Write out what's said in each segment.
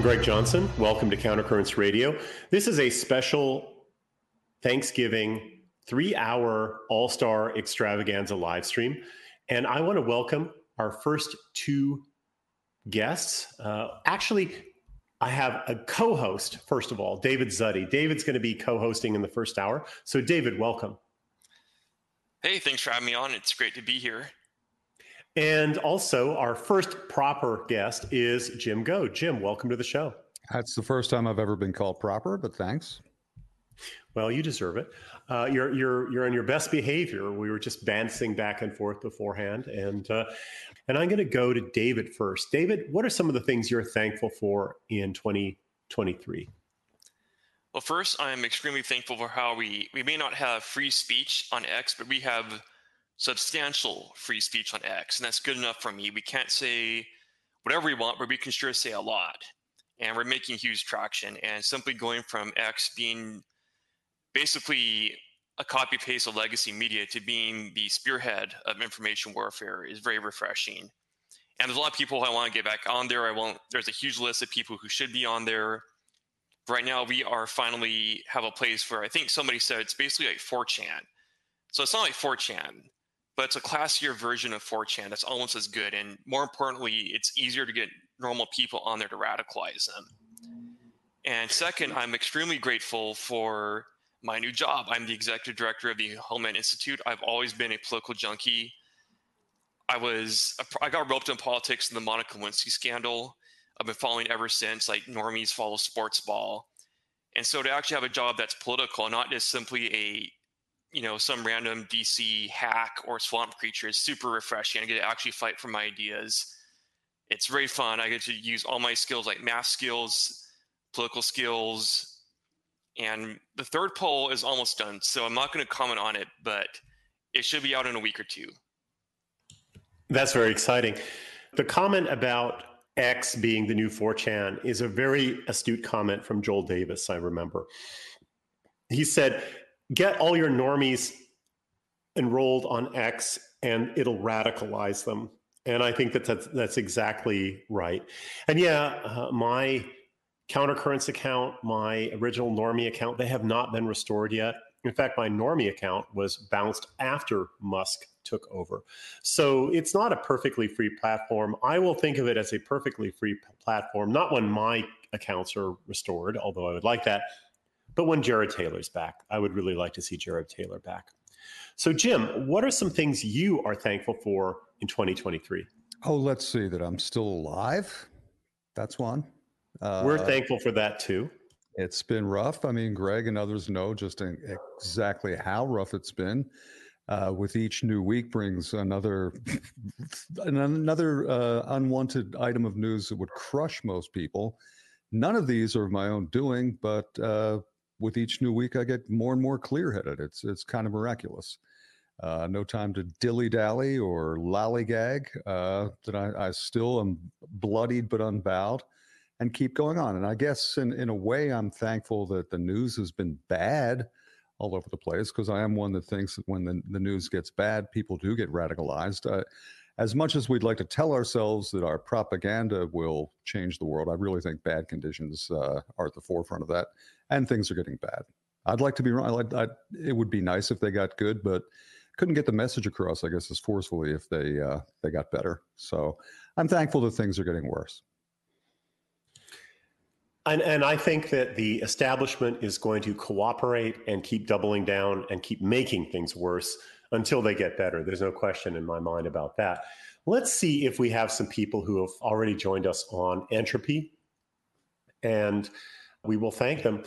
I'm Greg Johnson. Welcome to Countercurrents Radio. This is a special Thanksgiving three hour All Star extravaganza live stream. And I want to welcome our first two guests. Uh, actually, I have a co host, first of all, David Zsutty. David's going to be co hosting in the first hour. So, David, welcome. Hey, thanks for having me on. It's great to be here. And also, our first proper guest is Jim Goad. Jim, welcome to the show. That's the first time I've ever been called proper, but thanks. Well, you deserve it. Uh, you're you're you're on your best behavior. We were just dancing back and forth beforehand, and uh, and I'm going to go to David first. David, what are some of the things you're thankful for in 2023? Well, first, I'm extremely thankful for how we we may not have free speech on X, but we have substantial free speech on X, and that's good enough for me. We can't say whatever we want, but we can sure say a lot. And we're making huge traction. And simply going from X being basically a copy paste of legacy media to being the spearhead of information warfare is very refreshing. And there's a lot of people I want to get back on there. I won't. There's a huge list of people who should be on there. Right now, we are finally have a place where I think somebody said it's basically like 4chan. So it's not like 4chan but it's a classier version of 4chan that's almost as good. And more importantly, it's easier to get normal people on there to radicalize them. And second, I'm extremely grateful for my new job. I'm the executive director of the Homeland Institute. I've always been a political junkie. I was I got roped in politics in the Monica Lewinsky scandal. I've been following ever since, like normies follow sports ball. And so to actually have a job that's political, not just simply a you know some random DC hack or swamp creature is super refreshing. I get to actually fight for my ideas. It's very fun. I get to use all my skills like math skills, political skills, and the third poll is almost done. So I'm not going to comment on it, but it should be out in a week or two. That's very exciting. The comment about X being the new 4chan is a very astute comment from Joel Davis, I remember. He said, get all your normies enrolled on X and it'll radicalize them. And I think that that's, that's exactly right. And yeah, uh, my countercurrents account, my original normie account, they have not been restored yet. In fact, my normie account was bounced after Musk took over. So it's not a perfectly free platform. I will think of it as a perfectly free platform, not when my accounts are restored, although I would like that, but when Jared Taylor's back, I would really like to see Jared Taylor back. So, Jim, what are some things you are thankful for in 2023? Oh, let's see that I'm still alive. That's one. Uh, We're thankful for that too. It's been rough. I mean, Greg and others know just exactly how rough it's been. Uh, with each new week brings another another uh, unwanted item of news that would crush most people. None of these are of my own doing, but uh, with each new week, I get more and more clear headed. It's it's kind of miraculous. Uh, no time to dilly dally or lollygag. Uh, that I, I, still am bloodied but unbowed, and keep going on. And I guess in in a way, I'm thankful that the news has been bad all over the place because I am one that thinks that when the, the news gets bad, people do get radicalized. Uh, as much as we'd like to tell ourselves that our propaganda will change the world, I really think bad conditions uh, are at the forefront of that, and things are getting bad. I'd like to be wrong. I'd, I'd, it would be nice if they got good, but couldn't get the message across, I guess, as forcefully if they uh, they got better. So I'm thankful that things are getting worse. And, and I think that the establishment is going to cooperate and keep doubling down and keep making things worse until they get better. There's no question in my mind about that. Let's see if we have some people who have already joined us on Entropy, and we will thank them.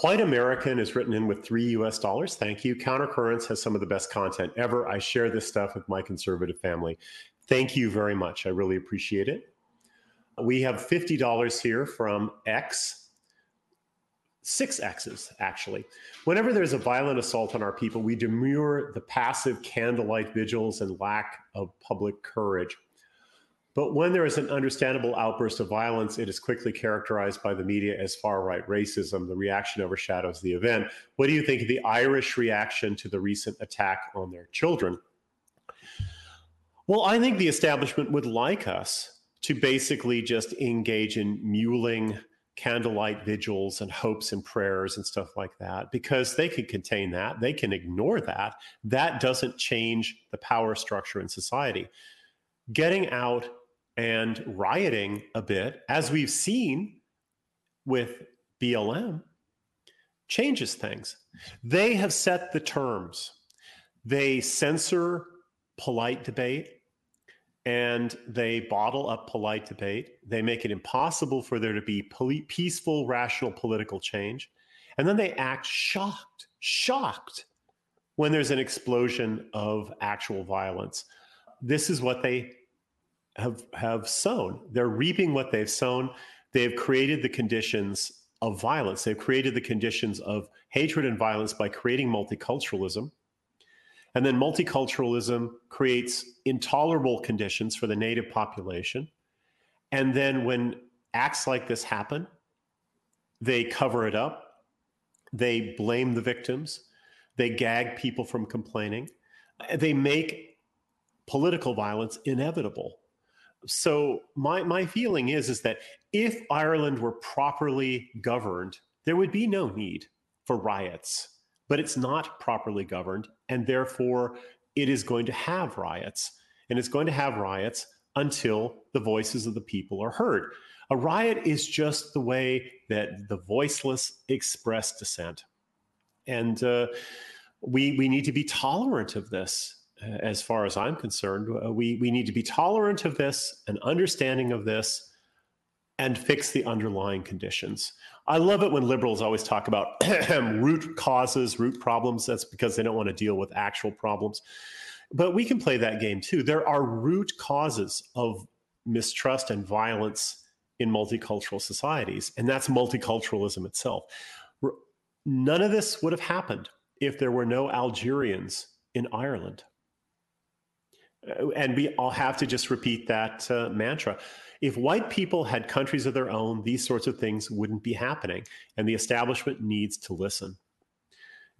White American is written in with three US dollars. Thank you. Countercurrents has some of the best content ever. I share this stuff with my conservative family. Thank you very much. I really appreciate it. We have $50 here from X six X's, actually. Whenever there's a violent assault on our people, we demur the passive candlelight vigils and lack of public courage. But when there is an understandable outburst of violence, it is quickly characterized by the media as far right racism. The reaction overshadows the event. What do you think of the Irish reaction to the recent attack on their children? Well, I think the establishment would like us to basically just engage in muling candlelight vigils and hopes and prayers and stuff like that because they can contain that. They can ignore that. That doesn't change the power structure in society. Getting out and rioting a bit, as we've seen with BLM, changes things. They have set the terms. They censor polite debate and they bottle up polite debate. They make it impossible for there to be peaceful, rational political change. And then they act shocked, shocked when there's an explosion of actual violence. This is what they have, have sown. They're reaping what they've sown. They've created the conditions of violence. They've created the conditions of hatred and violence by creating multiculturalism and then multiculturalism creates intolerable conditions for the native population. And then when acts like this happen, they cover it up, they blame the victims, they gag people from complaining, they make political violence inevitable. So my, my feeling is, is that if Ireland were properly governed, there would be no need for riots but it's not properly governed. And therefore, it is going to have riots. And it's going to have riots until the voices of the people are heard. A riot is just the way that the voiceless express dissent. And uh, we, we need to be tolerant of this, uh, as far as I'm concerned. Uh, we, we need to be tolerant of this and understanding of this and fix the underlying conditions. I love it when liberals always talk about root causes, root problems. That's because they don't want to deal with actual problems. But we can play that game too. There are root causes of mistrust and violence in multicultural societies, and that's multiculturalism itself. None of this would have happened if there were no Algerians in Ireland. Uh, and we all have to just repeat that uh, mantra if white people had countries of their own, these sorts of things wouldn't be happening, and the establishment needs to listen.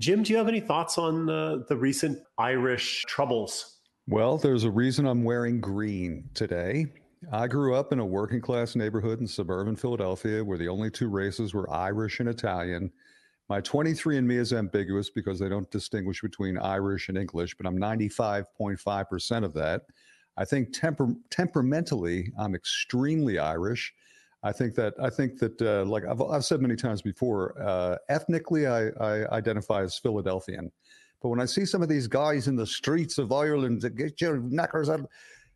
Jim, do you have any thoughts on uh, the recent Irish troubles? Well, there's a reason I'm wearing green today. I grew up in a working class neighborhood in suburban Philadelphia where the only two races were Irish and Italian. My 23andMe is ambiguous because they don't distinguish between Irish and English, but I'm 95.5% of that. I think temper, temperamentally, I'm extremely Irish. I think that I think that uh, like I've, I've said many times before, uh, ethnically I, I identify as Philadelphian, but when I see some of these guys in the streets of Ireland that get your knackers out,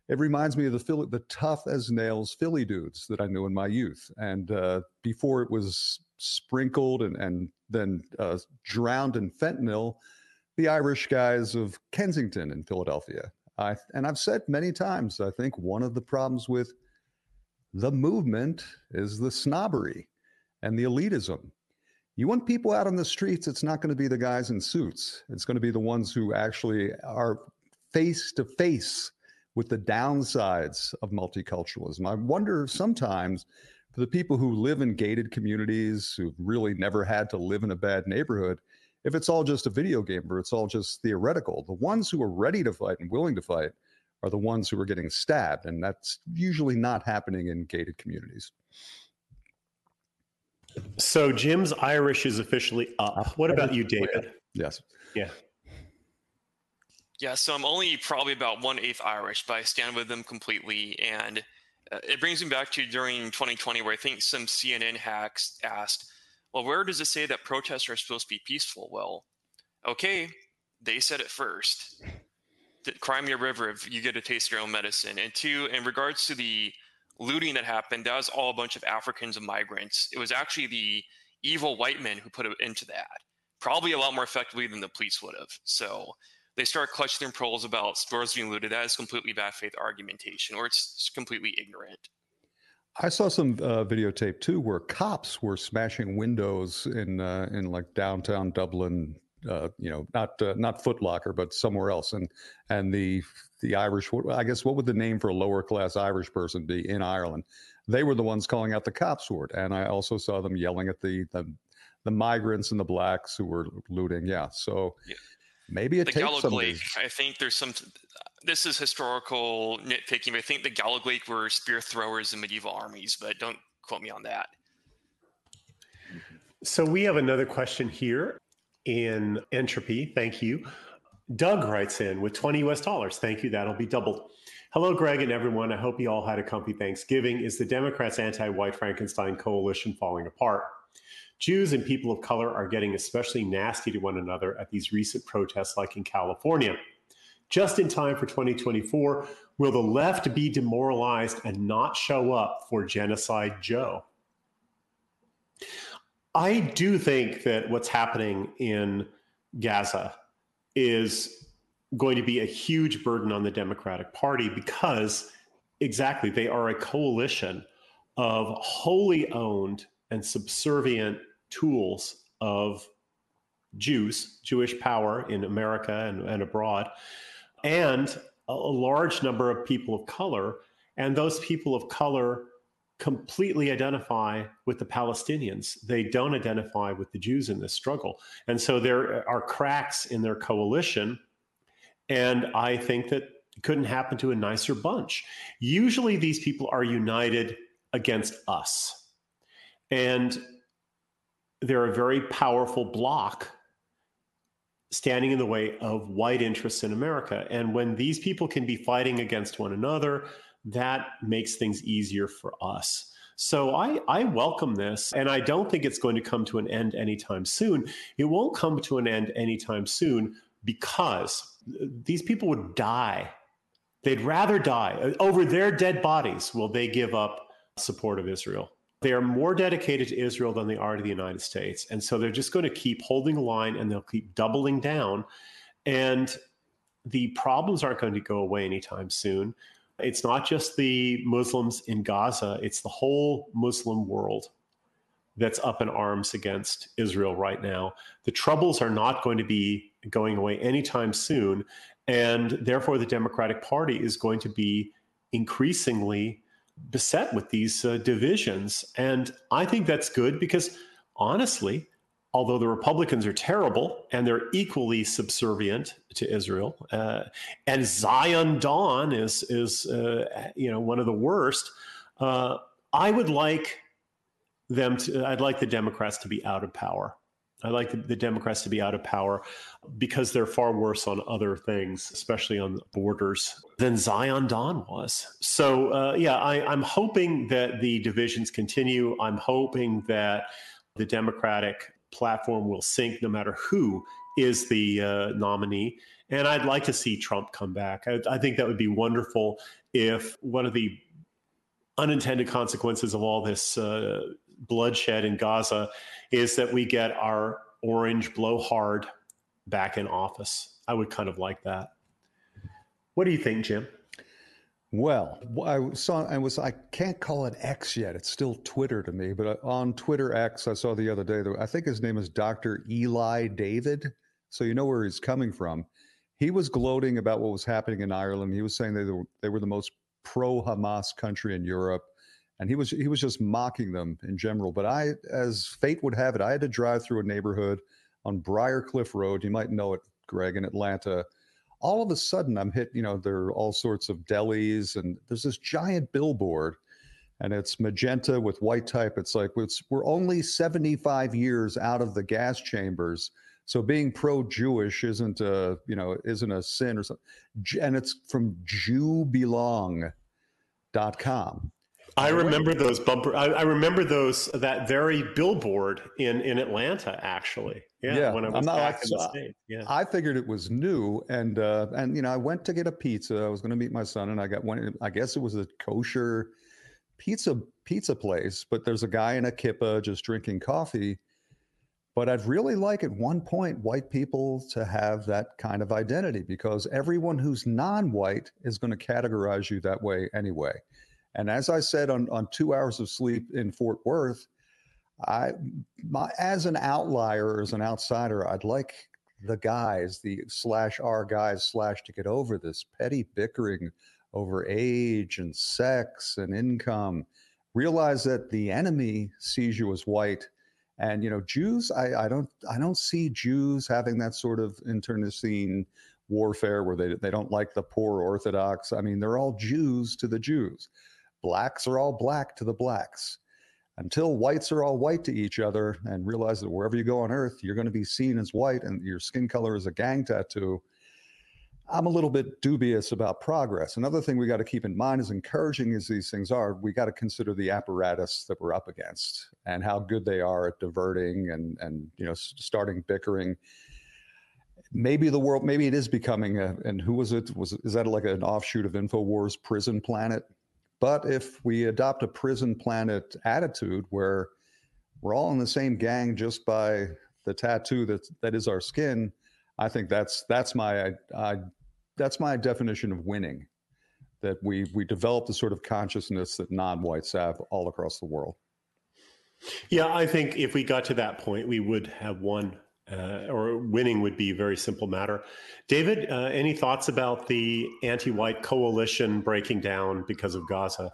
it reminds me of the Philly, the tough as nails Philly dudes that I knew in my youth, and uh, before it was sprinkled and and then uh, drowned in fentanyl, the Irish guys of Kensington in Philadelphia. I, and I've said many times, I think one of the problems with the movement is the snobbery and the elitism. You want people out on the streets, it's not going to be the guys in suits. It's going to be the ones who actually are face to face with the downsides of multiculturalism. I wonder sometimes for the people who live in gated communities, who've really never had to live in a bad neighborhood, if it's all just a video game or it's all just theoretical. The ones who are ready to fight and willing to fight are the ones who are getting stabbed, and that's usually not happening in gated communities. So Jim's Irish is officially up. What about you, David? Yes. Yeah. Yeah, so I'm only probably about one eighth Irish, but I stand with them completely. And uh, it brings me back to during 2020, where I think some CNN hacks asked, well, where does it say that protests are supposed to be peaceful? Well, okay, they said it first. The Crimea River, if you get a taste your own medicine. And two, in regards to the looting that happened, that was all a bunch of Africans and migrants. It was actually the evil white men who put it into that, probably a lot more effectively than the police would have. So they start clutching their pearls about stores being looted. That is completely bad faith argumentation, or it's completely ignorant. I saw some uh, videotape too, where cops were smashing windows in uh, in like downtown Dublin. Uh, you know, not uh, not Footlocker, but somewhere else, and and the the Irish. I guess what would the name for a lower class Irish person be in Ireland? They were the ones calling out the cops it, and I also saw them yelling at the the, the migrants and the blacks who were looting. Yeah, so. Yeah. Maybe it the takes Gallog some of I think there's some. This is historical nitpicking. But I think the Gallog Lake were spear throwers in medieval armies, but don't quote me on that. So we have another question here in entropy. Thank you. Doug writes in with 20 US dollars. Thank you. That'll be doubled. Hello, Greg and everyone. I hope you all had a comfy Thanksgiving. Is the Democrats' anti white Frankenstein coalition falling apart? Jews and people of color are getting especially nasty to one another at these recent protests, like in California. Just in time for 2024, will the left be demoralized and not show up for Genocide Joe? I do think that what's happening in Gaza is going to be a huge burden on the Democratic Party because exactly they are a coalition of wholly owned and subservient tools of Jews, Jewish power in America and, and abroad, and a, a large number of people of color. And those people of color completely identify with the Palestinians. They don't identify with the Jews in this struggle. And so there are cracks in their coalition. And I think that couldn't happen to a nicer bunch. Usually these people are united against us. And they're a very powerful block standing in the way of white interests in America. And when these people can be fighting against one another, that makes things easier for us. So I, I welcome this, and I don't think it's going to come to an end anytime soon. It won't come to an end anytime soon because these people would die. They'd rather die. Over their dead bodies will they give up support of Israel. They are more dedicated to Israel than they are to the United States. And so they're just going to keep holding the line and they'll keep doubling down. And the problems aren't going to go away anytime soon. It's not just the Muslims in Gaza, it's the whole Muslim world that's up in arms against Israel right now. The troubles are not going to be going away anytime soon. And therefore, the Democratic Party is going to be increasingly beset with these uh, divisions. And I think that's good because honestly, although the Republicans are terrible and they're equally subservient to Israel, uh, and Zion Don is is uh, you know one of the worst. Uh, I would like them to. I'd like the Democrats to be out of power. I like the, Democrats to be out of power because they're far worse on other things, especially on borders, than Zion Don was. So, uh, yeah, I, I'm hoping that the divisions continue. I'm hoping that the Democratic platform will sink no matter who is the uh, nominee. And I'd like to see Trump come back. I, I think that would be wonderful if one of the unintended consequences of all this uh, bloodshed in Gaza is that we get our orange blowhard back in office. I would kind of like that. What do you think, Jim? Well, I saw I was I can't call it X yet. It's still Twitter to me, but uh, on Twitter X I saw the other day I think his name is Dr. Eli David. So you know where he's coming from. He was gloating about what was happening in Ireland. He was saying they were, they were the most pro Hamas country in Europe and he was he was just mocking them in general. But I, as fate would have it, I had to drive through a neighborhood on Briarcliff Road. You might know it, Greg, in Atlanta. All of a sudden, I'm hit. You know, there are all sorts of delis, and there's this giant billboard, and it's magenta with white type. It's like it's, we're only 75 years out of the gas chambers. So being pro-Jewish isn't a you know isn't a sin or something, and it's from JewBelong.com. I remember those bumper. I, I, remember those that very billboard in in Atlanta. Actually, yeah. yeah when I was back in the state. Yeah. I figured it was new, and uh, and you know I went to get a pizza. I was going to meet my son, and I got one. I guess it was a kosher pizza pizza place, but there's a guy in a kippah just drinking coffee. But I'd really like at one point white people to have that kind of identity because everyone who's non-white is going to categorize you that way anyway. And as I said on, on two hours of sleep in Fort Worth, I, my, as an outlier, as an outsider, I'd like the guys, the slash our guys slash to get over this petty bickering over age and sex and income. Realize that the enemy sees you as white And you know, Jews, I, I don't I don't see Jews having that sort of internecine warfare where they they don't like the poor Orthodox. I mean, they're all Jews to the Jews. Blacks are all black to the blacks. Until whites are all white to each other and realize that wherever you go on earth, you're going to be seen as white and your skin color is a gang tattoo I'm a little bit dubious about progress. Another thing we got to keep in mind, as encouraging as these things are, we got to consider the apparatus that we're up against and how good they are at diverting and and you know starting bickering. Maybe the world, maybe it is becoming a. And who was it? Was is that like an offshoot of Infowars Prison Planet? But if we adopt a prison planet attitude where we're all in the same gang just by the tattoo that that is our skin, I think that's that's my I, that's my definition of winning. That we we develop the sort of consciousness that non-whites have all across the world. Yeah, I think if we got to that point, we would have won, uh, or winning would be a very simple matter. David, uh, any thoughts about the anti-white coalition breaking down because of Gaza?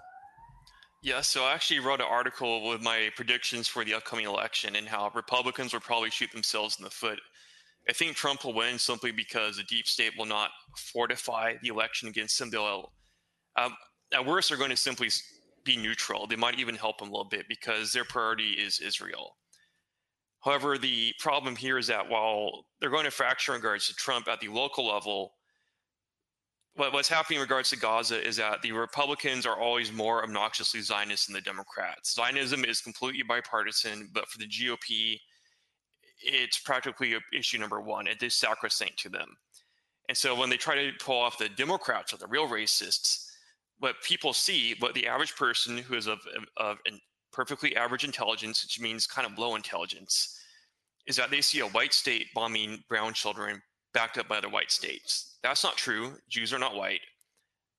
Yeah, so I actually wrote an article with my predictions for the upcoming election and how Republicans will probably shoot themselves in the foot I think Trump will win simply because the deep state will not fortify the election against him. They'll, um, at worst, they're going to simply be neutral. They might even help him a little bit because their priority is Israel. However, the problem here is that while they're going to fracture in regards to Trump at the local level, what, what's happening in regards to Gaza is that the Republicans are always more obnoxiously Zionist than the Democrats. Zionism is completely bipartisan, but for the GOP, it's practically issue number one. It is sacrosanct to them. And so when they try to pull off the Democrats or the real racists, what people see, what the average person who is of, of, perfectly average intelligence, which means kind of low intelligence, is that they see a white state bombing brown children backed up by other white states. That's not true. Jews are not white.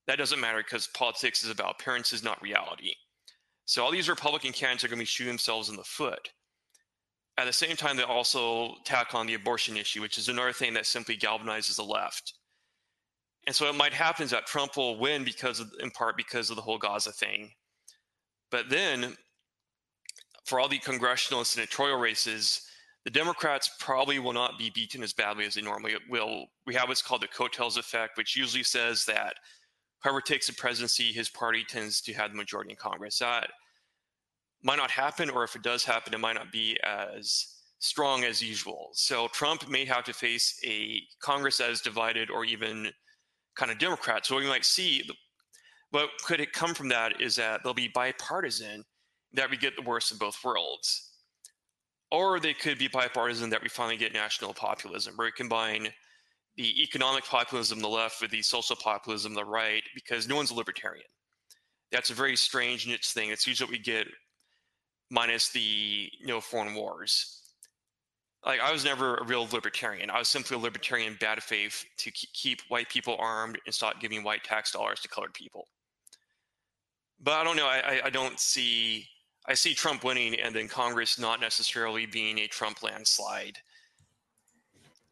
That doesn't matter because politics is about appearances, not reality. So all these Republican candidates are going to be shooting themselves in the foot at the same time, they also tack on the abortion issue, which is another thing that simply galvanizes the left. And so it might happen that Trump will win because of, in part because of the whole Gaza thing. But then for all the congressional and senatorial races, the Democrats probably will not be beaten as badly as they normally will. We have what's called the coattails effect, which usually says that whoever takes the presidency, his party tends to have the majority in Congress. Uh, that might not happen, or if it does happen, it might not be as strong as usual. So Trump may have to face a Congress that is divided or even kind of Democrat. So what we might see, what could it come from that is that they'll be bipartisan, that we get the worst of both worlds. Or they could be bipartisan that we finally get national populism, where we combine the economic populism on the left with the social populism on the right, because no one's a libertarian. That's a very strange niche thing. It's usually what we get minus the you know foreign wars. Like I was never a real libertarian. I was simply a libertarian bad faith to keep white people armed and stop giving white tax dollars to colored people. But I don't know. I, I don't see. I see Trump winning, and then Congress not necessarily being a Trump landslide.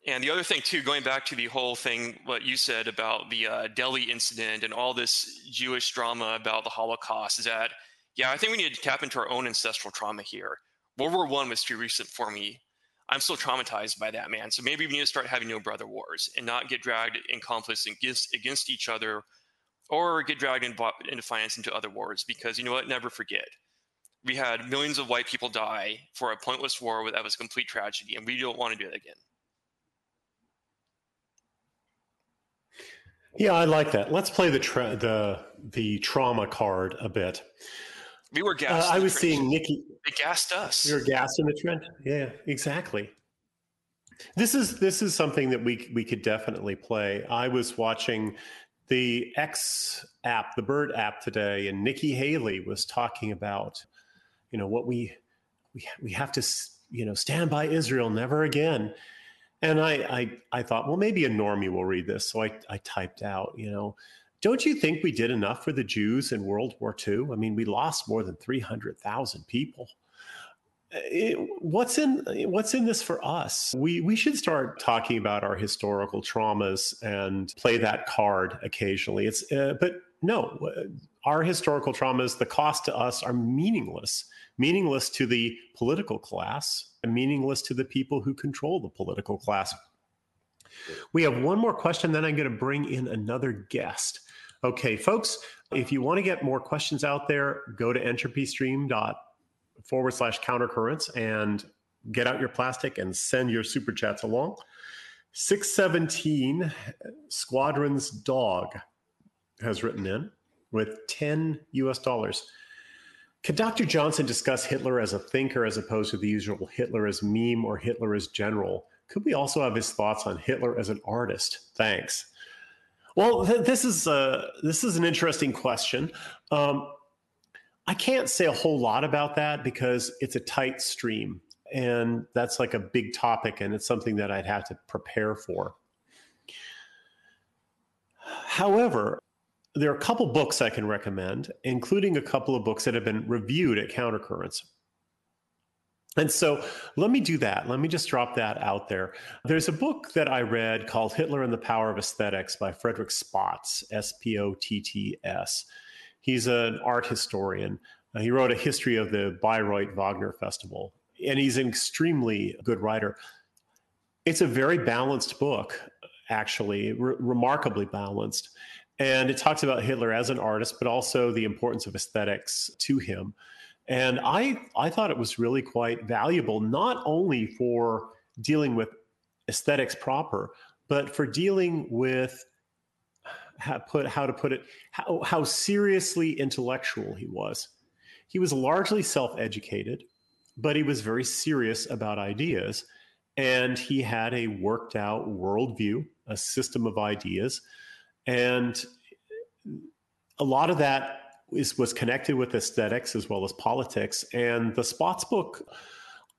And the other thing too, going back to the whole thing, what you said about the uh, deli incident and all this Jewish drama about the Holocaust, is that yeah, I think we need to tap into our own ancestral trauma here. World War One was too recent for me. I'm still traumatized by that, man. So maybe we need to start having no brother wars and not get dragged in conflicts against against each other, or get dragged in, into finance into other wars. Because you know what? Never forget, we had millions of white people die for a pointless war that was a complete tragedy, and we don't want to do it again. Yeah, I like that. Let's play the tra- the the trauma card a bit. We were gassed. Uh, I was trench. seeing Nikki. They gassed us. We were gassed in the trench. Yeah, exactly. This is this is something that we we could definitely play. I was watching the X app, the Bird app today, and Nikki Haley was talking about, you know, what we we we have to you know stand by Israel, never again. And I I I thought, well, maybe a normie will read this, so I I typed out, you know, don't you think we did enough for the Jews in World War II? I mean, we lost more than 300,000 people. It, what's in what's in this for us? We we should start talking about our historical traumas and play that card occasionally. It's uh, but no, our historical traumas, the cost to us are meaningless, meaningless to the political class, and meaningless to the people who control the political class. We have one more question, then I'm going to bring in another guest. Okay, folks, if you want to get more questions out there, go to entropystream forward slash countercurrents and get out your plastic and send your super chats along. 617 Squadron's Dog has written in with 10 US dollars. Could Dr. Johnson discuss Hitler as a thinker as opposed to the usual Hitler as meme or Hitler as general? Could we also have his thoughts on Hitler as an artist? Thanks. Well, th- this is uh, this is an interesting question. Um, I can't say a whole lot about that because it's a tight stream, and that's like a big topic, and it's something that I'd have to prepare for. However, there are a couple books I can recommend, including a couple of books that have been reviewed at Countercurrents. And so let me do that. Let me just drop that out there. There's a book that I read called Hitler and the Power of Aesthetics by Frederick Spotts, S P O T T S. He's an art historian. Uh, he wrote a history of the Bayreuth Wagner Festival, and he's an extremely good writer. It's a very balanced book, actually, re- remarkably balanced. And it talks about Hitler as an artist, but also the importance of aesthetics to him. And I, I thought it was really quite valuable, not only for dealing with aesthetics proper, but for dealing with how, put, how to put it, how, how seriously intellectual he was. He was largely self educated, but he was very serious about ideas. And he had a worked out worldview, a system of ideas. And a lot of that is was connected with aesthetics as well as politics. And the Spotts book,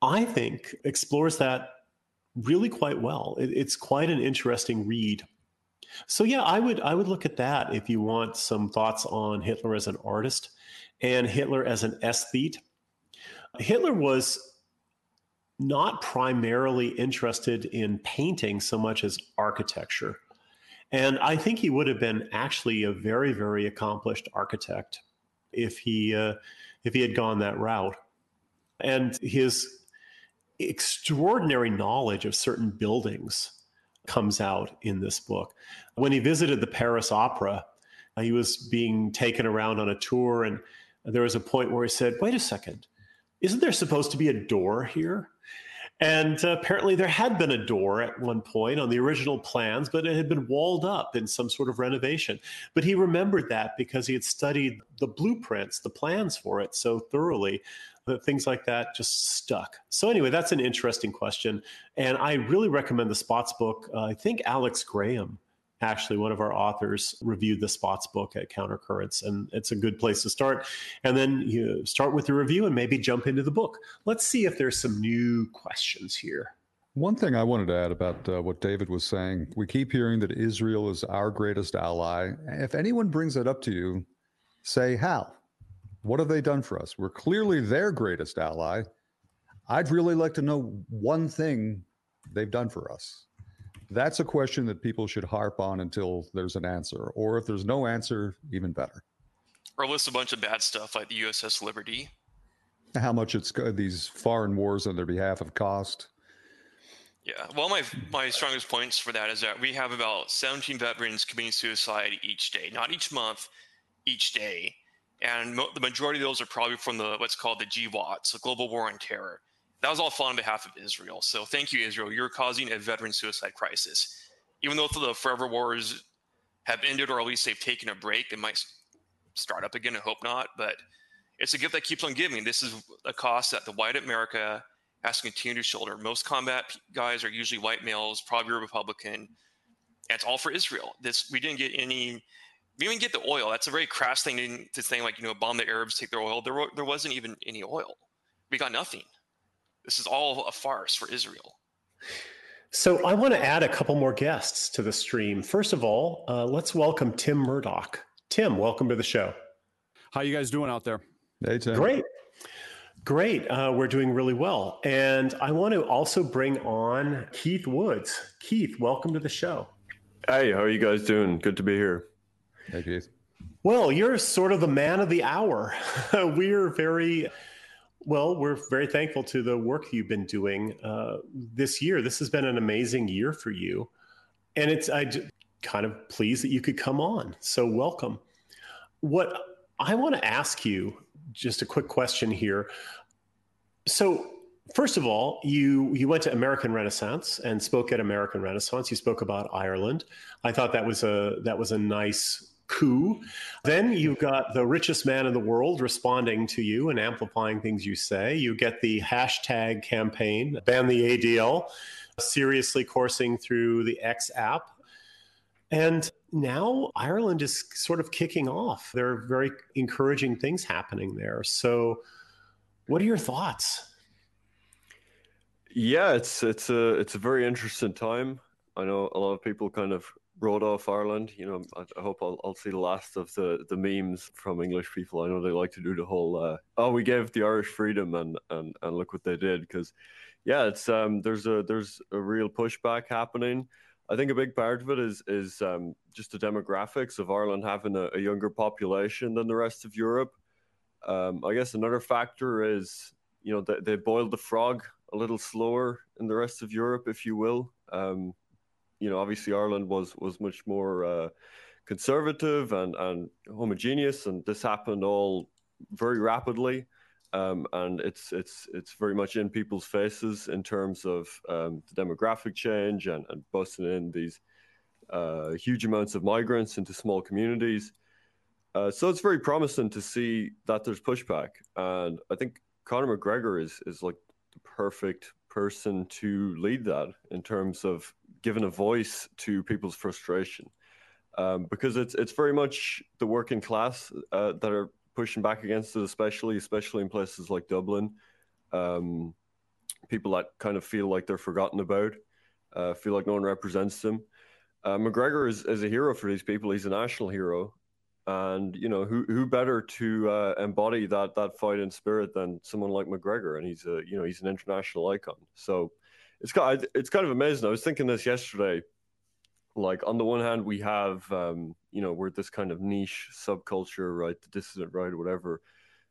I think, explores that really quite well. It, it's quite an interesting read. So yeah, I would I would look at that if you want some thoughts on Hitler as an artist and Hitler as an aesthete. Hitler was not primarily interested in painting so much as architecture. And I think he would have been actually a very, very accomplished architect if he uh, if he had gone that route. And his extraordinary knowledge of certain buildings comes out in this book. When he visited the Paris Opera, he was being taken around on a tour, and there was a point where he said, "Wait a second, isn't there supposed to be a door here?" And uh, apparently, there had been a door at one point on the original plans, but it had been walled up in some sort of renovation. But he remembered that because he had studied the blueprints, the plans for it so thoroughly that things like that just stuck. So, anyway, that's an interesting question. And I really recommend the Spotts book. Uh, I think Alex Graham actually one of our authors reviewed the Spotts book at countercurrents and it's a good place to start. And then you start with the review and maybe jump into the book. Let's see if there's some new questions here. One thing i wanted to add about uh, what david was saying we keep hearing that israel is our greatest ally. If anyone brings that up to you say how what have they done for us? We're clearly their greatest ally. I'd really like to know one thing they've done for us that's a question that people should harp on until there's an answer. Or if there's no answer, even better. Or list a bunch of bad stuff like the USS Liberty. How much it's these foreign wars on their behalf have cost. Yeah, well, my my strongest points for that is that we have about 17 veterans committing suicide each day, not each month, each day, and mo- the majority of those are probably from the what's called the GWOT, the Global War on Terror that was all fought on behalf of Israel. So thank you, Israel. You're causing a veteran suicide crisis. Even though the forever wars have ended, or at least they've taken a break, they might start up again. I hope not, but it's a gift that keeps on giving. This is a cost that the white America has to continue to shoulder. Most combat guys are usually white males, probably Republican. It's all for Israel. This we didn't get any. We didn't get the oil. That's a very crass thing to, to like you know bomb the Arabs, take their oil. There there wasn't even any oil. We got nothing. This is all a farce for Israel. So I want to add a couple more guests to the stream. First of all, uh, let's welcome Tim Murdock. Tim, welcome to the show. How you guys doing out there? Hey, Tim. Great. Great. Uh, we're doing really well. And I want to also bring on Keith Woods. Keith, welcome to the show. Hey, how are you guys doing? Good to be here. Hey, Keith. Well, you're sort of the man of the hour. we're very Well, we're very thankful to the work you've been doing uh, this year. This has been an amazing year for you, and it's I kind of pleased that you could come on. So welcome. What I want to ask you, just a quick question here. So first of all, you you went to American Renaissance and spoke at American Renaissance. You spoke about Ireland. I thought that was a that was a nice coup. Then you've got the richest man in the world responding to you and amplifying things you say. You get the hashtag campaign, ban the ADL, seriously coursing through the X app. And now Ireland is sort of kicking off. There are very encouraging things happening there. So, what are your thoughts? Yeah, it's it's a it's a very interesting time. I know a lot of people kind of wrote off Ireland. You know, I, I hope I'll, I'll, see the last of the, the memes from English people. I know they like to do the whole uh, "oh, we gave the Irish freedom and and, and look what they did." Because yeah, it's um there's a there's a real pushback happening. I think a big part of it is is um, just the demographics of Ireland having a, a younger population than the rest of Europe. Um, I guess another factor is you know they, they boiled the frog a little slower in the rest of Europe, if you will. Um, you know, obviously Ireland was was much more uh, conservative and and homogeneous, and this happened all very rapidly. Um, and it's it's it's very much in people's faces in terms of um, the demographic change and, and busting in these uh, huge amounts of migrants into small communities. Uh, so it's very promising to see that there's pushback, and I think Conor McGregor is is like the perfect person to lead that in terms of giving a voice to people's frustration. Um, because it's it's very much the working class uh, that are pushing back against it, especially especially in places like Dublin. Um, people that kind of feel like they're forgotten about, uh, feel like no one represents them. Uh, McGregor is, is a hero for these people. He's a national hero, and you know who who better to uh, embody that that fighting spirit than someone like McGregor, and he's a you know he's an international icon. So it's got it's kind of amazing. I was thinking this yesterday. Like on the one hand, we have um, you know we're this kind of niche subculture, right? The dissident right or whatever.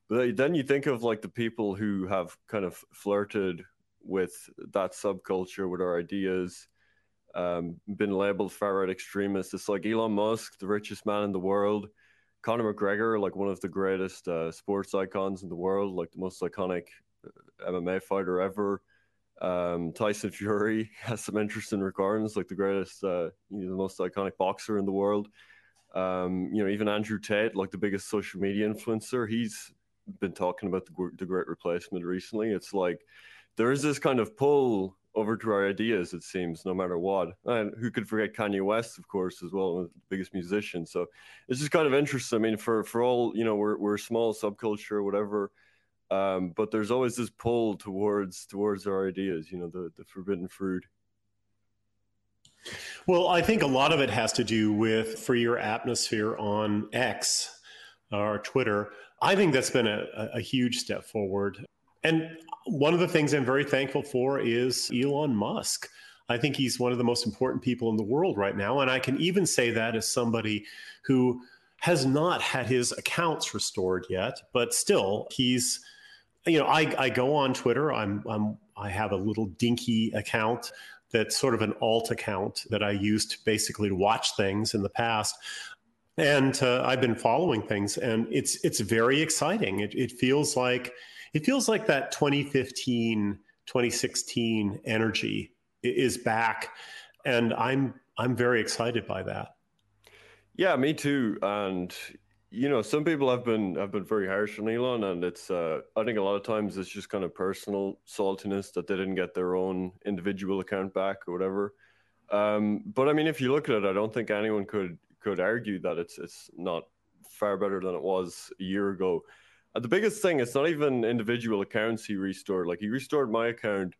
But then you think of like the people who have kind of flirted with that subculture, with our ideas, um, been labeled far right extremists. It's like Elon Musk, the richest man in the world, Conor McGregor, like one of the greatest uh, sports icons in the world, like the most iconic uh, MMA fighter ever. Um, Tyson Fury has some interest interesting recordings, like the greatest, uh, you know, the most iconic boxer in the world. Um, you know, even Andrew Tate, like the biggest social media influencer, he's been talking about the, the great replacement recently. It's like there is this kind of pull over to our ideas, it seems, no matter what. And who could forget Kanye West, of course, as well, the biggest musician. So it's just kind of interesting. I mean, for, for all, you know, we're, we're a small subculture whatever, um, but there's always this pull towards towards our ideas, you know, the, the forbidden fruit. Well, I think a lot of it has to do with freer atmosphere on X or Twitter. I think that's been a, a huge step forward. And one of the things I'm very thankful for is Elon Musk. I think he's one of the most important people in the world right now. And I can even say that as somebody who has not had his accounts restored yet, but still, he's, you know, I, I go on Twitter. I'm, I'm, I have a little dinky account that's sort of an alt account that I used basically to watch things in the past. And uh, I've been following things, and it's it's very exciting. It, it feels like it feels like that 2015 2016 energy is back and i'm i'm very excited by that yeah me too and you know some people have been have been very harsh on elon and it's uh, i think a lot of times it's just kind of personal saltiness that they didn't get their own individual account back or whatever um, but i mean if you look at it i don't think anyone could could argue that it's it's not far better than it was a year ago uh, the biggest thing, it's not even individual accounts he restored. Like he restored my account.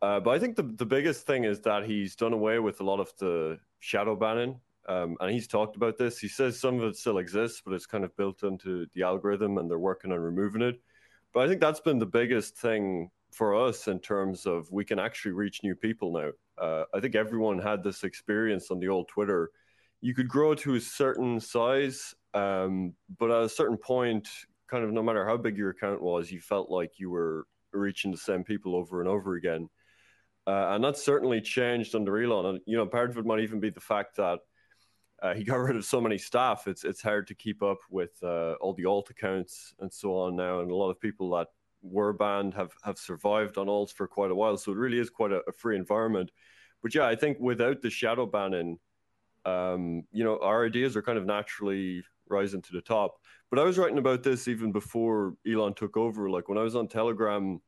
Uh, but I think the, the biggest thing is that he's done away with a lot of the shadow banning. Um, and he's talked about this. He says some of it still exists, but it's kind of built into the algorithm and they're working on removing it. But I think that's been the biggest thing for us in terms of we can actually reach new people now. Uh, I think everyone had this experience on the old Twitter. You could grow to a certain size, um, but at a certain point, kind of no matter how big your account was, you felt like you were reaching the same people over and over again. Uh, and that's certainly changed under Elon. And you know, part of it might even be the fact that uh, he got rid of so many staff. It's it's hard to keep up with uh, all the alt accounts and so on now. And a lot of people that were banned have have survived on alts for quite a while. So it really is quite a, a free environment. But yeah, I think without the shadow banning, um, you know, our ideas are kind of naturally rising to the top. But I was writing about this even before Elon took over. Like when I was on Telegram,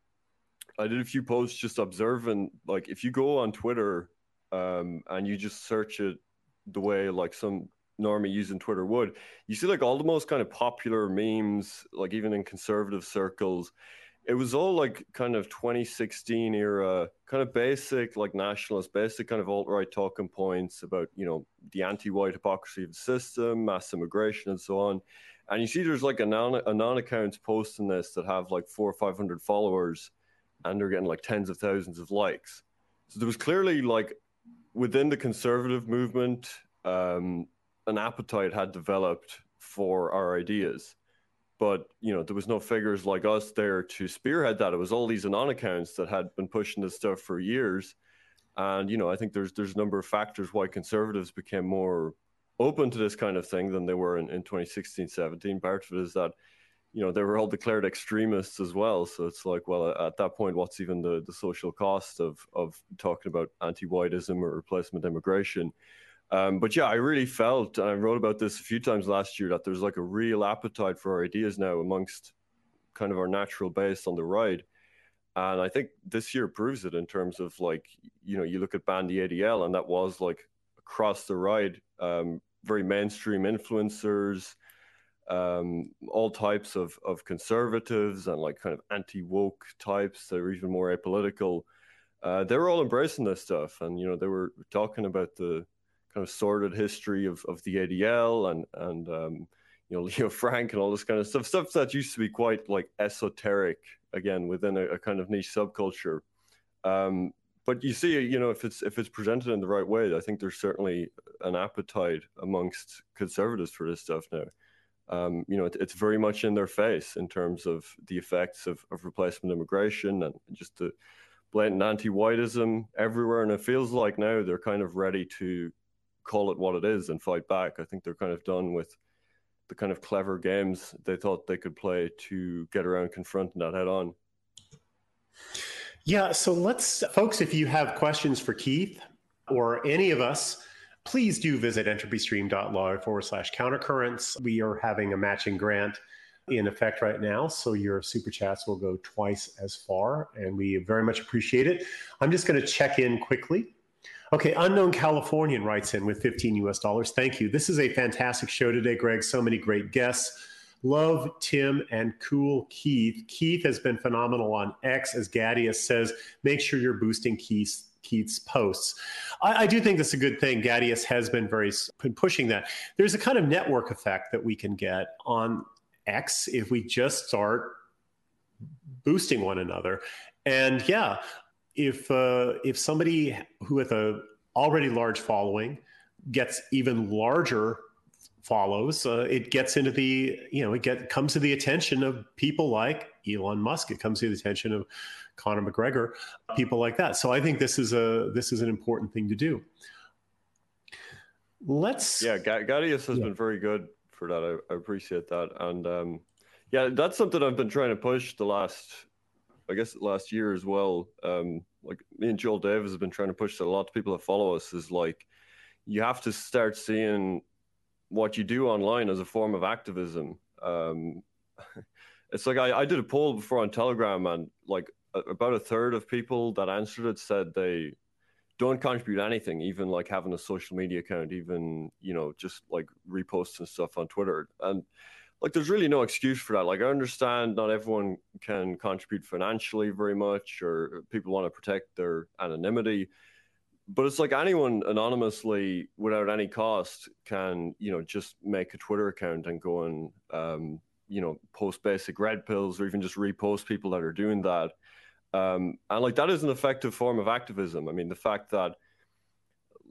I did a few posts just observing. Like if you go on Twitter um, and you just search it the way like some normie using Twitter would, you see like all the most kind of popular memes, like even in conservative circles. It was all like kind of 2016 era, kind of basic, like nationalist, basic kind of alt right talking points about, you know, the anti white hypocrisy of the system, mass immigration, and so on. And you see there's like a non, a non accounts posting this that have like four or 500 followers and they're getting like tens of thousands of likes. So there was clearly like within the conservative movement, um, an appetite had developed for our ideas. But you know, there was no figures like us there to spearhead that. It was all these anon accounts that had been pushing this stuff for years. And you know, I think there's there's a number of factors why conservatives became more open to this kind of thing than they were in, in 2016, 17. Part of it is that you know, they were all declared extremists as well. So it's like, well, at that point, what's even the, the social cost of of talking about anti-whiteism or replacement immigration? Um, but yeah, I really felt, and I wrote about this a few times last year, that there's like a real appetite for our ideas now amongst kind of our natural base on the right. And I think this year proves it in terms of like, you know, you look at Ban the ADL, and that was like across the right, um, very mainstream influencers, um, all types of, of conservatives and like kind of anti woke types that are even more apolitical. Uh, they were all embracing this stuff, and you know they were talking about the kind of sordid history of, of the ADL and and um, you know Leo Frank and all this kind of stuff, stuff that used to be quite like esoteric again within a, a kind of niche subculture. Um, but you see, you know, if it's if it's presented in the right way, I think there's certainly an appetite amongst conservatives for this stuff now um, you know, it, it's very much in their face in terms of the effects of, of replacement immigration and just the blatant anti-whiteism everywhere. And it feels like now they're kind of ready to call it what it is and fight back. I think they're kind of done with the kind of clever games they thought they could play to get around confronting that head on. Yeah, so let's, folks, if you have questions for Keith or any of us, please do visit entropystream.live forward slash countercurrents. We are having a matching grant in effect right now. So your super chats will go twice as far, and we very much appreciate it. I'm just going to check in quickly. Okay, Unknown Californian writes in with 15 US dollars. Thank you. This is a fantastic show today, Greg. So many great guests. Love Tim and cool Keith. Keith has been phenomenal on X, as Gaddius says. Make sure you're boosting Keith's Keith's posts. I, I do think that's a good thing. Gaddius has been very been pushing that. There's a kind of network effect that we can get on X if we just start boosting one another. And yeah, if uh, if somebody who with a already large following gets even larger follows, uh, it gets into the you know it get comes to the attention of people like Elon Musk. It comes to the attention of Conor McGregor, people like that. So I think this is a this is an important thing to do. Let's yeah, Gaddius has yeah. been very good for that. I, I appreciate that, and um, yeah, that's something I've been trying to push the last, I guess, last year as well. Um, like me and Joel Davis have been trying to push that a lot of people that follow us is like you have to start seeing what you do online as a form of activism. Um, it's like I, I did a poll before on Telegram, and like about a third of people that answered it said they don't contribute anything, even like having a social media account, even you know just like reposting stuff on Twitter, and like there's really no excuse for that. Like I understand not everyone can contribute financially very much, or people want to protect their anonymity, but it's like anyone anonymously without any cost can you know just make a Twitter account and go and um, you know post basic red pills or even just repost people that are doing that um, and like that is an effective form of activism. I mean, the fact that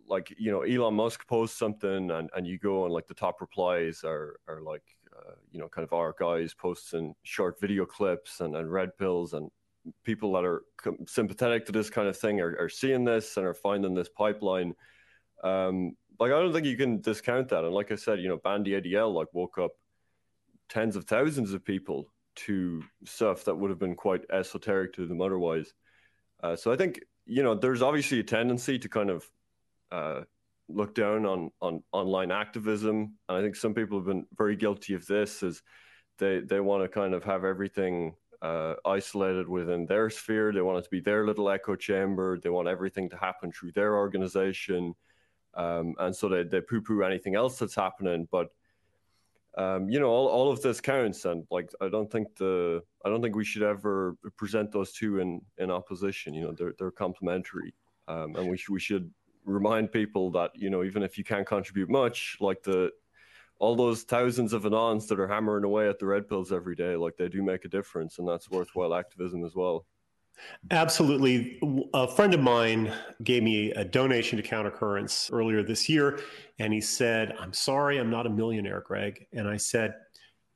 like you know Elon Musk posts something and, and you go and like the top replies are are like uh, you know, kind of our guys posting short video clips and, and red pills and people that are sympathetic to this kind of thing are, are seeing this and are finding this pipeline. Um, like I don't think you can discount that. And like I said, you know, Ban the ADL like woke up tens of thousands of people to stuff that would have been quite esoteric to them otherwise. Uh, so I think you know there's obviously a tendency to kind of uh, look down on on online activism, and I think some people have been very guilty of this. Is they they want to kind of have everything uh, isolated within their sphere. They want it to be their little echo chamber. They want everything to happen through their organization, um, and so they they poo poo anything else that's happening. But um, you know, all, all of this counts, and like I don't think the I don't think we should ever present those two in in opposition. You know, they're they're complementary, um, and we sh- we should remind people that you know even if you can't contribute much, like the all those thousands of anons that are hammering away at the red pills every day, like they do make a difference, and that's worthwhile activism as well. Absolutely. A friend of mine gave me a donation to Countercurrents earlier this year, and he said, I'm sorry, I'm not a millionaire, Greg. And I said,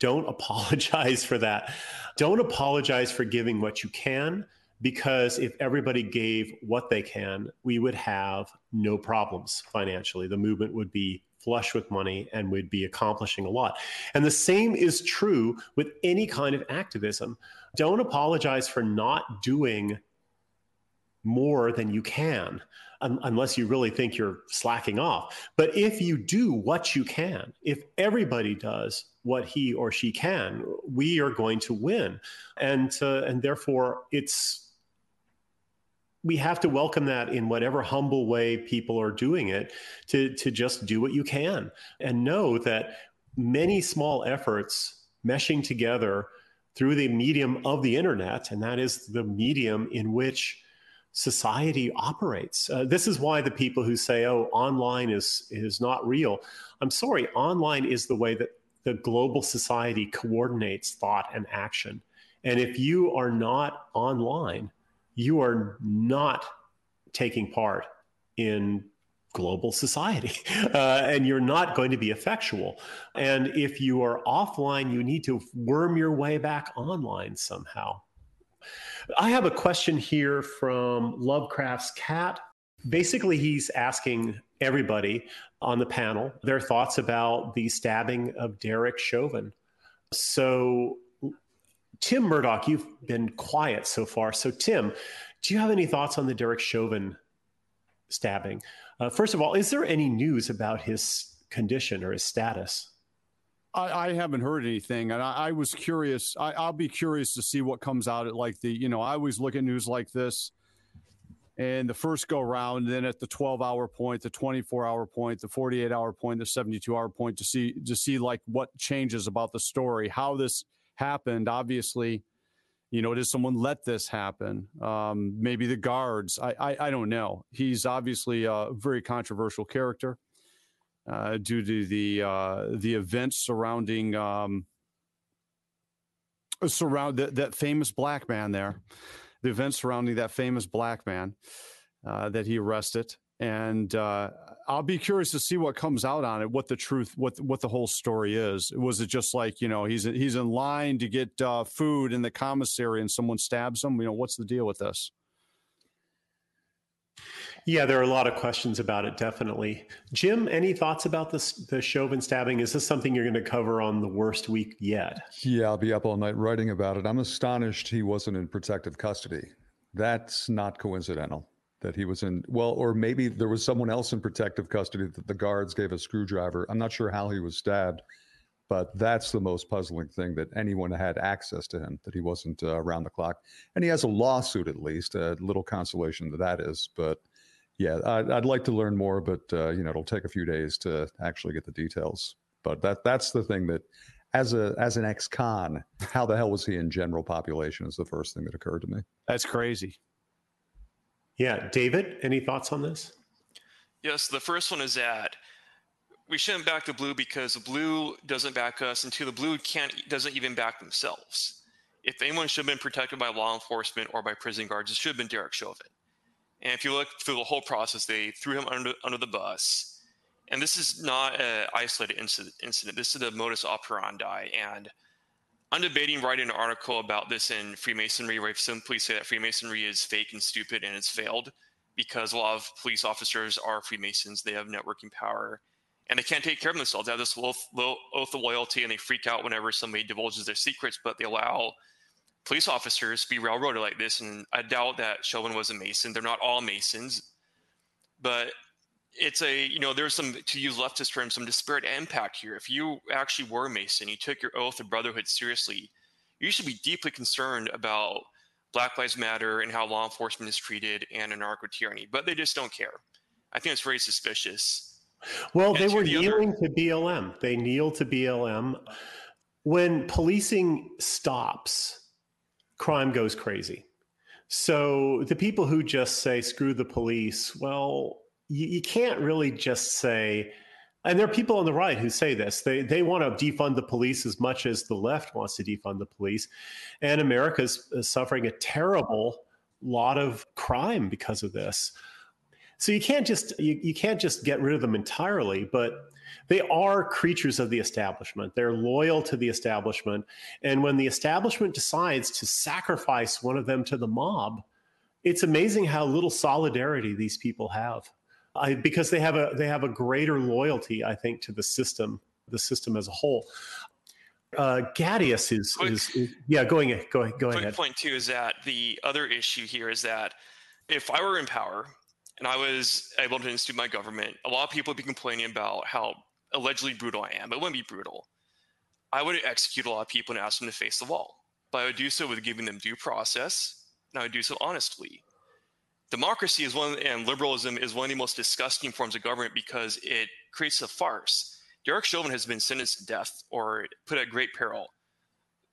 Don't apologize for that. Don't apologize for giving what you can, because if everybody gave what they can, we would have no problems financially. The movement would be flush with money and would be accomplishing a lot. And the same is true with any kind of activism. Don't apologize for not doing more than you can unless you really think you're slacking off. But if you do what you can, if everybody does what he or she can, we are going to win. And uh, and therefore it's we have to welcome that in whatever humble way people are doing it to to just do what you can and know that many small efforts meshing together through the medium of the internet and that is the medium in which society operates. Uh, this is why the people who say oh online is is not real i'm sorry online is the way that the global society coordinates thought and action. And if you are not online you are not taking part in global society uh, and you're not going to be effectual. And if you are offline, you need to worm your way back online somehow. I have a question here from Lovecraft's Cat. Basically, he's asking everybody on the panel their thoughts about the stabbing of Derek Chauvin. So, Tim Murdock, you've been quiet so far. So, Tim, do you have any thoughts on the Derek Chauvin stabbing? Uh, first of all, is there any news about his condition or his status? I, I haven't heard anything, and I, I was curious. I, will be curious to see what comes out at like the. You know, I always look at news like this, and the first go round, then at the 12 hour point, the 24 hour point, the 48 hour point, the 72 hour point to see to see like what changes about the story, how this happened. Obviously, you know, did someone let this happen? Um, maybe the guards. I, I, I don't know. He's obviously a very controversial character uh, due to the uh, the events surrounding um, surround that, that famous black man there, the events surrounding that famous black man uh, that he arrested and uh, I'll be curious to see what comes out on it, what the truth, what what the whole story is. Was it just like you know he's he's in line to get uh, food in the commissary and someone stabs him? You know what's the deal with this? Yeah, there are a lot of questions about it. Definitely, Jim. Any thoughts about this the Chauvin stabbing? Is this something you're going to cover on the worst week yet? Yeah, I'll be up all night writing about it. I'm astonished he wasn't in protective custody. That's not coincidental that he was in well or maybe there was someone else in protective custody that the guards gave a screwdriver. I'm not sure how he was stabbed but that's the most puzzling thing that anyone had access to him that he wasn't uh, around the clock. And he has a lawsuit at least a little consolation that that is but yeah i'd, I'd like to learn more but uh, you know it'll take a few days to actually get the details. But that that's the thing that as a as an ex-con how the hell was he in general population is the first thing that occurred to me. That's crazy yeah, David, any thoughts on this? Yes, the first one is that we shouldn't back the blue because the blue doesn't back us until the blue can't doesn't even back themselves. If anyone should have been protected by law enforcement or by prison guards, it should have been Derek Chauvin. And if you look through the whole process, they threw him under under the bus. And this is not an isolated incident. This is the modus operandi. And I'm debating writing an article about this in Freemasonry, where I simply say that Freemasonry is fake and stupid and it's failed because a lot of police officers are Freemasons. They have networking power and they can't take care of themselves. They have this oath, oath of loyalty and they freak out whenever somebody divulges their secrets, but they allow police officers to be railroaded like this. And I doubt that Chauvin was a Mason. They're not all Masons, but it's a you know there's some to use leftist terms some disparate impact here. If you actually were a mason you took your oath of brotherhood seriously you should be deeply concerned about black lives matter and how law enforcement is treated and anarcho tyranny but they just don't care. I think it's very suspicious. Well and they were the kneeling other... to blm they kneel to blm when policing stops crime goes crazy. So the people who just say screw the police well you, you can't really just say, and there are people on the right who say this. They they want to defund the police as much as the left wants to defund the police, and America is suffering a terrible lot of crime because of this. So you can't just you, you can't just get rid of them entirely, but they are creatures of the establishment. They're loyal to the establishment, and when the establishment decides to sacrifice one of them to the mob, it's amazing how little solidarity these people have. I, because they have a they have a greater loyalty, I think, to the system, the system as a whole. Uh, Gaddius is, quick, is, is, yeah. Going go go quick ahead. Point two is that the other issue here is that if I were in power and I was able to institute my government, a lot of people would be complaining about how allegedly brutal I am. It wouldn't be brutal. I would execute a lot of people and ask them to face the wall. But I would do so with giving them due process, and I would do so honestly democracy is one and liberalism is one of the most disgusting forms of government because it creates a farce. Derek Chauvin has been sentenced to death or put at great peril.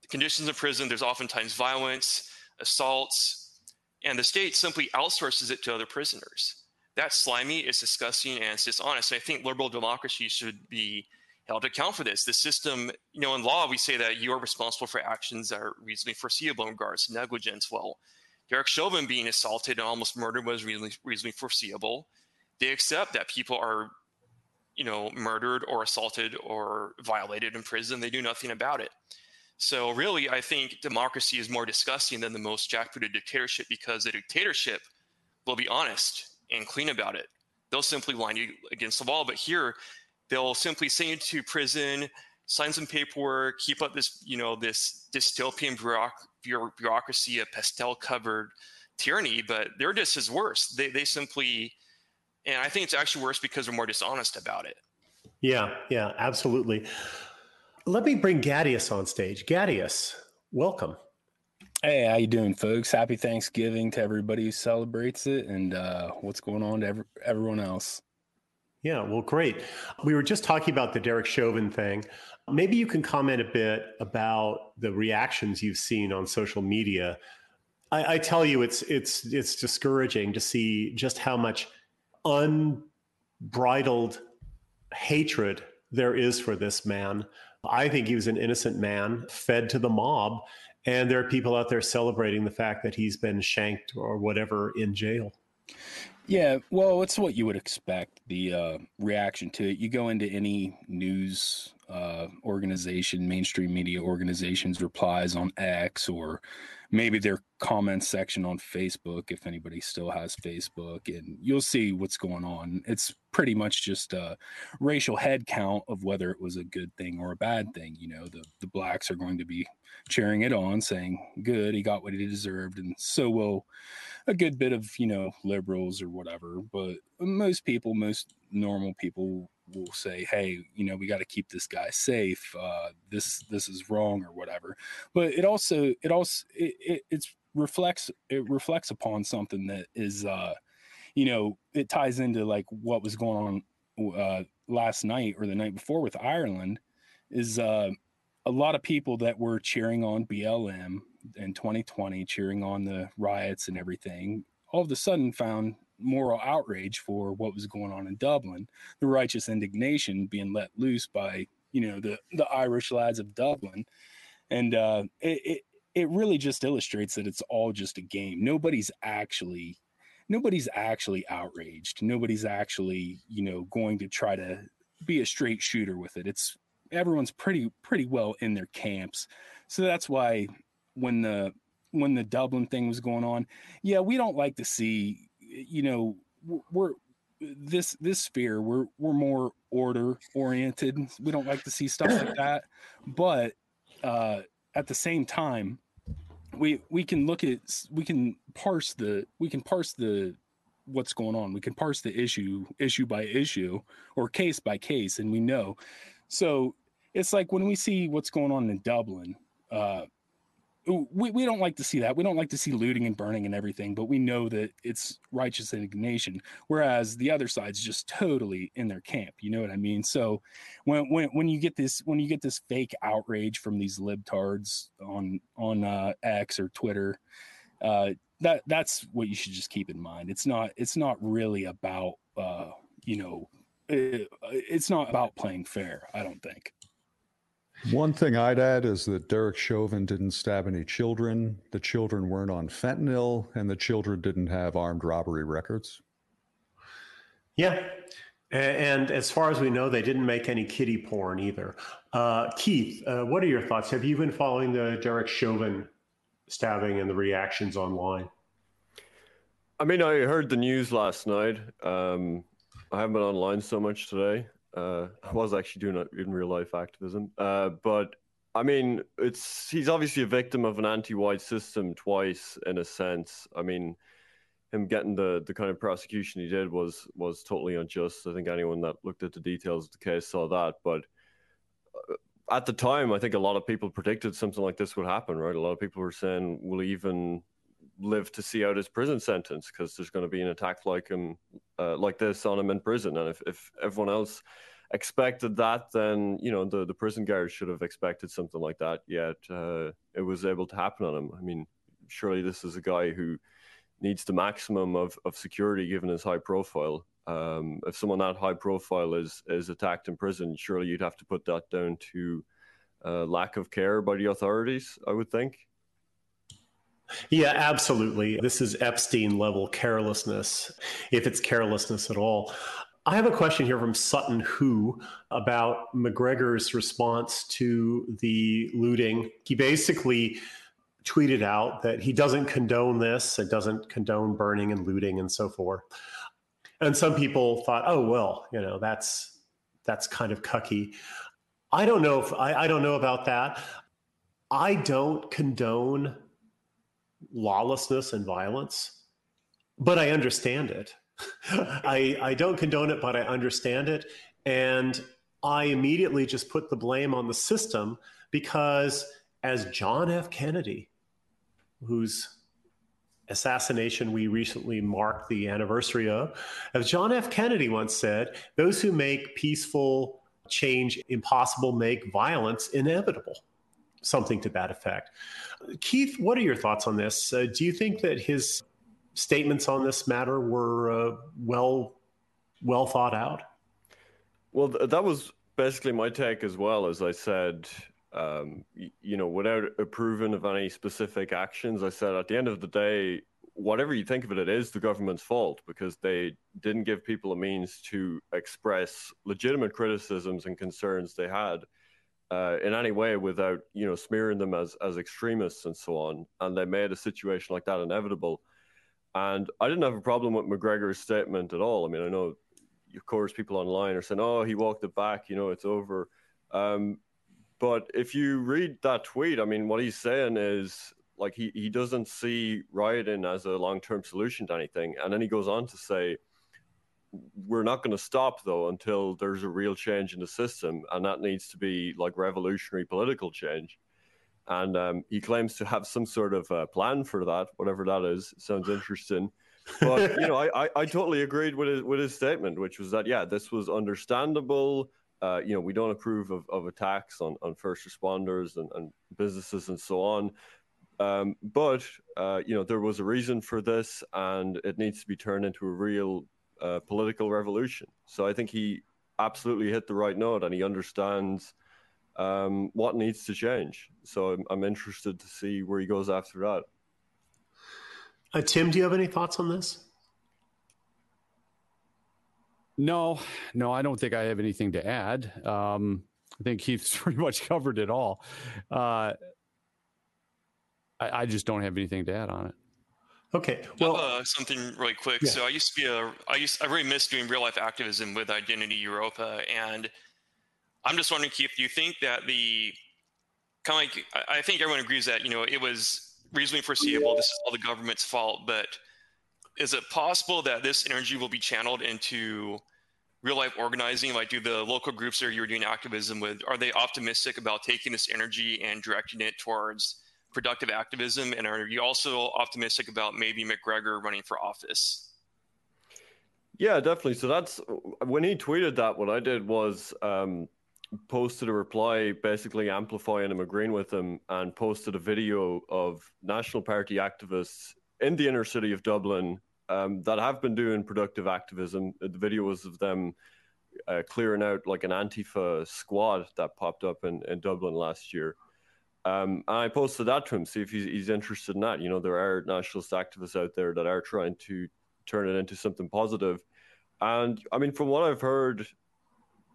The conditions in prison, there's oftentimes violence, assaults, and the state simply outsources it to other prisoners. That's slimy, it's disgusting, and it's dishonest. And I think liberal democracy should be held to account for this. The system, you know, in law, we say that you are responsible for actions that are reasonably foreseeable in regards to negligence. Well, Derek Chauvin being assaulted and almost murdered was reasonably, reasonably foreseeable. They accept that people are, you know, murdered or assaulted or violated in prison. They do nothing about it. So really, I think democracy is more disgusting than the most jackbooted dictatorship because the dictatorship will be honest and clean about it. They'll simply line you against the wall. But here, they'll simply send you to prison, sign some paperwork, keep up this, you know, this dystopian bureaucracy, a pastel covered tyranny, but they're just as worse. They, they simply, and I think it's actually worse because they're more dishonest about it. Yeah, yeah, absolutely. Let me bring Gaddius on stage. Gaddius, welcome. Hey, how you doing, folks? Happy Thanksgiving to everybody who celebrates it, and uh, what's going on to every, everyone else. Yeah, well, great. We were just talking about the Derek Chauvin thing. Maybe you can comment a bit about the reactions you've seen on social media. I, I tell you, it's it's it's discouraging to see just how much unbridled hatred there is for this man. I think he was an innocent man fed to the mob, and there are people out there celebrating the fact that he's been shanked or whatever in jail. Yeah, well, it's what you would expect the uh, reaction to it. You go into any news uh, organization, mainstream media organizations, replies on X or maybe their comments section on Facebook, if anybody still has Facebook, and you'll see what's going on. It's pretty much just a racial head count of whether it was a good thing or a bad thing. You know, the, the blacks are going to be cheering it on, saying, good, he got what he deserved. And so will a good bit of you know liberals or whatever but most people most normal people will say hey you know we got to keep this guy safe uh, this this is wrong or whatever. But it also it also it, it it's reflects it reflects upon something that is uh you know it ties into like what was going on uh last night or the night before with Ireland is uh a lot of people that were cheering on BLM in 2020 cheering on the riots and everything, all of a sudden found moral outrage for what was going on in Dublin, the righteous indignation being let loose by you know the the Irish lads of Dublin, and uh, it, it it really just illustrates that it's all just a game. Nobody's actually nobody's actually outraged. Nobody's actually, you know, going to try to be a straight shooter with it. It's everyone's pretty pretty well in their camps. So that's why when the when the Dublin thing was going on, yeah, we don't like to see, you know, we're this this sphere we're we're more order oriented. We don't like to see stuff like that. But uh at the same time, we we can look at we can parse the we can parse the what's going on. We can parse the issue issue by issue or case by case, and we know. So it's like when we see what's going on in Dublin, uh, we, we don't like to see that. We don't like to see looting and burning and everything, but we know that it's righteous indignation. Whereas the other side's just totally in their camp. You know what I mean? So when when when you get this when you get this fake outrage from these libtards on on uh, X or Twitter, uh, that that's what you should just keep in mind. It's not it's not really about uh, you know it, it's not about playing fair. I don't think. One thing I'd add is that Derek Chauvin didn't stab any children. The children weren't on fentanyl, and the children didn't have armed robbery records. Yeah. And as far as we know, they didn't make any kitty porn either. Uh, Keith, uh, what are your thoughts? Have you been following the Derek Chauvin stabbing and the reactions online? I mean, I heard the news last night. Um, I haven't been online so much today. Uh, I was actually doing it in real life activism. Uh, but I mean, it's he's obviously a victim of an anti-white system twice, in a sense. I mean, him getting the the kind of prosecution he did was was totally unjust. I think anyone that looked at the details of the case saw that. But uh, at the time, I think a lot of people predicted something like this would happen. Right? A lot of people were saying, "Will even live to see out his prison sentence because there's going to be an attack like him, uh, like this on him in prison. And if, if everyone else expected that, then you know the the prison guards should have expected something like that. Yet uh, it was able to happen on him. I mean, surely this is a guy who needs the maximum of, of security given his high profile. Um, if someone that high profile is is attacked in prison, surely you'd have to put that down to uh, lack of care by the authorities. I would think. Yeah, absolutely. This is Epstein level carelessness, if it's carelessness at all. I have a question here from Sutton Who about McGregor's response to the looting. He basically tweeted out that he doesn't condone this, it doesn't condone burning and looting and so forth. And some people thought, oh well, you know, that's that's kind of cucky. I don't know if I, I don't know about that. I don't condone lawlessness and violence, but I understand it. I, I don't condone it, but I understand it. And I immediately just put the blame on the system because, as John F. Kennedy, whose assassination we recently marked the anniversary of, as John F. Kennedy once said, those who make peaceful change impossible make violence inevitable something to that effect. Keith, what are your thoughts on this? Uh, do you think that his statements on this matter were uh, well well thought out? Well, th- that was basically my take as well. As I said, um, y- you know, without approving of any specific actions, I said at the end of the day, whatever you think of it, it is the government's fault because they didn't give people a means to express legitimate criticisms and concerns they had uh, in any way without you know smearing them as as extremists and so on. And they made a situation like that inevitable. And I didn't have a problem with McGregor's statement at all. I mean, I know, of course, people online are saying, "Oh, he walked it back. You know, it's over." Um, but if you read that tweet, I mean, what he's saying is like he, he doesn't see rioting as a long term solution to anything. And then he goes on to say, we're not going to stop though until there's a real change in the system, and that needs to be like revolutionary political change. And um, he claims to have some sort of uh, plan for that, whatever that is. Sounds interesting. But you know, I, I, I, totally agreed with his with his statement, which was that yeah, this was understandable. Uh, you know, we don't approve of, of attacks on, on first responders and, and businesses and so on. Um, but uh, you know, there was a reason for this, and it needs to be turned into a real uh, political revolution. So I think he absolutely hit the right note, and he understands um, what needs to change. So I'm, I'm, interested to see where he goes after that. Uh, Tim, do you have any thoughts on this? No, no, I don't think I have anything to add. Um, I think Keith's pretty much covered it all. Uh, I, I, just don't have anything to add on it. Okay. Well, uh, something really quick. Yeah. So I used to be a, I used, I really miss doing real life activism with Identity Europa, and I'm just wondering, Keith, do you think that the kind of like I think everyone agrees that you know it was reasonably foreseeable. This is all the government's fault, but is it possible that this energy will be channeled into real life organizing? Like, do the local groups that you're doing activism with are they optimistic about taking this energy and directing it towards productive activism? And are you also optimistic about maybe McGregor running for office? Yeah, definitely. So that's when he tweeted that. What I did was um, posted a reply basically amplifying him, agreeing with him, and posted a video of National Party activists in the inner city of Dublin um, that have been doing productive activism. The video was of them uh, clearing out like an Antifa squad that popped up in, in Dublin last year. Um, I posted that to him, see if he's, he's interested in that. You know, there are nationalist activists out there that are trying to turn it into something positive. And I mean, from what I've heard,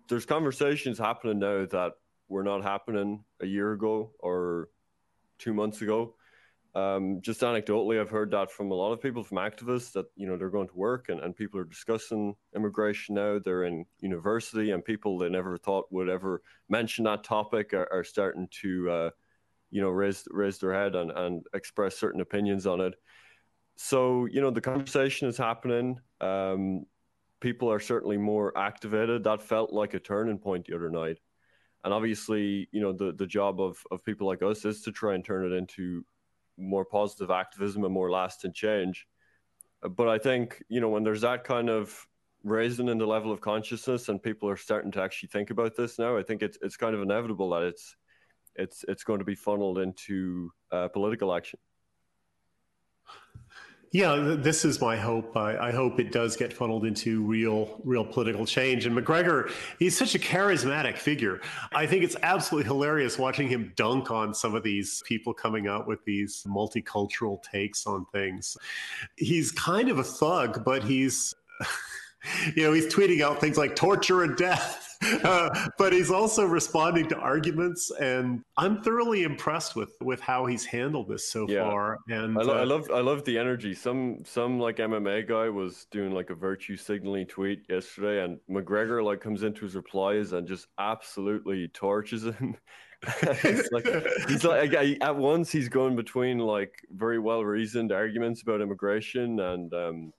there's conversations happening now that were not happening a year ago or two months ago. Um, just anecdotally, I've heard that from a lot of people, from activists, that you know they're going to work and, and people are discussing immigration now. They're in university, and people they never thought would ever mention that topic are, are starting to, uh, you know, raise raise their head and, and express certain opinions on it. So you know the conversation is happening. Um, people are certainly more activated. That felt like a turning point the other night. And obviously, you know, the, the job of, of people like us is to try and turn it into more positive activism and more lasting change. But I think, you know, when there's that kind of raising in the level of consciousness and people are starting to actually think about this now, I think it's it's kind of inevitable that it's it's it's going to be funneled into uh, political action. Yeah, this is my hope. I, I, hope it does get funneled into real, real political change. And McGregor, he's such a charismatic figure. I think it's absolutely hilarious watching him dunk on some of these people coming out with these multicultural takes on things. He's kind of a thug, but he's, you know, he's tweeting out things like torture and death uh, but he's also responding to arguments, and I'm thoroughly impressed with with how he's handled this so yeah. far. And I, lo- uh, I love I love the energy. Some some like MMA guy was doing like a virtue signaling tweet yesterday, and McGregor like comes into his replies and just absolutely torches him. like, he's like at once he's going between like very well reasoned arguments about immigration and um,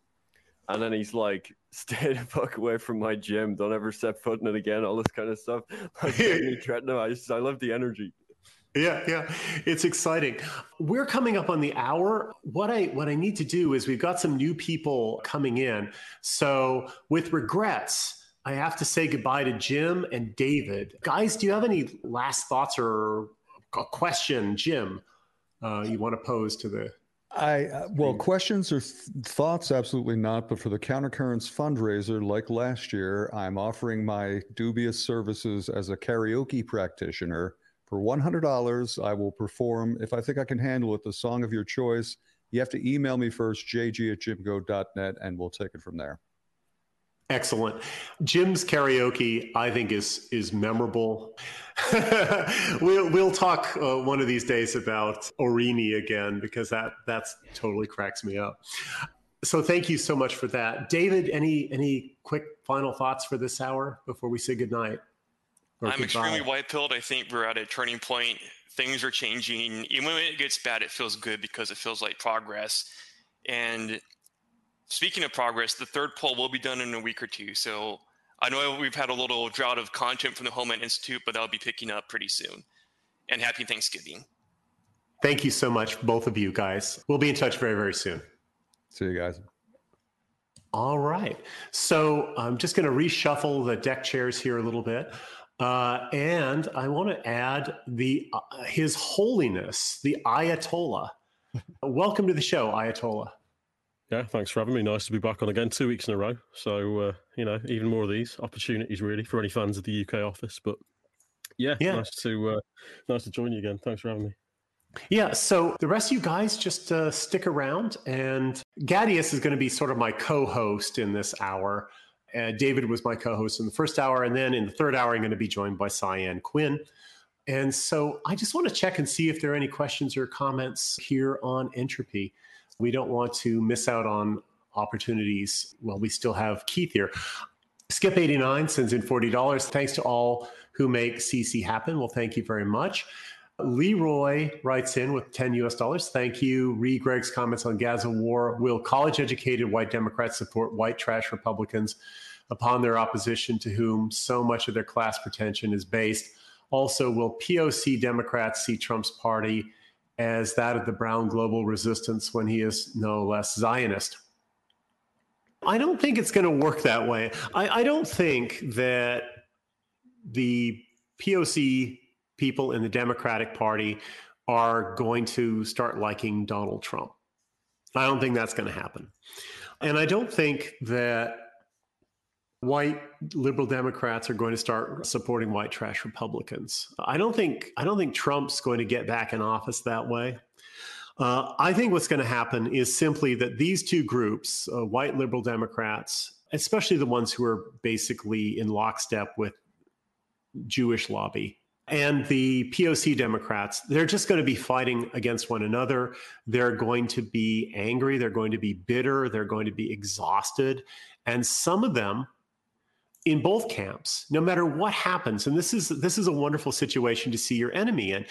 and then he's like, "Stay the fuck away from my gym! Don't ever step foot in it again!" All this kind of stuff. Like. I just, I love the energy. Yeah, yeah, it's exciting. We're coming up on the hour. What I what I need to do is we've got some new people coming in. So with regrets, I have to say goodbye to Jim and David. Guys, do you have any last thoughts or a question, Jim, uh, you want to pose to the I uh, well, questions or th- thoughts? Absolutely not. But for the Countercurrents fundraiser, like last year, I'm offering my dubious services as a karaoke practitioner. For $100, I will perform, if I think I can handle it, the song of your choice. You have to email me first, jg at jimgoad.net, and we'll take it from there. Excellent. Jim's karaoke, I think, is is memorable. we'll we'll talk uh, one of these days about Orini again because that that's totally cracks me up. So thank you so much for that, David. Any any quick final thoughts for this hour before we say goodnight? I'm goodbye? extremely white pilled. I think we're at a turning point. Things are changing. Even when it gets bad, it feels good because it feels like progress. And speaking of progress, the third poll will be done in a week or two. So I know we've had a little drought of content from the Homeland Institute, but that'll be picking up pretty soon. And happy Thanksgiving. Thank you so much, both of you guys. We'll be in touch very, very soon. See you guys. All right. So I'm just going to reshuffle the deck chairs here a little bit. Uh, and I want to add the uh, His Holiness, the Ayatollah. Welcome to the show, Ayatollah. Yeah, thanks for having me. Nice to be back on again, two weeks in a row. So uh, you know, even more of these opportunities really for any fans of the UK office. But yeah, yeah. nice to uh, nice to join you again. Thanks for having me. Yeah, so the rest of you guys just uh, stick around, and Gaddius is going to be sort of my co-host in this hour, Uh, David was my co host in the first hour. And then in the third hour, I'm going to be joined by Cyan Quinn. And so I just want to check and see if there are any questions or comments here on entropy. We don't want to miss out on opportunities. Well, we still have Keith here. Skip89 sends in $40. Thanks to all who make CC happen. Well, thank you very much. Leroy writes in with 10 US dollars. Thank you. Read Greg's comments on Gaza war. Will college educated white Democrats support white trash Republicans upon their opposition to whom so much of their class pretension is based? Also, will POC Democrats see Trump's party as that of the brown global resistance when he is no less Zionist? I don't think it's going to work that way. I, I don't think that the POC people in the Democratic Party are going to start liking Donald Trump. I don't think that's going to happen. And I don't think that white liberal democrats are going to start supporting white trash republicans i don't think i don't think trump's going to get back in office that way uh, i think what's going to happen is simply that these two groups uh, white liberal democrats especially the ones who are basically in lockstep with jewish lobby and the POC Democrats, they're just going to be fighting against one another. They're going to be angry. They're going to be bitter. They're going to be exhausted. And some of them in both camps, no matter what happens, and this is this is a wonderful situation to see your enemy in.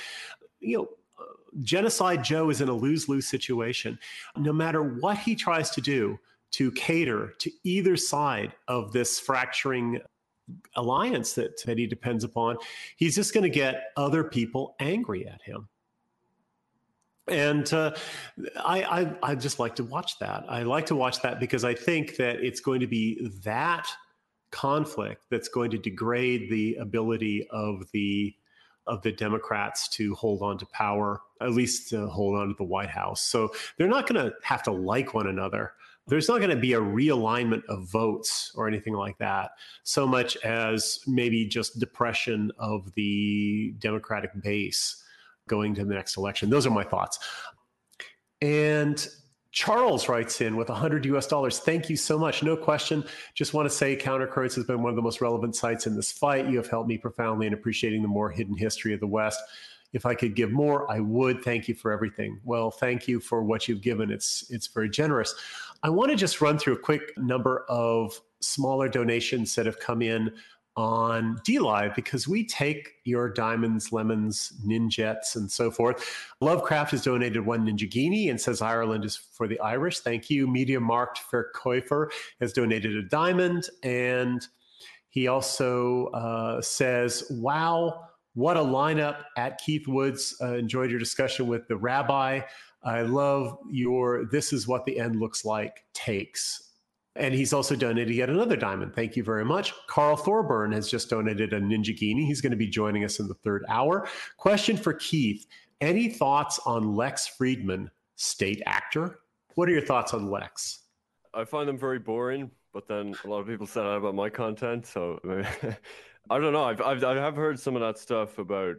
You know, genocide Joe is in a lose lose situation. No matter what he tries to do to cater to either side of this fracturing alliance that, that he depends upon, he's just going to get other people angry at him. And uh, I, I, I just like to watch that. I like to watch that because I think that it's going to be that conflict that's going to degrade the ability of the of the Democrats to hold on to power, at least to hold on to the White House. So they're not going to have to like one another. There's not going to be a realignment of votes or anything like that, so much as maybe just depression of the Democratic base going to the next election. Those are my thoughts. And Charles writes in with 100 US dollars. Thank you so much. No question. Just want to say Countercurrents has been one of the most relevant sites in this fight. You have helped me profoundly in appreciating the more hidden history of the West. If I could give more, I would. Thank you for everything. Well, thank you for what you've given. It's it's very generous. I want to just run through a quick number of smaller donations that have come in on DLive because we take your diamonds, lemons, ninjets, and so forth. Lovecraft has donated one Ninjaghini and says Ireland is for the Irish. Thank you. Media Marked Verkäufer has donated a diamond. And he also uh, says, wow, what a lineup at Keith Woods. Uh, enjoyed your discussion with the rabbi. I love your This is what the end looks like takes. And he's also donated yet another diamond. Thank you very much. Karl Thorburn has just donated a Ninjaghini. He's going to be joining us in the third hour. Question for Keith Any thoughts on Lex Fridman, state actor? What are your thoughts on Lex? I find them very boring, but then a lot of people said that about my content. So I don't know. I've, I've, I have heard some of that stuff about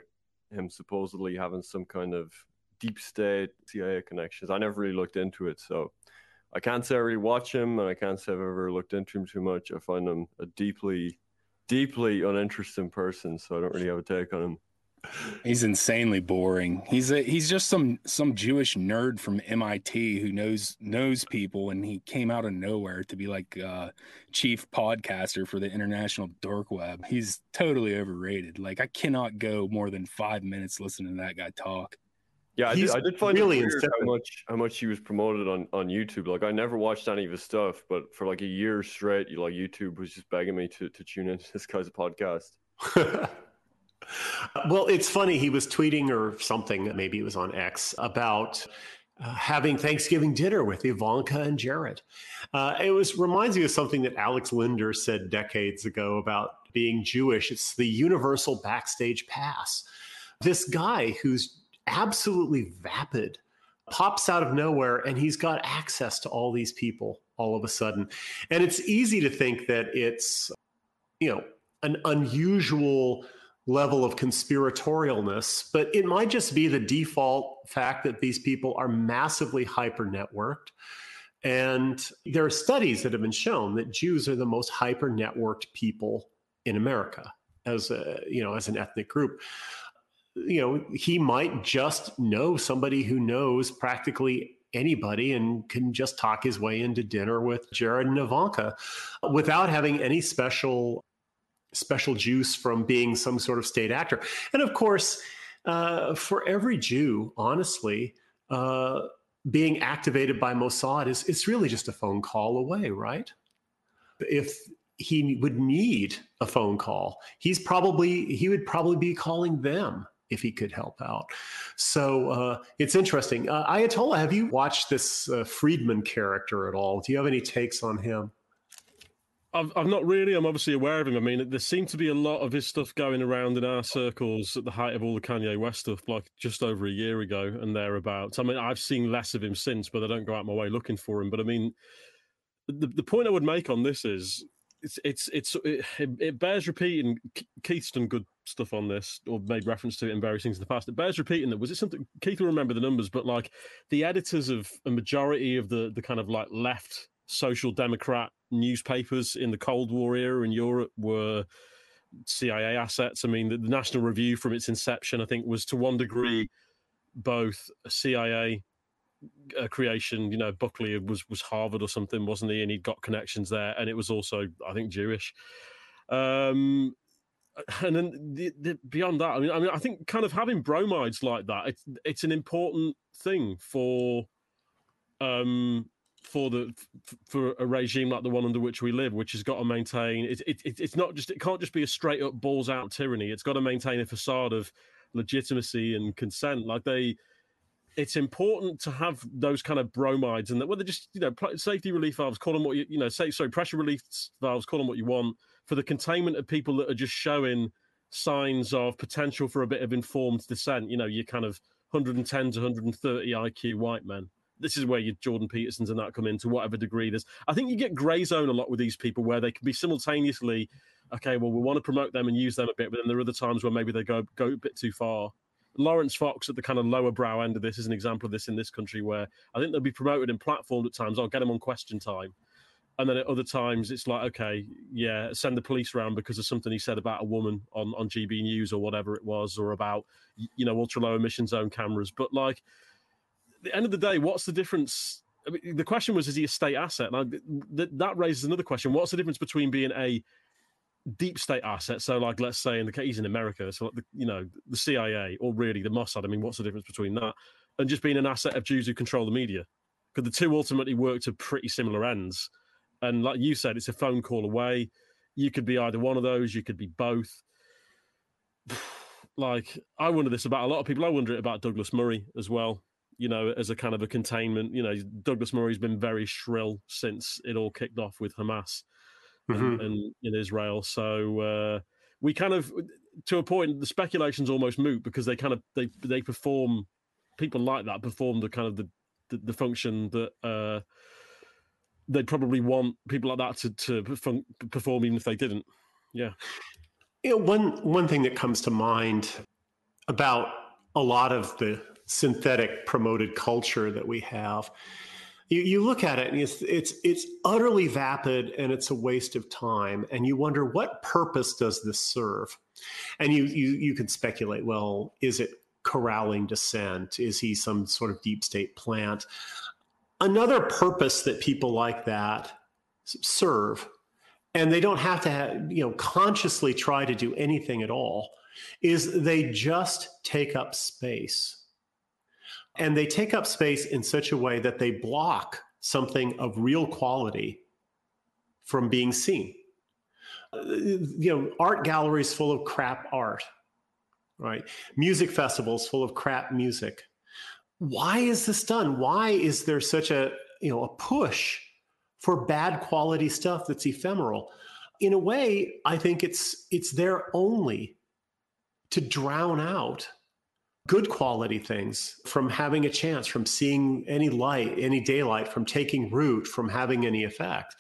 him supposedly having some kind of deep state CIA connections. I never really looked into it. So I can't say I really watch him, and I can't say I've ever looked into him too much. I find him a deeply, deeply uninteresting person, so I don't really have a take on him. He's insanely boring. He's a he's just some some Jewish nerd from MIT who knows knows people, and he came out of nowhere to be like uh, chief podcaster for the international dark web. He's totally overrated. Like I cannot go more than five minutes listening to that guy talk. Yeah, I did, I did, find really it how much how much he was promoted on on YouTube. Like I never watched any of his stuff, but for like a year straight, you like YouTube was just begging me to to tune into this guy's podcast. well, it's funny. He was tweeting or something, maybe it was on X, about uh, having Thanksgiving dinner with Ivanka and Jared. Uh, it was reminds me of something that Alex Linder said decades ago about being Jewish. It's the universal backstage pass. This guy who's absolutely vapid pops out of nowhere and he's got access to all these people all of a sudden. And it's easy to think that it's, you know, an unusual level of conspiratorialness, but it might just be the default fact that these people are massively hyper networked. And there are studies that have been shown that Jews are the most hyper networked people in America as a, you know, as an ethnic group. You know, he might just know somebody who knows practically anybody and can just talk his way into dinner with Jared and Ivanka without having any special special juice from being some sort of state actor. And of course, uh, for every Jew, honestly, uh, being activated by Mossad is it's really just a phone call away, right? If he would need a phone call, he's probably he would probably be calling them if he could help out. So uh, it's interesting. Uh, Ayatollah, have you watched this uh, Fridman character at all? Do you have any takes on him? I've, I've not really. I'm obviously aware of him. I mean, there seemed to be a lot of his stuff going around in our circles at the height of all the Kanye West stuff, like just over a year ago and thereabouts. I mean, I've seen less of him since, but I don't go out my way looking for him. But I mean, the, the point I would make on this is it's it's it's it, it bears repeating. Keith's done good stuff on this, or made reference to it in various things in the past. It bears repeating that was it something Keith will remember the numbers, but like the editors of a majority of the the kind of like left social democrat newspapers in the Cold War era in Europe were CIA assets. I mean, the, the, National Review from its inception, I think, was to one degree both CIA uh, creation. You know, Buckley was was Harvard or something, wasn't he? And he'd got connections there, and it was also, I think, Jewish. Um, and then the, the, beyond that, I mean, I mean, I think kind of having bromides like that, it's it's an important thing for um for the for a regime like the one under which we live, which has got to maintain it, it, it, it's not just it can't just be a straight up balls out tyranny. It's got to maintain a facade of legitimacy and consent. Like they, it's important to have those kind of bromides and that whether just you know safety relief valves, call them what you you know say sorry pressure relief valves, call them what you want for the containment of people that are just showing signs of potential for a bit of informed dissent. You know, you kind of 110 to 130 IQ white men this is where your Jordan Petersons and that come in to whatever degree. There's, I think you get grey zone a lot with these people where they can be simultaneously, okay, well, we want to promote them and use them a bit, but then there are other times where maybe they go go a bit too far. Laurence Fox at the kind of lower brow end of this is an example of this in this country where I think they'll be promoted and platformed at times. I'll get them on question time. And then at other times, it's like, okay, yeah, send the police around because of something he said about a woman on, on GB News or whatever it was, or about, you know, ultra low emission zone cameras. But like, the end of the day, what's the difference? I mean, the question was, is he a state asset? Now, th- that raises another question. What's the difference between being a deep state asset? So, like, let's say in the case in America, so like the, you know, the CIA or really the Mossad. I mean, what's the difference between that and just being an asset of Jews who control the media? Because the two ultimately work to pretty similar ends. And like you said, it's a phone call away. You could be either one of those. You could be both. like I wonder this about a lot of people. I wonder it about Douglas Murray as well you know, as a kind of a containment. You know, Douglas Murray's been very shrill since it all kicked off with Hamas mm-hmm. and, and, in Israel. So uh, we kind of, to a point, the speculation's almost moot because they kind of they they perform people like that perform the kind of the the, the function that. Uh, they'd probably want people like that to, to perform even if they didn't. Yeah. You know, one one thing that comes to mind about a lot of the synthetic promoted culture that we have. You, you look at it and it's, it's, it's utterly vapid and it's a waste of time. And you wonder what purpose does this serve? And you, you, you can speculate, well, is it corralling dissent? Is he some sort of deep state plant? Another purpose that people like that serve, and they don't have to have, you know, consciously try to do anything at all, is they just take up space and they take up space in such a way that they block something of real quality from being seen. Uh, you know, art galleries full of crap art, right? Music festivals full of crap music. Why is this done? Why is there such a you know a push for bad quality stuff that's ephemeral? In a way, I think it's it's there only to drown out good quality things from having a chance, from seeing any light, any daylight, from taking root, from having any effect.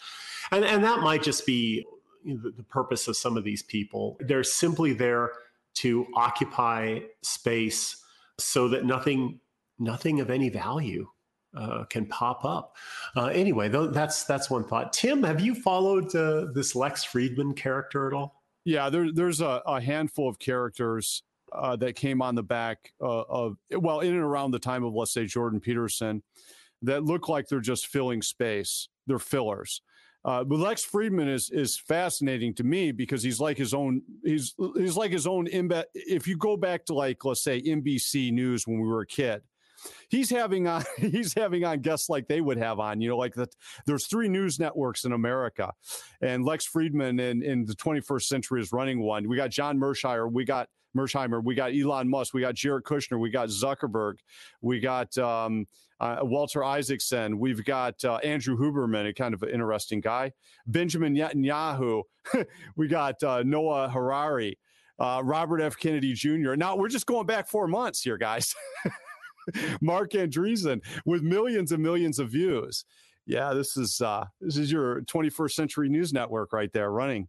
And, and that might just be the, the purpose of some of these people. They're simply there to occupy space so that nothing nothing of any value uh, can pop up. Uh, anyway, that's that's one thought. Tim, have you followed uh, this Lex Fridman character at all? Yeah, there, there's a, a, handful of characters uh, that came on the back uh, of well, in and around the time of let's say Jordan Peterson, that look like they're just filling space. They're fillers. Uh, but Lex Fridman is is fascinating to me because he's like his own. He's he's like his own. If you go back to like let's say NBC News when we were a kid, he's having on he's having on guests like they would have on. You know, like that. There's three news networks in America, and Lex Fridman in in the 21st century is running one. We got John Mearsheimer. We got Mearsheimer. We got Elon Musk. We got Jared Kushner. We got Zuckerberg. We got. Um, uh, Walter Isaacson. We've got uh, Andrew Huberman, a kind of an interesting guy. Benjamin Netanyahu. we got uh, Noah Harari, uh, Robert F. Kennedy Jr. Now we're just going back four months here, guys. Marc Andreessen with millions and millions of views. Yeah, this is uh, this is your 21st century news network right there running.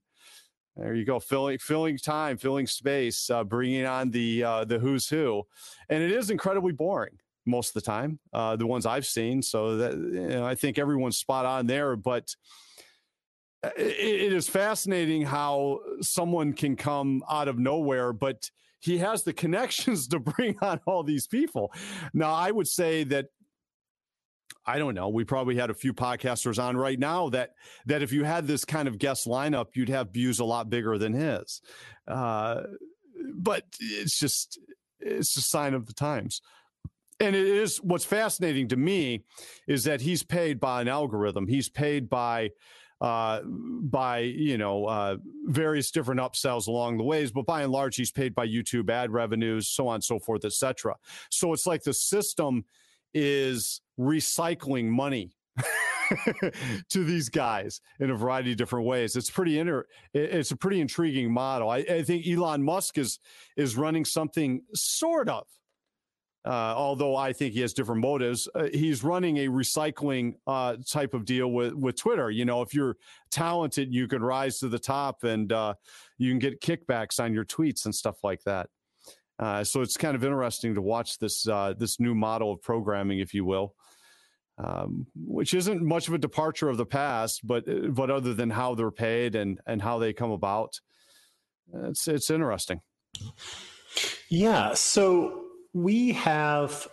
There you go, filling filling time, filling space, uh, bringing on the uh, the who's who, and it is incredibly boring most of the time, uh, the ones I've seen. So that you know, I think everyone's spot on there. But uh, it, it is fascinating how someone can come out of nowhere, but he has the connections to bring on all these people. Now, I would say that I don't know. We probably had a few podcasters on right now that that if you had this kind of guest lineup, you'd have views a lot bigger than his. Uh, but it's just it's a sign of the times and it is what's fascinating to me is that he's paid by an algorithm. He's paid by uh, by you know uh, various different upsells along the ways, but by and large, he's paid by YouTube ad revenues, so on and so forth, etc. So it's like the system is recycling money to these guys in a variety of different ways. It's pretty inter- it's a pretty intriguing model. I, I think Elon Musk is is running something sort of uh, although I think he has different motives, uh, he's running a recycling uh, type of deal with, with Twitter. You know, if you're talented, you can rise to the top and uh, you can get kickbacks on your tweets and stuff like that. Uh, so it's kind of interesting to watch this uh, this new model of programming, if you will, um, which isn't much of a departure of the past, but but other than how they're paid and and how they come about, it's it's interesting. Yeah. So we have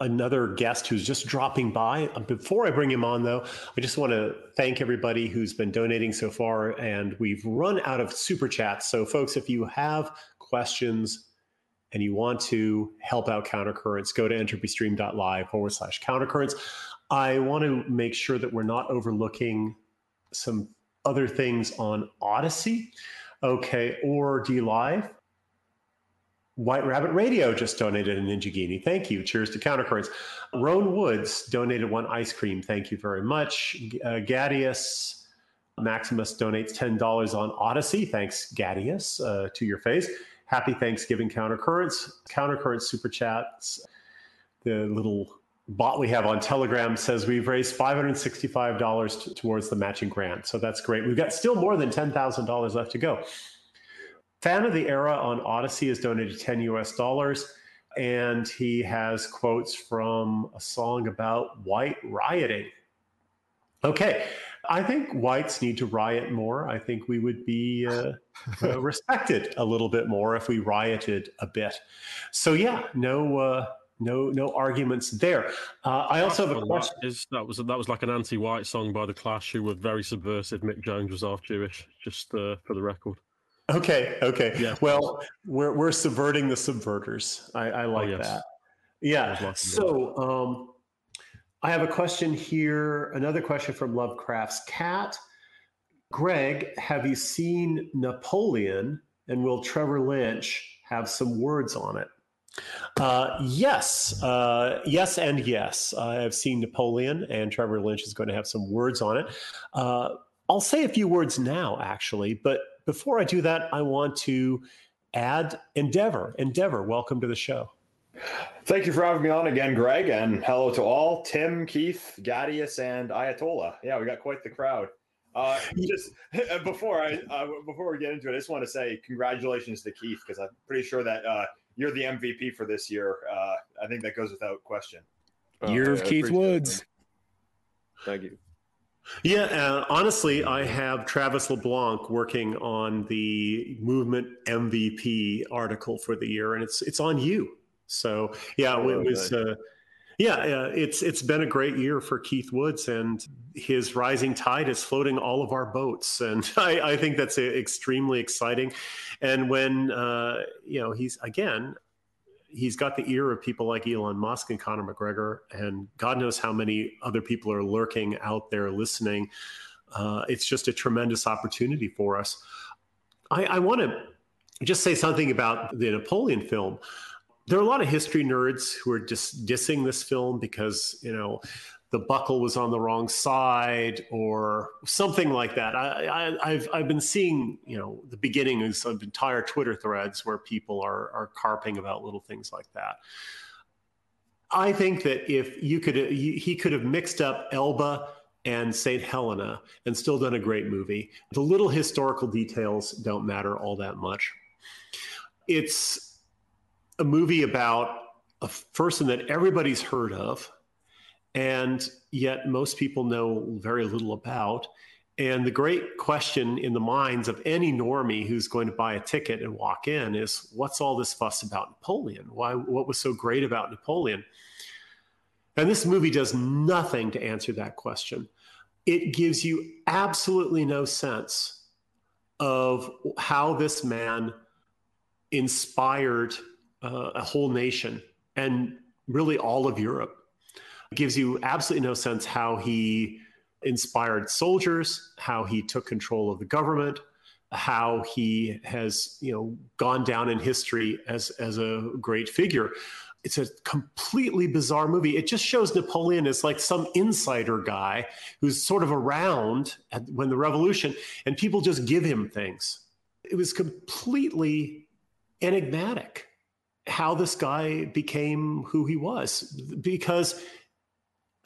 another guest who's just dropping by. Uh, before I bring him on, though, I just want to thank everybody who's been donating so far. And we've run out of super chats. So, folks, if you have questions and you want to help out Countercurrents, go to entropystream.live forward slash countercurrents. I want to make sure that we're not overlooking some other things on Odysee, okay, or DLive. White Rabbit Radio just donated an Ninja Thank you. Cheers to Countercurrents. Roan Woods donated one ice cream. Thank you very much. Uh, Gaddius Maximus donates $10 on Odysee. Thanks, Gaddius, uh, to your face. Happy Thanksgiving, Countercurrents. Countercurrents Super Chats. The little bot we have on Telegram says we've raised $565 t- towards the matching grant. So that's great. We've got still more than $10,000 left to go. Fan of the Era on Odysee has donated 10 US dollars, and he has quotes from a song about white rioting. Okay, I think whites need to riot more. I think we would be uh, uh, respected a little bit more if we rioted a bit. So yeah, no. Uh, no, no arguments there. Uh, I also have a question. That, is, that was that was like an anti-white song by the Clash, who were very subversive. Mick Jones was half Jewish, just uh, for the record. Okay. Okay. Yeah. Well, we're we're subverting the subverters. I, I like oh, yes. that. Yeah. So, um, I have a question here. Another question from Lovecraft's Cat. Greg, have you seen Napoleon? And will Trevor Lynch have some words on it? Uh, yes, uh, yes, and yes. I have seen Napoleon, and Trevor Lynch is going to have some words on it. Uh, I'll say a few words now, actually, but before I do that, I want to add Endeavour. Endeavour, welcome to the show. Thank you for having me on again, Greg, and hello to all Tim, Keith, Gaddius, and Ayatollah. Yeah, we got quite the crowd. Uh, just before I uh, before we get into it, I just want to say congratulations to Keith because I'm pretty sure that uh, you're the MVP for this year. Uh, I think that goes without question. Oh, Year of Keith Woods. Thank you. Yeah, uh, honestly, I have Travis LeBlanc working on the movement MVP article for the year, and it's it's on you. So yeah, it was. Uh, yeah, uh, it's it's been a great year for Keith Woods, and his rising tide is floating all of our boats, and I, I think that's extremely exciting. And when uh, you know he's again, he's got the ear of people like Elon Musk and Conor McGregor, and God knows how many other people are lurking out there listening. Uh, it's just a tremendous opportunity for us. I, I want to just say something about the Napoleon film there are a lot of history nerds who are just dissing this film because you know the buckle was on the wrong side or something like that. I, have I've been seeing you know the beginnings of entire Twitter threads where people are are carping about little things like that. I think that if you could he could have mixed up Elba and St. Helena and still done a great movie. The little historical details don't matter all that much. It's a movie about a person that everybody's heard of, and yet most people know very little about. And the great question in the minds of any normie who's going to buy a ticket and walk in is what's all this fuss about Napoleon? Why what was so great about Napoleon? And this movie does nothing to answer that question. It gives you absolutely no sense of how this man inspired uh, a whole nation and really all of Europe. It gives you absolutely no sense how he inspired soldiers, how he took control of the government, how he has you know gone down in history as as a great figure. It's a completely bizarre movie. It just shows Napoleon as like some insider guy who's sort of around when the revolution, and people just give him things. It was completely enigmatic how this guy became who he was because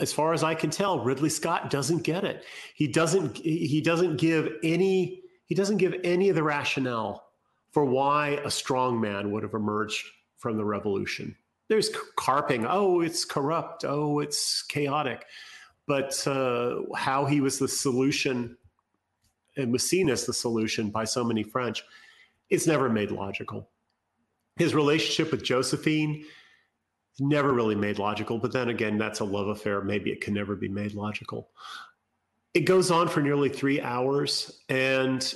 as far as I can tell, Ridley Scott doesn't get it. He doesn't he doesn't give any he doesn't give any of the rationale for why a strong man would have emerged from the revolution. There's carping, oh, it's corrupt, oh, it's chaotic. But uh, how he was the solution and was seen as the solution by so many French, it's never made logical his relationship with Josephine never really made logical. But then again, that's a love affair. Maybe it can never be made logical. It goes on for nearly three hours, and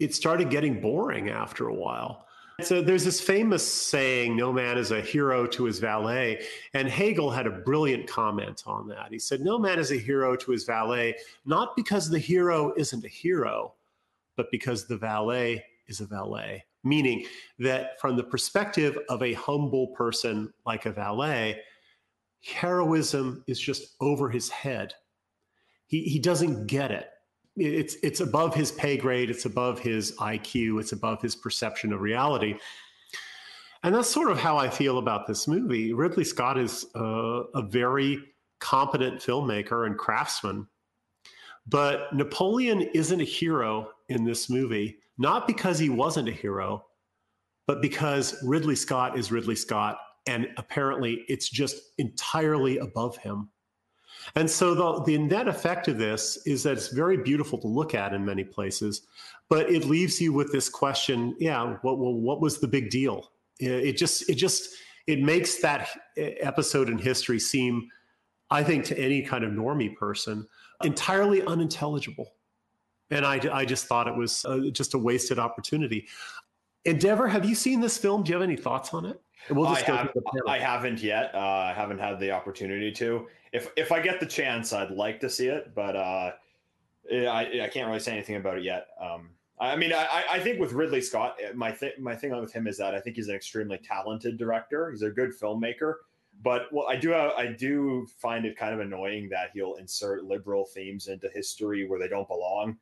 it started getting boring after a while. So there's this famous saying, no man is a hero to his valet. And Hegel had a brilliant comment on that. He said, no man is a hero to his valet, not because the hero isn't a hero, but because the valet is a valet meaning that from the perspective of a humble person like a valet, heroism is just over his head. He, he doesn't get it. It's, it's above his pay grade, it's above his IQ, it's above his perception of reality. And that's sort of how I feel about this movie. Ridley Scott is a very competent filmmaker and craftsman, but Napoleon isn't a hero in this movie not because he wasn't a hero, but because Ridley Scott is Ridley Scott. And apparently it's just entirely above him. And so the, the net effect of this is that it's very beautiful to look at in many places, but it leaves you with this question: Yeah, what well, what was the big deal? It just it just it makes that episode in history seem, I think, to any kind of normie person, entirely unintelligible. And I, I just thought it was uh, just a wasted opportunity. Endeavour, have you seen this film? Do you have any thoughts on it? We'll I, have, I haven't yet. Uh, I haven't had the opportunity to. If if I get the chance, I'd like to see it, but uh, I I can't really say anything about it yet. Um, I mean, I, I think with Ridley Scott, eh, my th- my thing with him is that I think he's an extremely talented director. He's a good filmmaker, but well, I do I do find it kind of annoying that he'll insert liberal themes into history where they don't belong.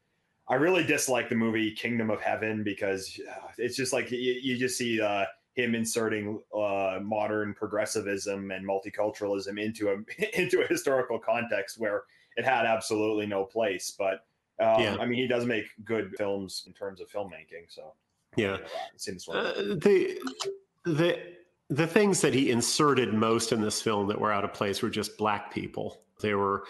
I really dislike the movie Kingdom of Heaven because uh, it's just like you, you just see uh, him inserting uh, modern progressivism and multiculturalism into a into a historical context where it had absolutely no place. But um, yeah. I mean, he does make good films in terms of filmmaking. So yeah. Uh, the the the things that he inserted most in this film that were out of place were just black people. They were,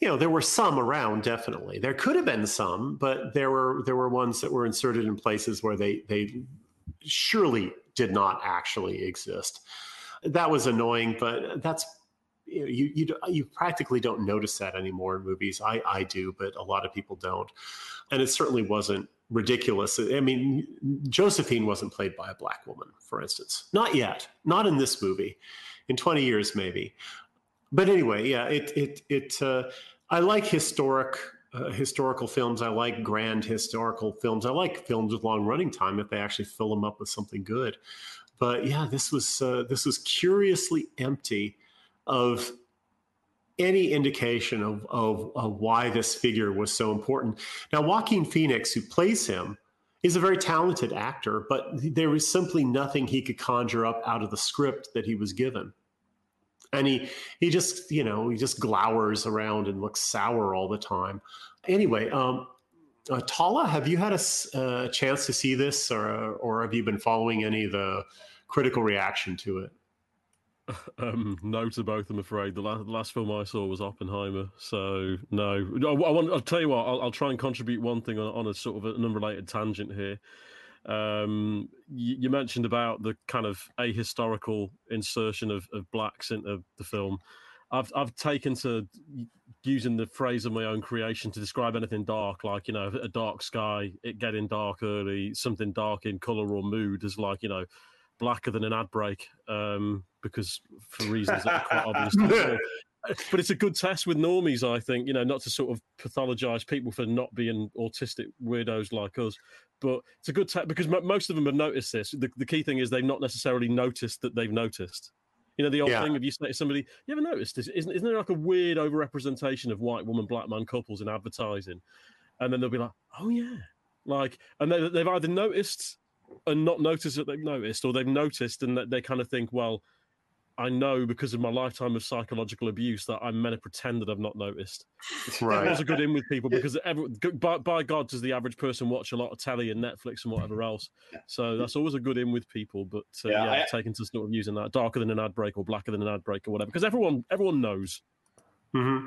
you know, there were some around definitely. There could have been some, but there were there were ones that were inserted in places where they they surely did not actually exist. That was annoying, but that's you you you practically don't notice that anymore in movies. I I do, but a lot of people don't, and it certainly wasn't ridiculous. I mean, Josephine wasn't played by a black woman, for instance, not yet, not in this movie. In twenty years, maybe. But anyway, yeah, it it it. Uh, I like historic uh, historical films. I like grand historical films. I like films with long running time if they actually fill them up with something good. But yeah, this was uh, this was curiously empty of any indication of, of, of why this figure was so important. Now, Joaquin Phoenix, who plays him, is a very talented actor, but there was simply nothing he could conjure up out of the script that he was given. And he he just you know he just glowers around and looks sour all the time. Anyway, um, uh, Tala, have you had a, chance to see this, or or have you been following any of the critical reaction to it? Um, no to both. I'm afraid the last, the last film I saw was Oppenheimer, so no. I, I want. I'll tell you what. I'll, I'll, try and contribute one thing on, on a sort of an unrelated tangent here. Um, you, you, mentioned about the kind of ahistorical insertion of, of blacks into the film. I've I've taken to using the phrase of my own creation to describe anything dark, like you know, a dark sky, it getting dark early, something dark in color or mood, is like you know, blacker than an ad break, um, because for reasons that are quite obvious. but it's a good test with normies, I think. You know, not to sort of pathologize people for not being autistic weirdos like us, but it's a good test because m- most of them have noticed this. The, the, key thing is they've not necessarily noticed that they've noticed. You know, the old yeah. thing of you say to somebody, "You ever noticed this? Isn't, isn't there like a weird overrepresentation of white woman, black man couples in advertising?" And then they'll be like, "Oh yeah," like, and they, they've either noticed and not noticed that they've noticed, or they've noticed and that they kind of think, "Well." I know because of my lifetime of psychological abuse that I'm meant to pretend that I've not noticed. Right. That was a good in with people because every, by, by, God does the average person watch a lot of telly and Netflix and whatever else. So that's always a good in with people. But uh, yeah, yeah I, taking to sort of using that darker than an ad break or blacker than an ad break or whatever because everyone everyone knows. Mm-hmm.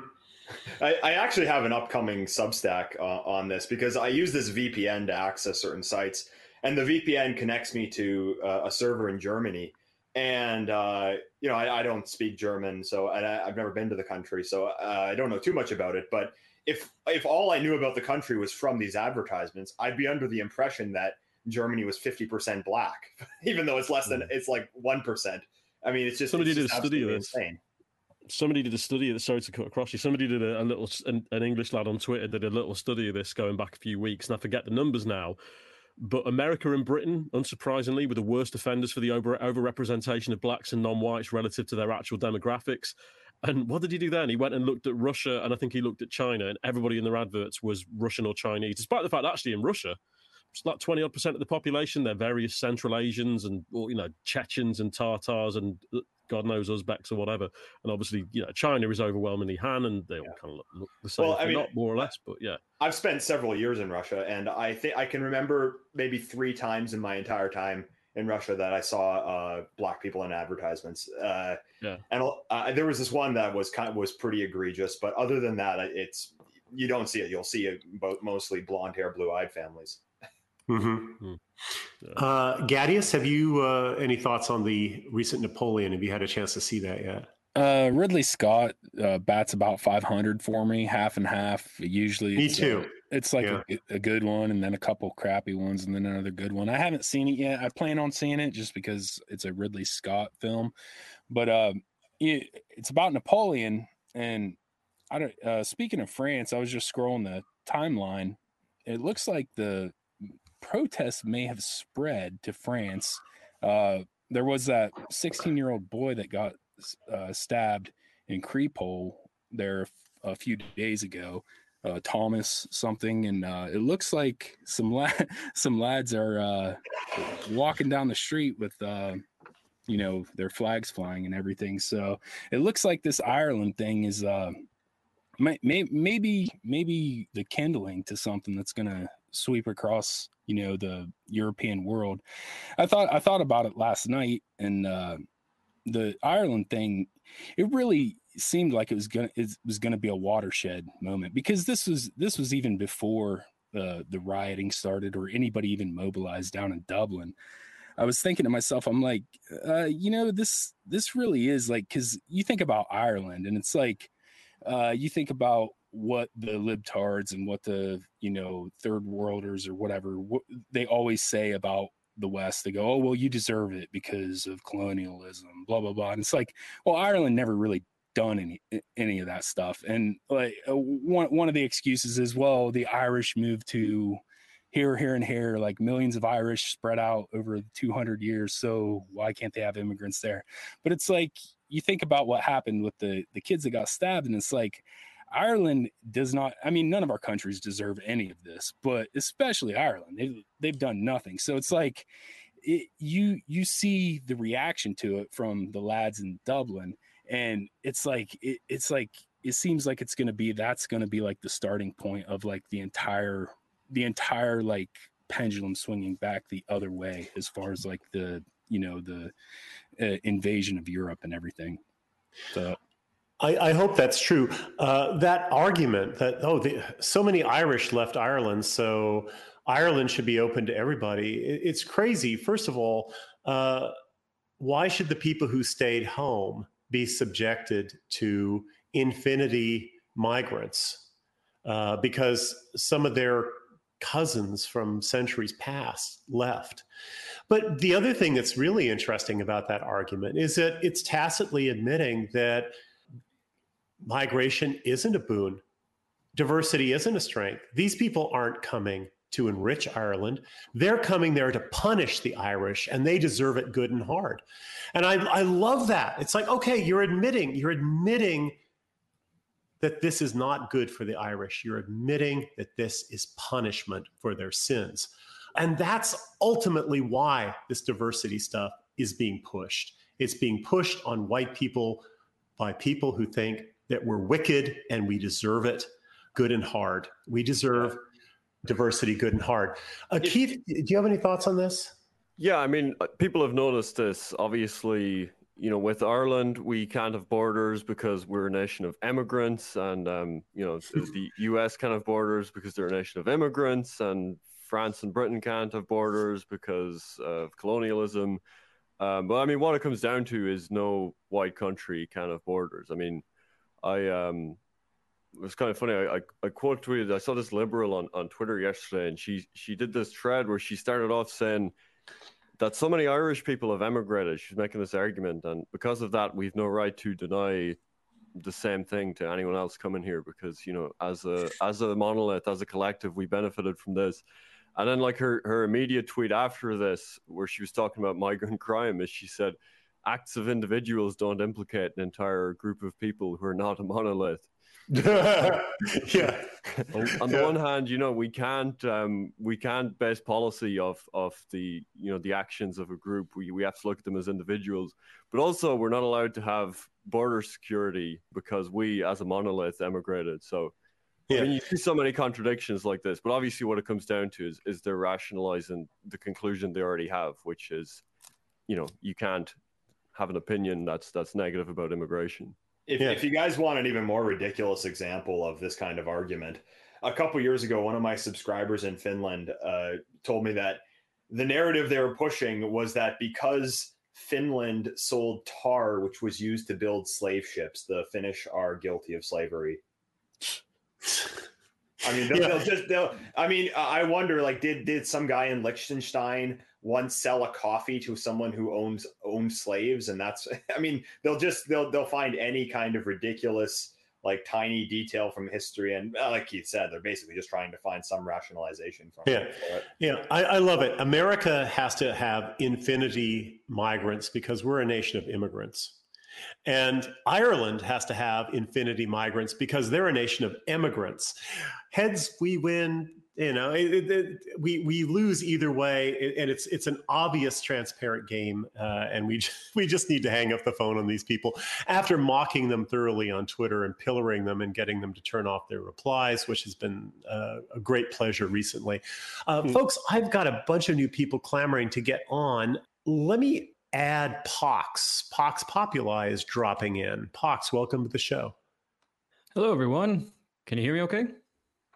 I, I, actually have an upcoming Substack uh, on this because I use this VPN to access certain sites, and the VPN connects me to uh, a server in Germany and uh, you know I, I, don't speak German, so I, have never been to the country, so uh, I don't know too much about it. But if if all I knew about the country was from these advertisements, I'd be under the impression that Germany was fifty percent black, even though it's less than hmm. it's like one percent. I mean, it's just somebody it's did a study of this. Insane. Somebody did a study of this. Sorry to cut across you. Somebody did a, a little an, an English lad on Twitter did a little study of this going back a few weeks, and I forget the numbers now but America and Britain, unsurprisingly, were the worst offenders for the over overrepresentation of blacks and non-whites relative to their actual demographics. And what did he do then? He went and looked at Russia, and I think he looked at China, and everybody in their adverts was Russian or Chinese, despite the fact that actually in Russia, it's like 20 odd percent of the population, they're various Central Asians and, or, you know, Chechens and Tartars and uh, God knows Uzbeks or whatever. And obviously, you know, China is overwhelmingly Han, and they all yeah. kind of look, look, the same, well, I mean, not more or less, but yeah. I've spent several years in Russia, and I think I can remember maybe three times in my entire time in Russia that I saw uh, black people in advertisements. Uh, yeah, and uh, there was this one that was kind of was pretty egregious, but other than that, it's you don't see it. You'll see it mostly blonde hair, blue eyed families. Mm-hmm. Mm. Uh, Gaddius, have you uh, any thoughts on the recent Napoleon? Have you had a chance to see that yet? Uh, Ridley Scott uh, bats about 500 for me, half and half. Usually, me too. it's like yeah. a, a, good one, and then a couple crappy ones, and then another good one. I haven't seen it yet. I plan on seeing it just because it's a Ridley Scott film. But uh, it, it's about Napoleon, and I don't. Uh, speaking of France, I was just scrolling the timeline. It looks like the protests may have spread to France. Uh, there was that 16 year old boy that got uh, stabbed in Crépol there a few days ago. Uh, Thomas something, and uh, it looks like some la- some lads are uh, walking down the street with uh, you know their flags flying and everything. So it looks like this Ireland thing is uh, may- maybe maybe the kindling to something that's gonna sweep across you know the European world. I thought I thought about it last night, and uh, the Ireland thing. It really seemed like it was gonna it was gonna be a watershed moment because this was this was even before the the rioting started or anybody even mobilized down in Dublin. I was thinking to myself, I'm like, uh, you know, this this really is like because you think about Ireland and it's like uh, you think about what the libtards and what the you know third worlders or whatever what they always say about the West. They go, oh well, you deserve it because of colonialism, blah blah blah. And it's like, well, Ireland never really done any any of that stuff. And like uh, one one of the excuses is, well, the Irish moved to here, here, and here, like millions of Irish spread out over 200 years. So why can't they have immigrants there? But it's like you think about what happened with the the kids that got stabbed, and it's like Ireland does not. I mean, none of our countries deserve any of this, but especially Ireland, they've they've done nothing. So it's like it, you you see the reaction to it from the lads in Dublin, and it's like it, it's like it seems like it's going to be that's going to be like the starting point of like the entire the entire like pendulum swinging back the other way as far as like the you know the uh, invasion of Europe and everything. So I, I, hope that's true. Uh, that argument that oh, the, so many Irish left Ireland, so Ireland should be open to everybody. It, it's crazy. First of all, uh, why should the people who stayed home be subjected to infinity migrants? Uh, because some of their cousins from centuries past left. But the other thing that's really interesting about that argument is that it's tacitly admitting that migration isn't a boon, diversity isn't a strength. These people aren't coming to enrich Ireland. They're coming there to punish the Irish, and they deserve it good and hard. And I, I love that. It's like, okay, you're admitting, you're admitting that this is not good for the Irish. You're admitting that this is punishment for their sins. And that's ultimately why this diversity stuff is being pushed. It's being pushed on white people by people who think that we're wicked and we deserve it good and hard. We deserve diversity good and hard. Uh, Keith, do you have any thoughts on this? Yeah, I mean, uh, people have noticed this. Obviously, you know, with Ireland, we can't have borders because we're a nation of immigrants, and um, you know, the U.S. can't have borders because they're a nation of immigrants, and France and Britain can't have borders because of colonialism. Um, but I mean, what it comes down to is no white country can have borders. I mean, I um, it was kind of funny. I, I, I quote tweeted. I saw this liberal on, on Twitter yesterday, and she she did this thread where she started off saying that so many Irish people have emigrated. She's making this argument, and because of that, we've no right to deny the same thing to anyone else coming here because you know, as a as a monolith, as a collective, we benefited from this. And then, like her her immediate tweet after this, where she was talking about migrant crime, is she said, "Acts of individuals don't implicate an entire group of people who are not a monolith." yeah. on, on yeah. the one hand, you know, we can't um, we can't base policy of of the you know the actions of a group. We we have to look at them as individuals, but also we're not allowed to have border security because we, as a monolith, emigrated. So. Yeah. I mean, you see so many contradictions like this, but obviously, what it comes down to is is they're rationalizing the conclusion they already have, which is, you know, you can't have an opinion that's that's negative about immigration. If, yeah. if you guys want an even more ridiculous example of this kind of argument, a couple years ago, one of my subscribers in Finland uh, told me that the narrative they were pushing was that because Finland sold tar, which was used to build slave ships, the Finnish are guilty of slavery. I mean, they'll, yeah. they'll just they'll. I mean, I wonder, like, did did some guy in Liechtenstein once sell a coffee to someone who owns owned slaves and that's i mean they'll just they'll they'll find any kind of ridiculous like tiny detail from history and uh, like keith said they're basically just trying to find some rationalization from yeah it. yeah I, I love it america has to have infinity migrants because we're a nation of immigrants and Ireland has to have infinity migrants because they're a nation of immigrants. Heads, we win you know it, it, we we lose either way and it's it's an obvious transparent game uh, and we we just need to hang up the phone on these people. After mocking them thoroughly on twitter and pillaring them and getting them to turn off their replies which has been uh, a great pleasure recently uh, mm-hmm. folks i've got a bunch of new people clamoring to get on. Let me add pox. Pox populi is dropping in. Pox welcome to the show. Hello everyone. Can you hear me okay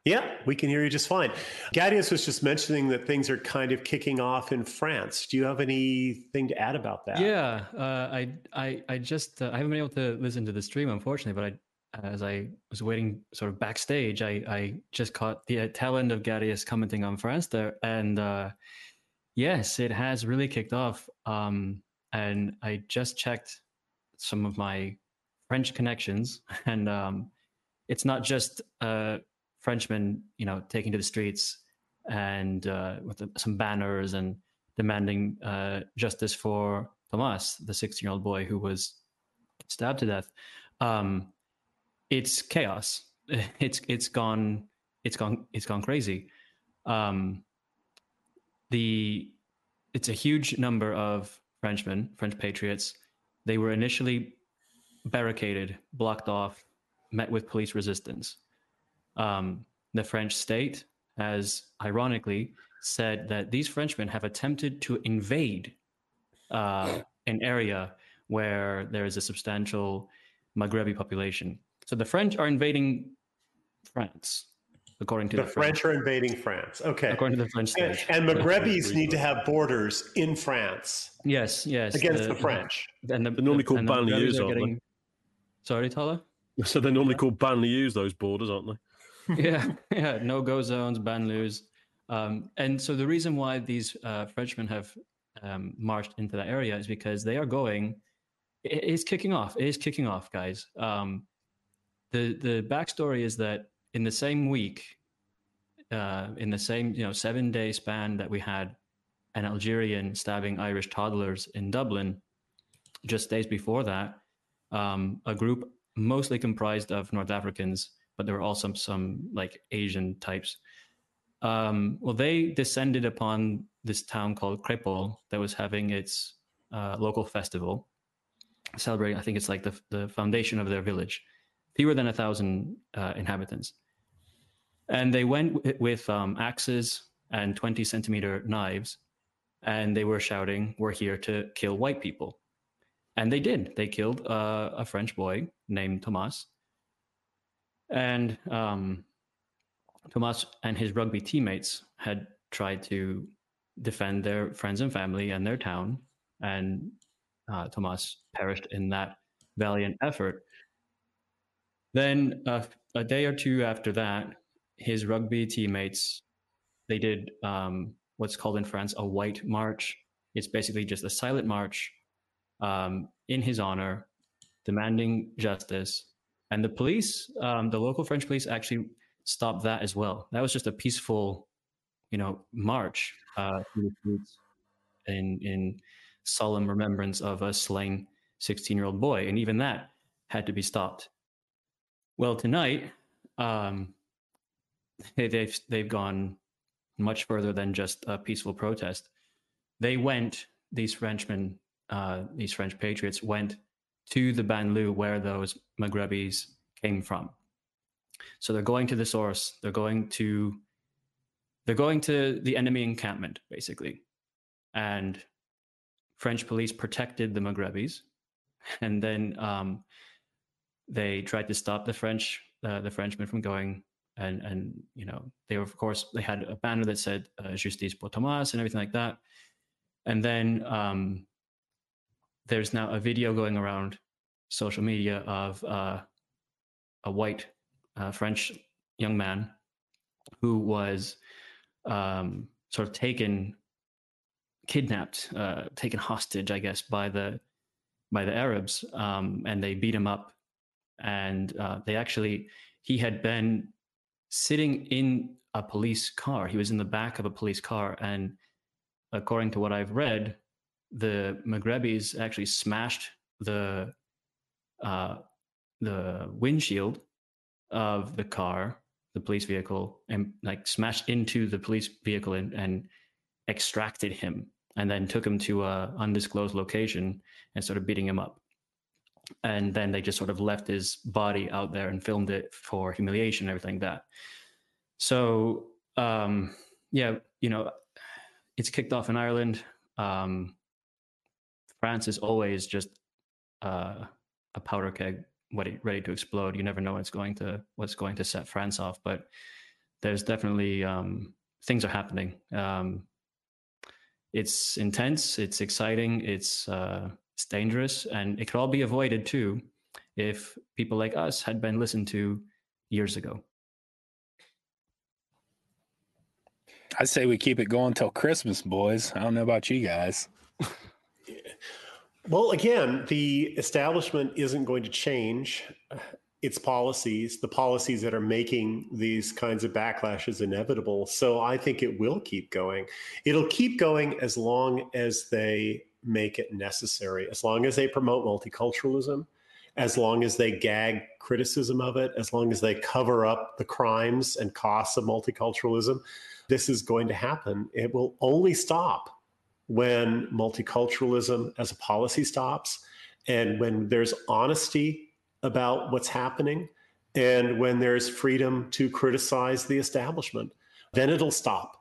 yeah, we can hear you just fine. Gaddius was just mentioning that things are kind of kicking off in France. Do you have anything to add about that? Yeah, uh, I, I, I just uh, I haven't been able to listen to the stream unfortunately, but I, as I was waiting sort of backstage, I, I just caught the tail end of Gaddius commenting on France there, and uh, yes, it has really kicked off. Um, and I just checked some of my French connections, and um, it's not just uh, Frenchmen, you know, taking to the streets and uh, with the, some banners and demanding uh, justice for Thomas, the 16 year old boy who was stabbed to death. Um, it's chaos. It's it's gone. It's gone. It's gone crazy. Um, the it's a huge number of Frenchmen, French patriots. They were initially barricaded, blocked off, met with police resistance. Um, the French state has ironically said that these Frenchmen have attempted to invade uh, an area where there is a substantial Maghrebi population. So the French are invading France, according to the, the French. French. are invading France. Okay, according to the French state. And, and Maghrebis need to have borders in France. Yes, yes, against the, the French. And the, they're normally called banlieues, aren't they? Sorry, Tala. So they're normally called banlieues, those borders, aren't they? yeah, yeah, no go zones, banlieues. Um, and so the reason why these uh, Frenchmen have um, marched into that area is because they are going. It is kicking off. It is kicking off, guys. Um, the the backstory is that in the same week, uh, in the same you know seven day span that we had an Algerian stabbing Irish toddlers in Dublin, just days before that, um, a group mostly comprised of North Africans but there were also some, like Asian types. Um, well, they descended upon this town called Crépol that was having its uh, local festival, celebrating. I think it's like the the foundation of their village, fewer than a thousand uh, inhabitants, and they went w- with um, axes and twenty centimeter knives, and they were shouting, "We're here to kill white people," and they did. They killed uh, a French boy named Thomas and um, Thomas and his rugby teammates had tried to defend their friends and family and their town, and uh, Thomas perished in that valiant effort. Then, uh, a day or two after that, his rugby teammates they did um, what's called in France a white march. It's basically just a silent march um, in his honor, demanding justice and the police, um, the local French police, actually stopped that as well. That was just a peaceful, you know, march uh, in in solemn remembrance of a slain 16 year old boy, and even that had to be stopped. Well, tonight, um, they've they've gone much further than just a peaceful protest. They went; these Frenchmen, uh, these French patriots, went to the banlieue where those Maghrebis came from. So they're going to the source. They're going to they're going to the enemy encampment basically, and French police protected the Maghrebis, and then um, they tried to stop the French uh, the Frenchmen from going. And and you know they were of course they had a banner that said uh, "Justice pour Thomas" and everything like that. And then um, there's now a video going around social media of uh, a white uh, French young man who was um, sort of taken, kidnapped, uh, taken hostage, I guess, by the by the Arabs, um, and they beat him up. And uh, they actually, he had been sitting in a police car. He was in the back of a police car, and according to what I've read, the Maghrebis actually smashed the uh, the windshield of the car, the police vehicle and like smashed into the police vehicle and, and extracted him and then took him to a undisclosed location and started beating him up. And then they just sort of left his body out there and filmed it for humiliation and everything like that. So um yeah you know it's kicked off in ireland. Um france is always just uh, a powder keg ready, ready to explode you never know what's going to what's going to set france off but there's definitely um things are happening um it's intense it's exciting it's uh it's dangerous and it could all be avoided too if people like us had been listened to years ago. I say we keep it going till Christmas, boys. I don't know about you guys. well, again, the establishment isn't going to change uh, its policies, the policies that are making these kinds of backlashes inevitable. So I think it will keep going. It'll keep going as long as they make it necessary. As long as they promote multiculturalism, as long as they gag criticism of it, as long as they cover up the crimes and costs of multiculturalism, this is going to happen. It will only stop when multiculturalism as a policy stops and when there's honesty about what's happening and when there's freedom to criticize the establishment. Then it'll stop.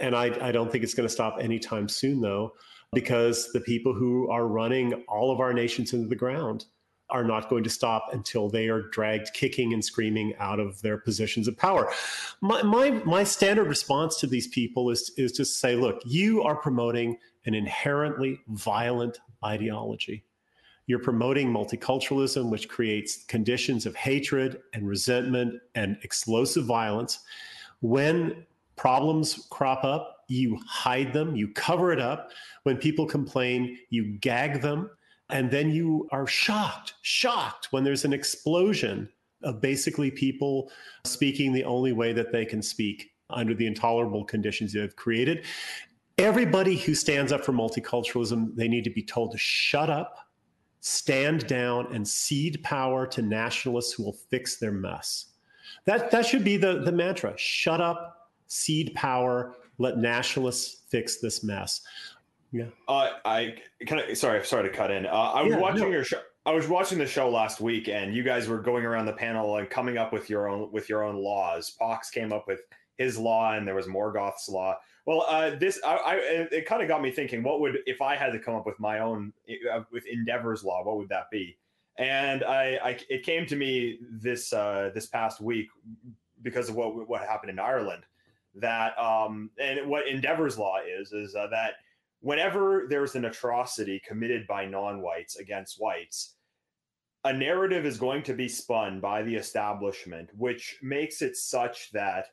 And I, I don't think it's going to stop anytime soon, though because the people who are running all of our nations into the ground are not going to stop until they are dragged kicking and screaming out of their positions of power. My, my, my standard response to these people is, is to say, look, you are promoting an inherently violent ideology. You're promoting multiculturalism, which creates conditions of hatred and resentment and explosive violence. When problems crop up, you hide them, you cover it up. When people complain, you gag them. And then you are shocked, shocked when there's an explosion of basically people speaking the only way that they can speak under the intolerable conditions you have created. Everybody who stands up for multiculturalism, they need to be told to shut up, stand down, and cede power to nationalists who will fix their mess. That, that should be the, the mantra shut up, cede power, let nationalists fix this mess. Yeah. Uh, I kind of sorry, sorry to cut in. Uh, I was yeah, watching no. your show. I was watching the show last week, and you guys were going around the panel and coming up with your own with your own laws. Pox came up with his law, and there was Morgoth's law. Well, uh, this I, I it kind of got me thinking. What would if I had to come up with my own uh, with Endeavour's law? What would that be? And I, I it came to me this uh, this past week because of what what happened in Ireland that um, and what Endeavour's law is is uh, that whenever there's an atrocity committed by non-whites against whites a narrative is going to be spun by the establishment which makes it such that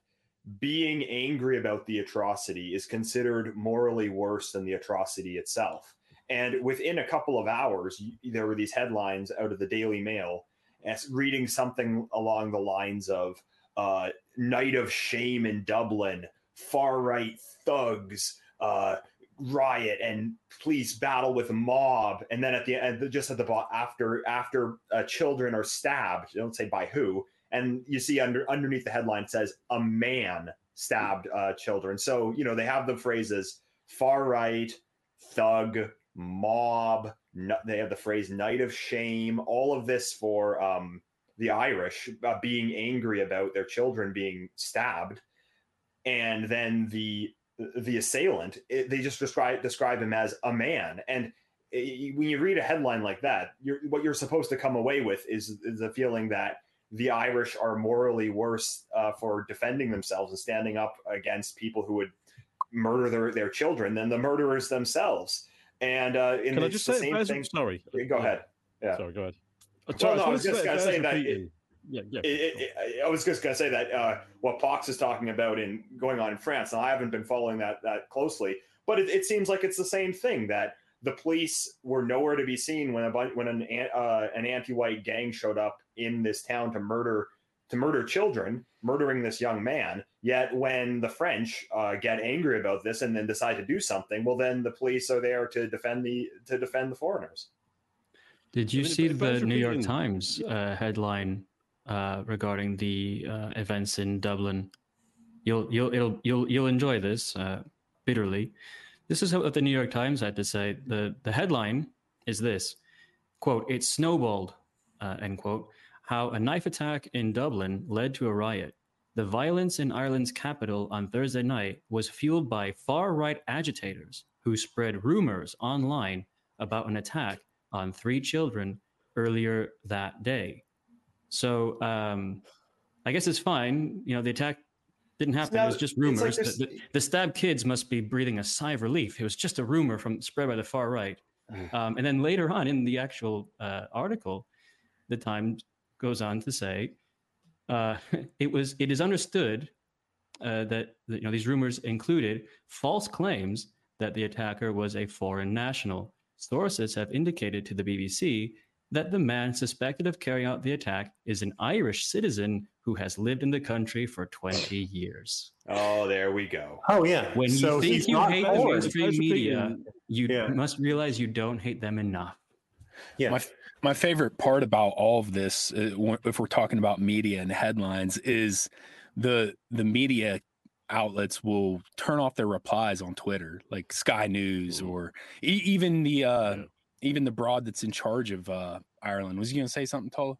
being angry about the atrocity is considered morally worse than the atrocity itself. And within a couple of hours there were these headlines out of the daily mail as reading something along the lines of uh, night of shame in Dublin, far right thugs, uh, riot, and police battle with a mob, and then at the end, just at the after after uh, children are stabbed, don't say by who, and you see under underneath the headline says a man stabbed uh, children. So you know they have the phrases far right, thug, mob. They have the phrase night of shame. All of this for um, the Irish uh, being angry about their children being stabbed, and then the the assailant it, they just describe describe him as a man and it, when you read a headline like that you're, what you're supposed to come away with is is a feeling that the Irish are morally worse uh, for defending themselves and standing up against people who would murder their, their children than the murderers themselves. And uh, in Can I just say, the same thing. Sorry, go ahead. Yeah. Sorry, go ahead. Well, no, I was just going to say that. It, yeah, yeah. It, it, I was just going to say that uh, what Pox is talking about in going on in France. Now, I haven't been following that that closely, but it, it seems like it's the same thing that the police were nowhere to be seen when a when an uh, an anti-white gang showed up in this town to murder to murder children, murdering this young man. Yet when the French uh, get angry about this and then decide to do something, well, then the police are there to defend the to defend the foreigners. Did you see the New York Times uh, headline uh, regarding the uh, events in Dublin. You'll you'll it'll, you'll you'll enjoy this uh, bitterly. This is what the New York Times had to say. the The headline is this: "quote It snowballed," uh, end quote. How a knife attack in Dublin led to a riot. The violence in Ireland's capital on Thursday night was fueled by far right agitators who spread rumors online about an attack on three children earlier that day. So um, I guess it's fine. You know, the attack didn't happen. Now, it was just rumors. Like the, the, the, stabbed kids must be breathing a sigh of relief. It was just a rumor from spread by the far right. Um, and then later on in the actual uh, article, the Times goes on to say uh, it was it is understood uh, that, that you know these rumors included false claims that the attacker was a foreign national. Sources have indicated to the BBC that the man suspected of carrying out the attack is an Irish citizen who has lived in the country for 20 years. Oh, there we go. Oh, yeah. When so you think you hate the mainstream media, you yeah. must realize you don't hate them enough. Yeah. My, my favorite part about all of this, uh, if we're talking about media and headlines, is the the media outlets will turn off their replies on Twitter, like Sky News or e- even the uh, yeah. Even the broad that's in charge of uh, Ireland. Was he going to say something, Tola?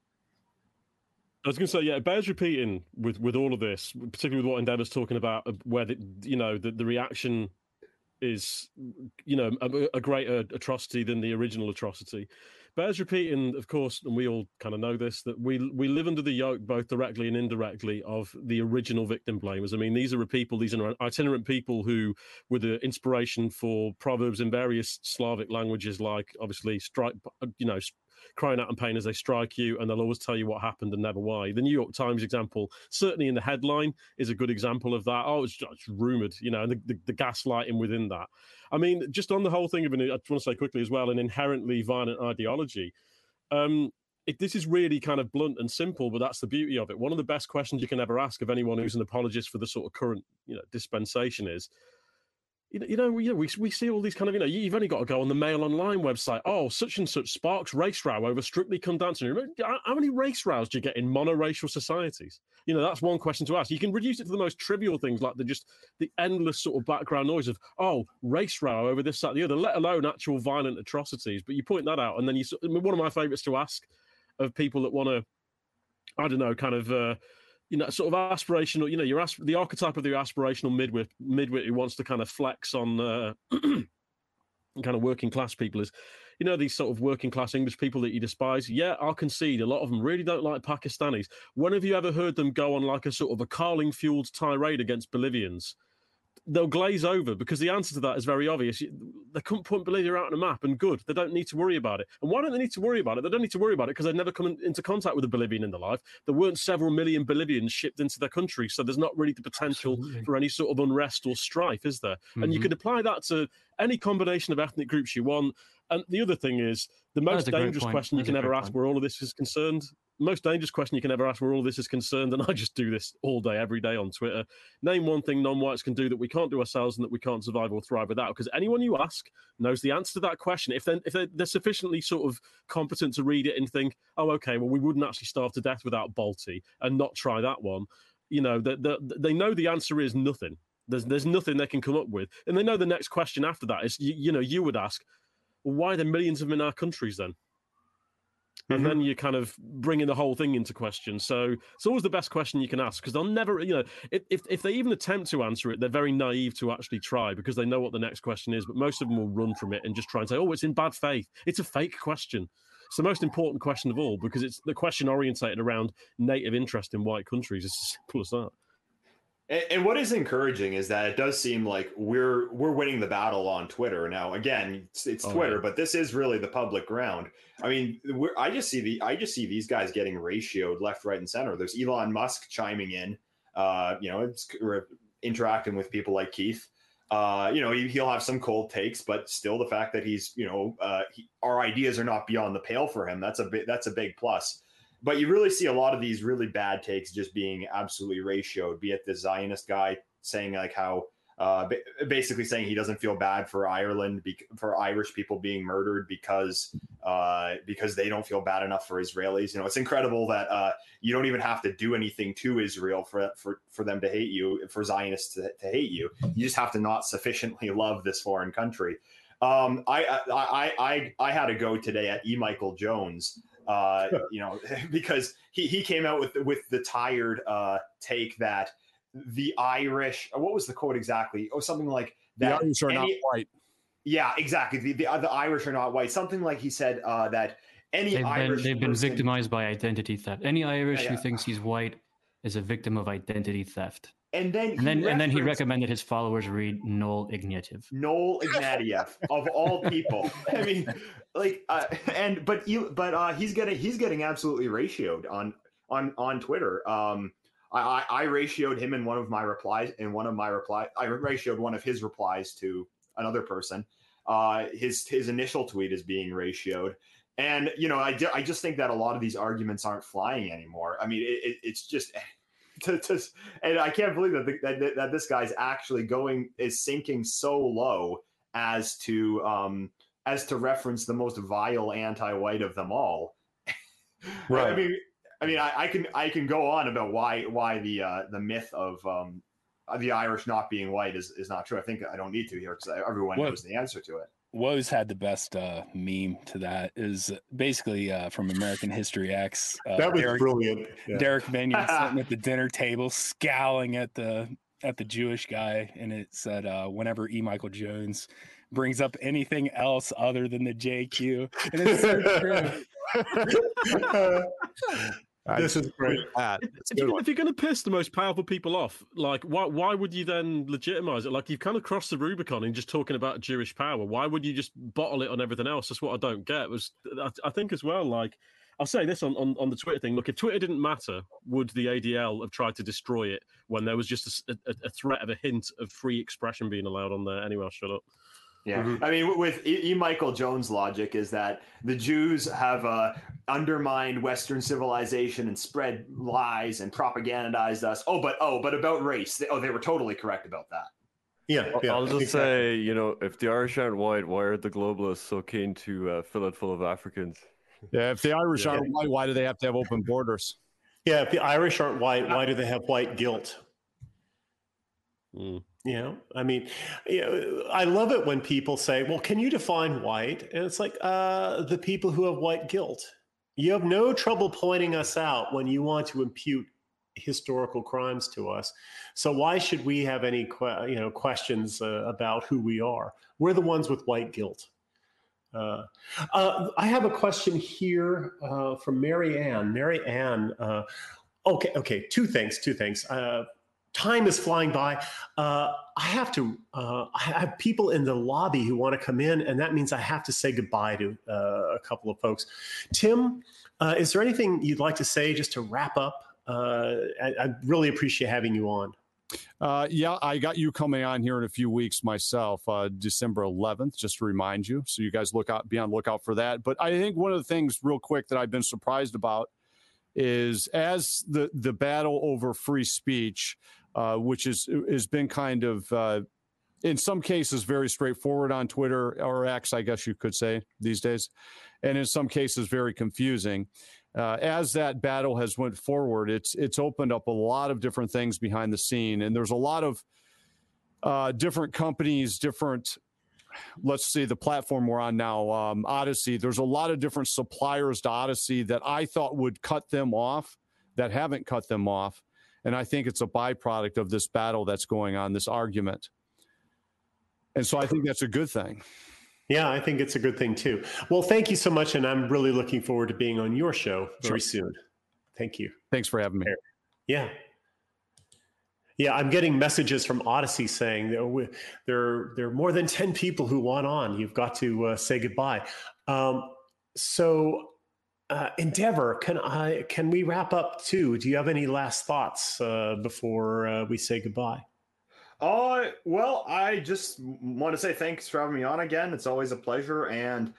I was going to say, yeah, it bears repeating with with all of this, particularly with what Endeavour's talking about, uh, where the, you know the, the reaction is, you know, a, a greater atrocity than the original atrocity. Bears repeating, of course, and we all kind of know this, that we we live under the yoke both directly and indirectly of the original victim blamers. I mean, these are people, these are itinerant people who were the inspiration for proverbs in various Slavic languages, like obviously strike, you know, crying out in pain as they strike you, and they'll always tell you what happened and never why. The New York Times example, certainly in the headline, is a good example of that. Oh, it's, it's rumored, you know, and the, the, the, gaslighting within that. I mean, just on the whole thing of an, I want to say quickly as well, an inherently violent ideology. Um, it, this is really kind of blunt and simple, but that's the beauty of it. One of the best questions you can ever ask of anyone who's an apologist for the sort of current, you know, dispensation is, you know, we, we, we see all these kind of, you know, you've only got to go on the Mail Online website. Oh, such and such sparks race row over Strictly Come Dancing. How many race rows do you get in monoracial societies? You know, that's one question to ask. You can reduce it to the most trivial things like the just the endless sort of background noise of, oh, race row over this, that, the other, let alone actual violent atrocities. But you point that out, and then you, one of my favorites to ask of people that want to, I don't know, kind of, uh, you know, sort of aspirational, you know, your asp- the archetype of the aspirational midwit, midwit who wants to kind of flex on uh, kind of working class people is, you know, these sort of working class English people that you despise. Yeah, I'll concede. A lot of them really don't like Pakistanis. When have you ever heard them go on like a sort of a Carling fueled tirade against Bolivians? They'll glaze over because the answer to that is very obvious. They couldn't put Bolivia out on a map, and good. They don't need to worry about it. And why don't they need to worry about it? They don't need to worry about it because they've never come into contact with a Bolivian in their life. There weren't several million Bolivians shipped into their country, so there's not really the potential Absolutely. for any sort of unrest or strife, is there? Mm-hmm. And you mm-hmm. could apply that to any combination of ethnic groups you want. And the other thing is the most dangerous question you can ever ask where all of this is concerned most dangerous question you can ever ask where all this is concerned, and I just do this all day, every day on Twitter. Name one thing non-whites can do that we can't do ourselves and that we can't survive or thrive without. Because anyone you ask knows the answer to that question. If they're, if they're, they're, sufficiently sort of competent to read it and think, oh, okay, well, we wouldn't actually starve to death without Balti and not try that one. You know, they, they, they know the answer is nothing. There's there's nothing they can come up with, and they know the next question after that is, you, you know, you would ask, why are there millions of them in our countries then? And mm-hmm. then you're kind of bringing the whole thing into question. So it's always the best question you can ask because they'll never, you know, if if they even attempt to answer it, they're very naive to actually try because they know what the next question is. But most of them will run from it and just try and say, "Oh, it's in bad faith." It's a fake question. It's the most important question of all because it's the question orientated around native interest in white countries. It's as simple as that. And, and, what is encouraging is that it does seem like we're we're winning the battle on Twitter now. Again, it's, it's oh, Twitter, yeah. but this is really the public ground. I mean, I just see the I just see these guys getting ratioed left, right, and center. There's Elon Musk chiming in. Uh, you know, it's interacting with people like Keith. Uh, you know, he'll have some cold takes, but still, the fact that he's you know uh, he, our ideas are not beyond the pale for him. That's a bit that's a big plus but you really see a lot of these really bad takes just being absolutely ratioed, be it the Zionist guy saying like how uh, basically saying he doesn't feel bad for Ireland for Irish people being murdered because uh, because they don't feel bad enough for Israelis. You know, it's incredible that uh, you don't even have to do anything to Israel for for for them to hate you, for Zionists to, to hate you. You just have to not sufficiently love this foreign country. Um, I, I I I had a go today at E. Michael Jones. Uh, you know, because he, he came out with with the tired uh, take that the Irish. Uh, what was the quote exactly? Oh, something like that. The Irish are any, not white. Yeah, exactly. The, the, the Irish are not white. Something like he said uh, that any they've Irish been, they've been victimized by identity theft. Any Irish yeah, yeah. who thinks he's white is a victim of identity theft. And then and then and then he recommended his followers read Noel Ignatiev. Noel Ignatiev of all people. I mean, like, uh, and but you, but uh, he's getting he's getting absolutely ratioed on on on Twitter. Um, I, I ratioed him in one of my replies in one of my reply I ratioed one of his replies to another person. Uh, his his initial tweet is being ratioed, and you know I, I just think that a lot of these arguments aren't flying anymore. I mean it, it, it's just. To, to, and I can't believe that, the, that that this guy's actually going is sinking so low as to um, as to reference the most vile anti-white of them all. Right. I mean, I mean, I, I, can I can go on about why why the uh, the myth of um, the Irish not being white is, is not true. I think I don't need to here because everyone knows the answer to it. Woes had the best uh, meme to that is basically uh, from American History X. Uh, that was Derek, brilliant. Yeah. Derek Bennion sitting at the dinner table, scowling at the at the Jewish guy, and it said, uh, "Whenever E. Michael Jones brings up anything else other than the JQ," and it's so true. this is great. If, you, if, you're going to piss the most powerful people off, like why why would you then legitimize it? Like you've kind of crossed the Rubicon in just talking about Jewish power. Why would you just bottle it on everything else? That's what I don't get. Was I, I think as well, like I'll say this on, on, on the Twitter thing. Look, if Twitter didn't matter, would the ADL have tried to destroy it when there was just a, a, a threat of a hint of free expression being allowed on there? Anyway, I'll shut up. Yeah, mm-hmm. I mean, with E. e. Michael Jones' logic is that the Jews have uh, undermined Western civilization and spread lies and propagandized us. Oh, but oh, but about race, they, oh, they were totally correct about that. Yeah, yeah I'll just exactly. say, you know, if the Irish aren't white, why are the globalists so keen to uh, fill it full of Africans? Yeah, if the Irish yeah. aren't white, why do they have to have open borders? Yeah, if the Irish aren't white, why do they have white guilt? Mm. You know, I mean, you know, I love it when people say, "Well, can you define white?" And it's like, uh, the people who have white guilt. You have no trouble pointing us out when you want to impute historical crimes to us. So why should we have any, que- you know, questions uh, about who we are? We're the ones with white guilt. Uh, uh, I have a question here uh, from Mary Ann. Mary Ann. Uh, okay, okay. Two things. Two things. Time is flying by. Uh, I have to. Uh, I have people in the lobby who want to come in, and that means I have to say goodbye to uh, a couple of folks. Tim, uh, is there anything you'd like to say just to wrap up? Uh, I, I, really appreciate having you on. Uh, yeah, I got you coming on here in a few weeks myself, December 11th, just to remind you. So you guys look out, be on lookout for that. But I think one of the things, real quick, that I've been surprised about is as the the battle over free speech uh, which is has been kind of uh, in some cases very straightforward on Twitter or X, I guess you could say these days, and in some cases very confusing. Uh, as that battle has went forward, it's it's opened up a lot of different things behind the scene, and there's a lot of uh, different companies, different. Let's see the platform we're on now, um, Odysee. There's a lot of different suppliers to Odysee that I thought would cut them off, that haven't cut them off and I think it's a byproduct of this battle that's going on, this argument. And so I think that's a good thing. Yeah, I think it's a good thing too. Well, thank you so much. And I'm really looking forward to being on your show very sure. soon. Thank you. Thanks for having me. Yeah. Yeah, I'm getting messages from Odysee saying there, there, there are more than 10 people who want on. You've got to uh, say goodbye. Um, so uh, Endeavour, can I can we wrap up too? Do you have any last thoughts uh, before uh, we say goodbye? Uh, well, I just want to say thanks for having me on again. It's always a pleasure, and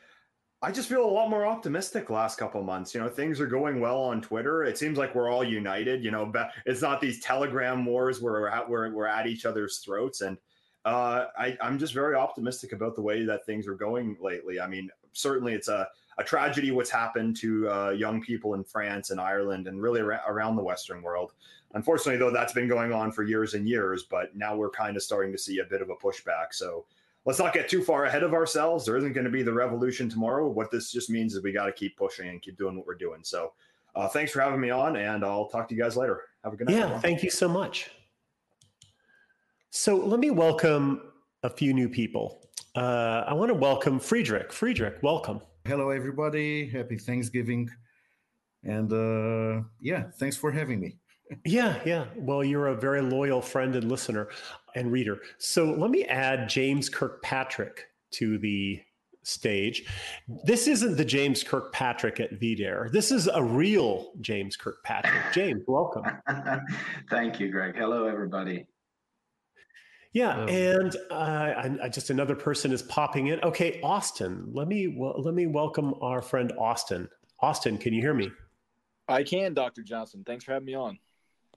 I just feel a lot more optimistic last couple months. You know, things are going well on Twitter. It seems like we're all united. You know, it's not these Telegram wars where we're at where we're at each other's throats, and Uh, I, I'm just very optimistic about the way that things are going lately. I mean, certainly it's a, a tragedy what's happened to uh, young people in France and Ireland and really ar- around the Western world. Unfortunately, though, that's been going on for years and years, but now we're kind of starting to see a bit of a pushback. So let's not get too far ahead of ourselves. There isn't going to be the revolution tomorrow. What this just means is we got to keep pushing and keep doing what we're doing. So uh, thanks for having me on, and I'll talk to you guys later. Have a good night. Yeah, everyone. thank you so much. So let me welcome a few new people. Uh, I want to welcome Friedrich. Friedrich, welcome. Hello, everybody. Happy Thanksgiving. And uh, yeah, thanks for having me. Yeah, yeah. Well, you're a very loyal friend and listener and reader. So let me add James Kirkpatrick to the stage. This isn't the James Kirkpatrick at VDare. This is a real James Kirkpatrick. James, welcome. Thank you, Greg. Hello, everybody. Yeah, um, and uh, I, I just another person is popping in. Okay, Austin. Let me well, let me welcome our friend Austin. Austin, can you hear me? I can, Dr. Johnson. Thanks for having me on.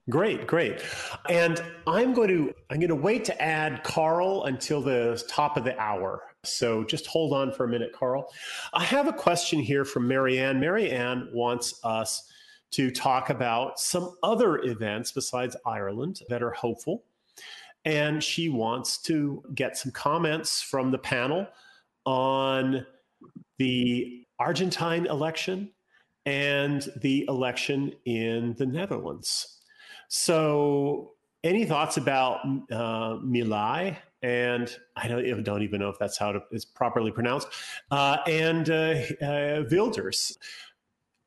Great, great. And I'm going to I'm going to wait to add Karl until the top of the hour. So just hold on for a minute, Karl. I have a question here from Marianne. Marianne wants us to talk about some other events besides Ireland that are hopeful. And she wants to get some comments from the panel on the Argentine election and the election in the Netherlands. So, any thoughts about uh, Milei? And I don't, don't, even know if that's how it's properly pronounced. Uh, and uh, uh Wilders.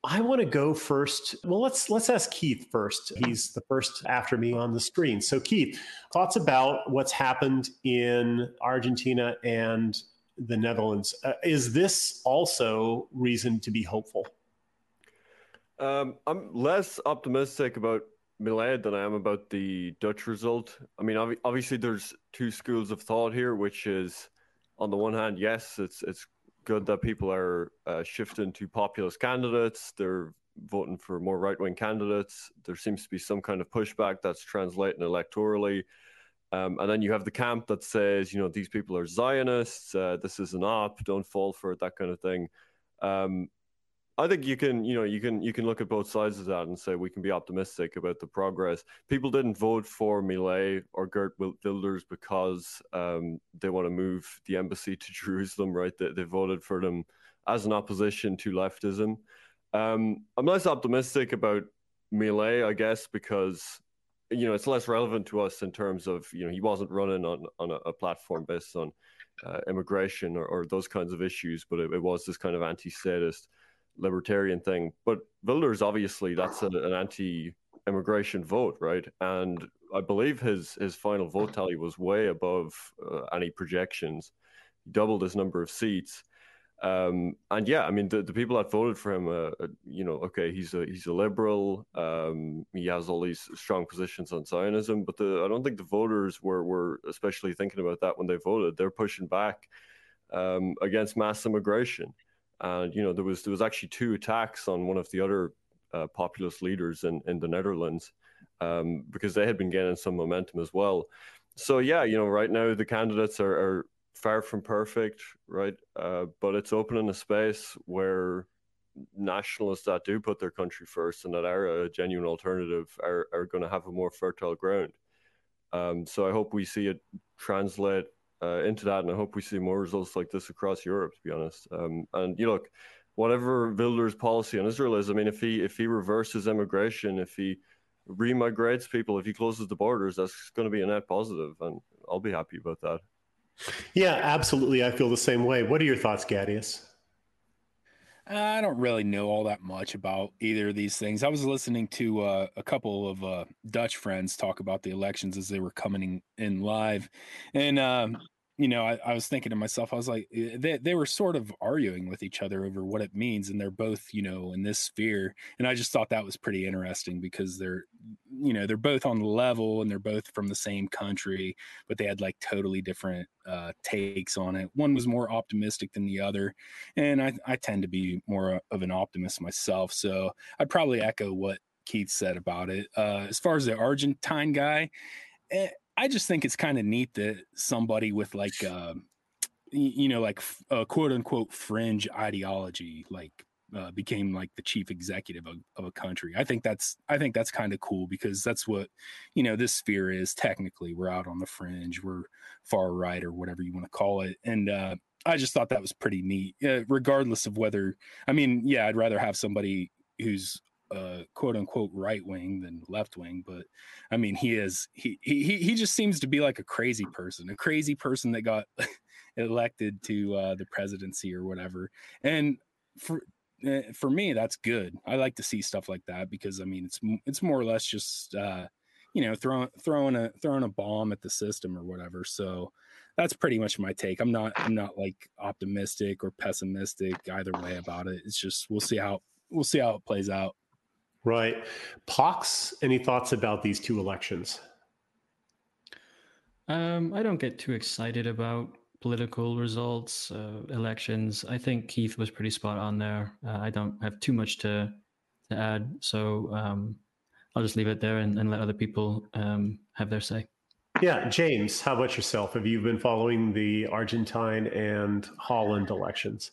I want to go first. Well, let's let's ask Keith first. He's the first after me on the screen. So, Keith, thoughts about what's happened in Argentina and the Netherlands? Uh, is this also reason to be hopeful? Um, I'm less optimistic about Milei than I am about the Dutch result. I mean, ob- obviously, there's two schools of thought here, which is, on the one hand, yes, it's it's good that people are uh, shifting to populist candidates. They're voting for more right wing candidates. There seems to be some kind of pushback that's translating electorally. Um, and then you have the camp that says, you know, these people are Zionists. Uh, this is an op. Don't fall for it. That kind of thing. Um, I think you can, you know, you can you can look at both sides of that and say we can be optimistic about the progress. People didn't vote for Milei or Geert Wilders because um, they want to move the embassy to Jerusalem, right? They, they voted for them as an opposition to leftism. Um, I'm less optimistic about Milei, I guess, because you know it's less relevant to us in terms of you know he wasn't running on on a, a platform based on uh, immigration or, or, those kinds of issues, but it, it was this kind of anti-statist libertarian thing. But Wilders, obviously, that's a, an anti-immigration vote, right? And I believe his his final vote tally was way above uh, any projections. He doubled his number of seats. Um, and yeah, I mean, the, the people that voted for him, uh, uh, you know, okay, he's a he's a liberal. Um, he has all these strong positions on Zionism, but the, I don't think the voters were were especially thinking about that when they voted. They're pushing back um, against mass immigration. And you know, there was there was actually two attacks on one of the other uh, populist leaders in in the Netherlands um, because they had been gaining some momentum as well. So yeah, you know, right now the candidates are, are far from perfect, right? Uh, but it's opening a space where nationalists that do put their country first and that are a genuine alternative are, are going to have a more fertile ground. Um, so I hope we see it translate uh, into that, and I hope we see more results like this across Europe. To be honest, um, and you look, whatever Wilders' policy on Israel is, I mean, if he if he reverses immigration, if he remigrates people, if he closes the borders, that's going to be a net positive, and I'll be happy about that. Yeah, absolutely. I feel the same way. What are your thoughts, Gaddius? I don't really know all that much about either of these things. I was listening to uh, a couple of uh, Dutch friends talk about the elections as they were coming in live, and um, you know, I, I, was thinking to myself, I was like, eh, they, they were sort of arguing with each other over what it means. And they're both, you know, in this sphere. And I just thought that was pretty interesting because they're, you know, they're both on the level and they're both from the same country, but they had like totally different uh, takes on it. One was more optimistic than the other. And I, I tend to be more of an optimist myself. So I'd probably echo what Keith said about it. Uh, as far as the Argentine guy, eh, I just think it's kind of neat that somebody with like, uh, you know, like a quote unquote fringe ideology, like uh, became like the chief executive of, of, a country. I think that's I think that's kind of cool because that's what you know this sphere is. Technically, we're out on the fringe, we're far right or whatever you want to call it, and uh, I just thought that was pretty neat. Uh, regardless of whether, I mean, yeah, I'd rather have somebody who's uh, quote unquote right wing than left wing, but I mean, he is he he he just seems to be like a crazy person, a crazy person that got elected to uh, the presidency or whatever, and for Eh, for me that's good. I like to see stuff like that because i mean it's it's more or less just uh you know throwing throwing a throwing a bomb at the system or whatever so that's pretty much my take. I'm not i'm not like optimistic or pessimistic either way about it. It's just we'll see how we'll see how it plays out right pox any thoughts about these two elections um i don't get too excited about political results, uh, elections. I think Keith was pretty spot on there. Uh, I don't have too much to to add, so um, I'll just leave it there and, and let other people um, have their say. Yeah, James, how about yourself? Have you been following the Argentine and Holland elections?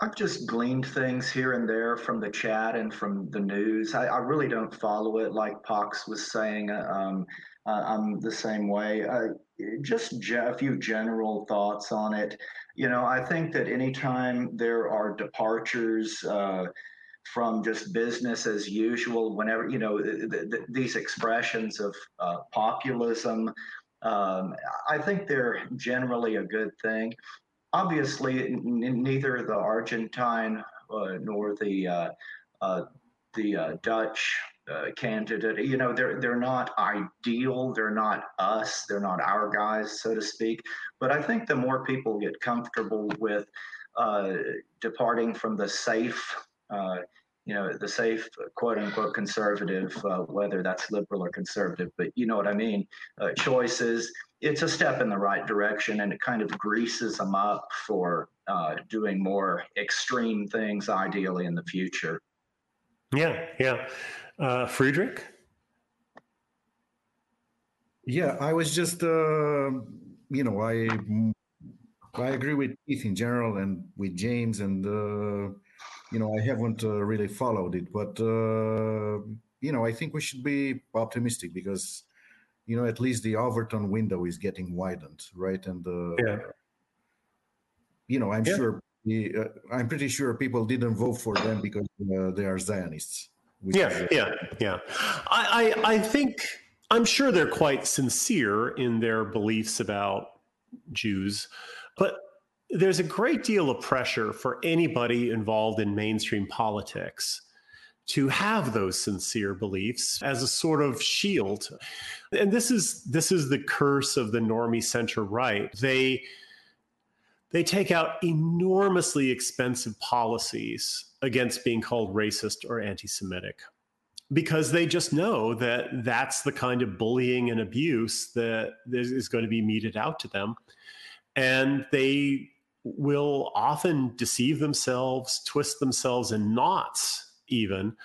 I've just gleaned things here and there from the chat and from the news. I, I really don't follow it, like Pox was saying. Um, uh, I'm the same way. Uh, just ge- a few general thoughts on it. You know, I think that anytime there are departures uh, from just business as usual, whenever, you know, th- th- these expressions of uh, populism, um, I think they're generally a good thing. Obviously, n- neither the Argentine uh, nor the uh, the Dutch uh, candidate. You know, they're they're not ideal. They're not us. They're not our guys, so to speak. But I think the more people get comfortable with uh, departing from the safe. Uh, you know the safe quote unquote conservative uh, whether that's liberal or conservative but you know what i mean uh, choices it's a step in the right direction and it kind of greases them up for uh, doing more extreme things ideally in the future yeah yeah uh, Friedrich? Yeah, I was just, uh, you know, I I agree with Keith in general and with James, and uh, you know, I haven't uh, really followed it, but uh, you know, I think we should be optimistic because you know, at least the Overton window is getting widened, right? And uh, yeah. you know, I'm yeah. sure. Uh, I'm pretty sure people didn't vote for them because uh, they are Zionists. Yeah, yeah, yeah. I, I, I think I'm sure they're quite sincere in their beliefs about Jews, but there's a great deal of pressure for anybody involved in mainstream politics to have those sincere beliefs as a sort of shield. And this is this is the curse of the normie center right. They they take out enormously expensive policies against being called racist or anti Semitic because they just know that that's the kind of bullying and abuse that is going to be meted out to them. And they will often deceive themselves, twist themselves in knots, even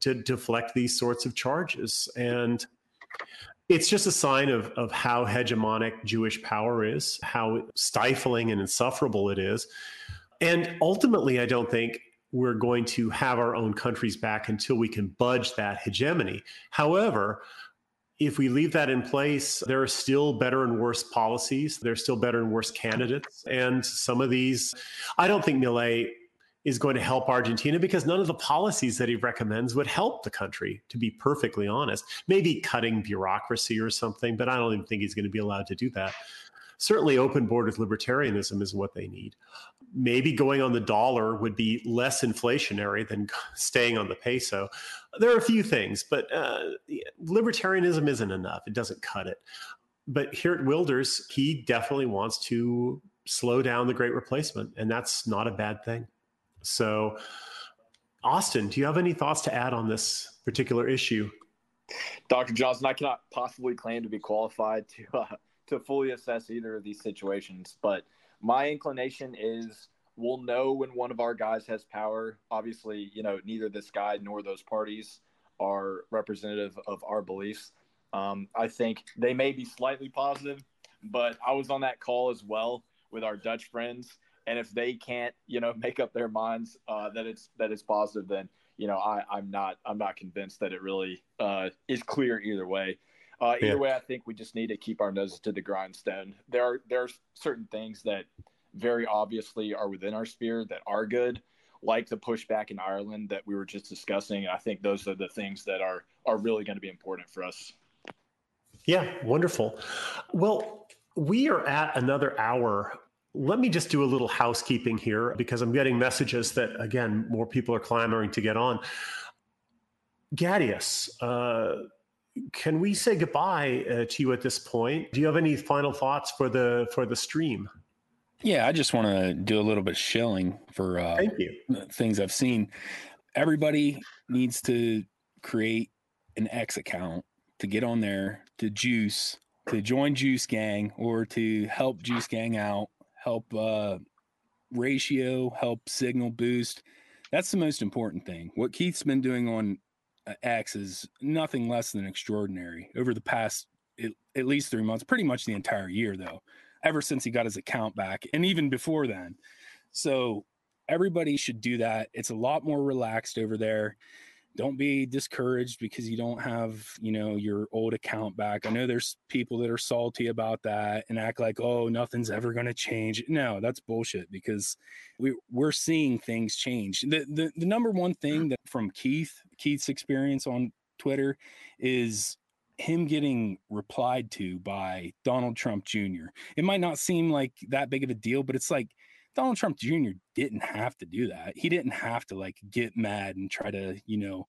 to deflect these sorts of charges. And it's just a sign of, of how hegemonic Jewish power is, how stifling and insufferable it is. And ultimately, I don't think we're going to have our own countries back until we can budge that hegemony. However, if we leave that in place, there are still better and worse policies. There are still better and worse candidates. And some of these, I don't think Milei is going to help Argentina because none of the policies that he recommends would help the country, to be perfectly honest. Maybe cutting bureaucracy or something, but I don't even think he's going to be allowed to do that. Certainly, open borders libertarianism is what they need. Maybe going on the dollar would be less inflationary than staying on the peso. There are a few things, but uh, libertarianism isn't enough. It doesn't cut it. But Geert Wilders, he definitely wants to slow down the great replacement, and that's not a bad thing. So, Austin, do you have any thoughts to add on this particular issue? Dr. Johnson, I cannot possibly claim to be qualified to uh, to fully assess either of these situations, but my inclination is we'll know when one of our guys has power. Obviously, you know, neither this guy nor those parties are representative of our beliefs. Um, I think they may be slightly positive, but I was on that call as well with our Dutch friends, and if they can't, you know, make up their minds uh, that it's that it's positive, then you know, I, I'm not I'm not convinced that it really uh, is clear either way. Uh, either yeah. way, I think we just need to keep our noses to the grindstone. There are there are certain things that very obviously are within our sphere that are good, like the pushback in Ireland that we were just discussing. I think those are the things that are are really going to be important for us. Yeah, wonderful. Well, we are at another hour. Let me just do a little housekeeping here because I'm getting messages that again more people are clamoring to get on. Gaddius, uh, can we say goodbye uh, to you at this point? Do you have any final thoughts for the for the stream? Yeah, I just want to do a little bit shilling for uh, Thank you. things I've seen. Everybody needs to create an X account to get on there to juice, to join Juice Gang, or to help Juice Gang out, help uh, ratio, help signal boost. That's the most important thing. What Keith's been doing on uh, X is nothing less than extraordinary over the past at, at least three months, pretty much the entire year, though ever since he got his account back and even before then. So everybody should do that. It's a lot more relaxed over there. Don't be discouraged because you don't have, you know, your old account back. I know there's people that are salty about that and act like, oh, nothing's ever going to change. No, that's bullshit because we we're seeing things change. The, the the number one thing that from Keith, Keith's experience on Twitter is him getting replied to by Donald Trump Jr. It might not seem like that big of a deal, but it's like Donald Trump Jr. didn't have to do that. He didn't have to like get mad and try to, you know,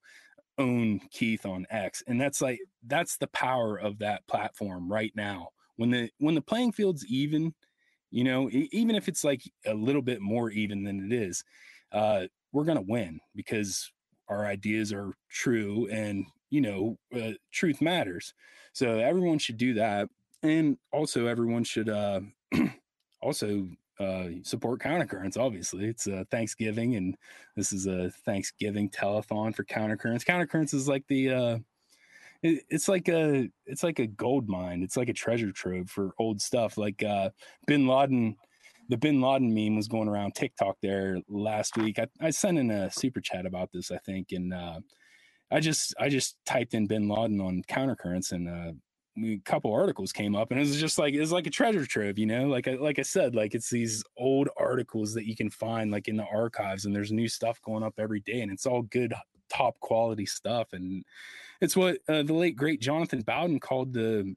own Keith on X. And that's like that's the power of that platform right now. When the when the playing field's even, you know, even if it's like a little bit more even than it is, uh, we're gonna win because our ideas are true and you know, uh, truth matters. So everyone should do that. And also, everyone should uh, also uh, support Countercurrents. Obviously, it's uh, Thanksgiving, and this is a Thanksgiving telethon for Countercurrents. Countercurrents is like the uh, it, it's like a it's like a gold mine. It's like a treasure trove for old stuff. Like uh, Bin Laden, the Bin Laden meme was going around TikTok there last week. I, I sent in a super chat about this, I think, and uh, I just I just typed in Bin Laden on countercurrents and uh, a couple articles came up and it was just like it's like a treasure trove, you know. Like I like I said, like it's these old articles that you can find like in the archives, and there's new stuff going up every day, and it's all good, top quality stuff. And it's what uh, the late great Jonathan Bowden called the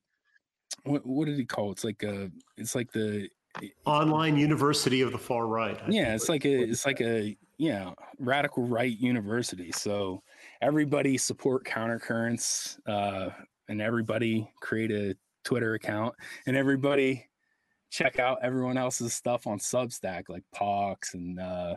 what, what did he call it? It's like a it's like the online university of the far right. I yeah, it's like a it's like a yeah radical right university. So everybody support countercurrents uh, and everybody create a Twitter account and everybody check out everyone else's stuff on Substack like Pox and uh,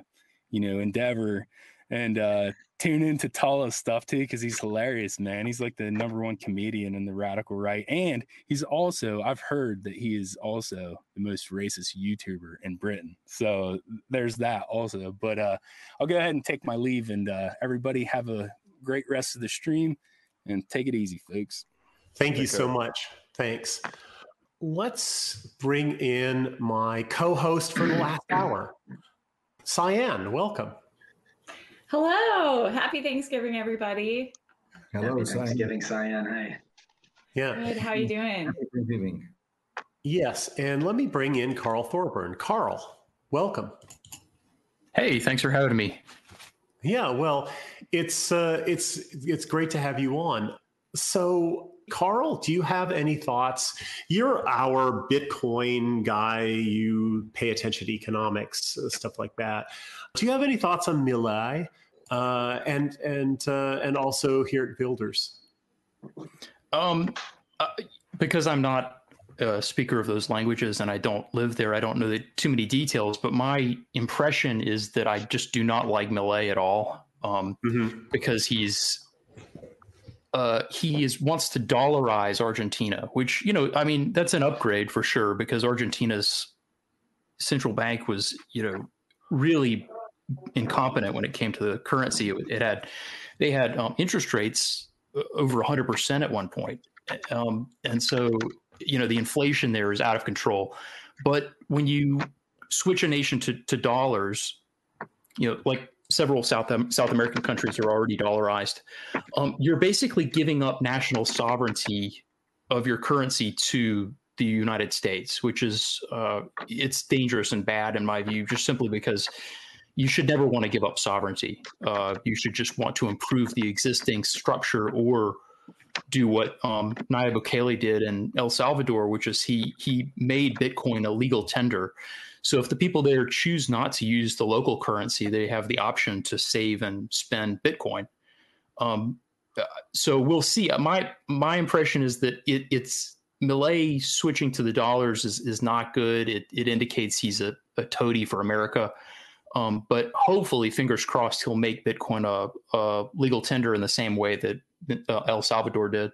you know Endeavour and uh, tune into Tola's stuff too because he's hilarious, man. He's like the number one comedian in the radical right, and he's also I've heard that he is also the most racist YouTuber in Britain. So there's that also. But uh, I'll go ahead and take my leave, and uh, everybody have a great rest of the stream and take it easy, folks. Thank you so much. Thanks. Let's bring in my co host for the last hour, Cyan. Welcome. Hello. Happy Thanksgiving, everybody. Hello, Happy Thanksgiving, Cyan. Hi. Yeah. Good. How are you doing? Thanksgiving. Yes. And let me bring in Karl Thorburn. Karl, welcome. Hey, thanks for having me. Yeah, well, it's uh, it's it's great to have you on. So, Karl, do you have any thoughts? You're our Bitcoin guy. You pay attention to economics, uh, stuff like that. Do you have any thoughts on Milei uh, and and uh, and also Geert Wilders? Um, uh, because I'm not a speaker of those languages and I don't live there, I don't know the, too many details. But my impression is that I just do not like Milei at all um, mm-hmm. because he's uh, he is wants to dollarize Argentina, which you know, I mean, that's an upgrade for sure because Argentina's central bank was you know really incompetent when it came to the currency. It, it had they had um, interest rates over 100% at one point um, and so you know the inflation there is out of control. But when you switch a nation to, to dollars, you know, like several South South American countries are already dollarized, um, you're basically giving up national sovereignty of your currency to the United States, which is uh, it's dangerous and bad in my view, just simply because you should never want to give up sovereignty. Uh, you should just want to improve the existing structure or do what um, Nayib Bukele did in El Salvador, which is he he made Bitcoin a legal tender. So if the people there choose not to use the local currency, they have the option to save and spend Bitcoin. Um, uh, so we'll see. My my impression is that it, it's Milei switching to the dollars is is not good. It it indicates he's a, a toady for America. Um, but hopefully, fingers crossed, he'll make Bitcoin a, a legal tender in the same way that uh, El Salvador did.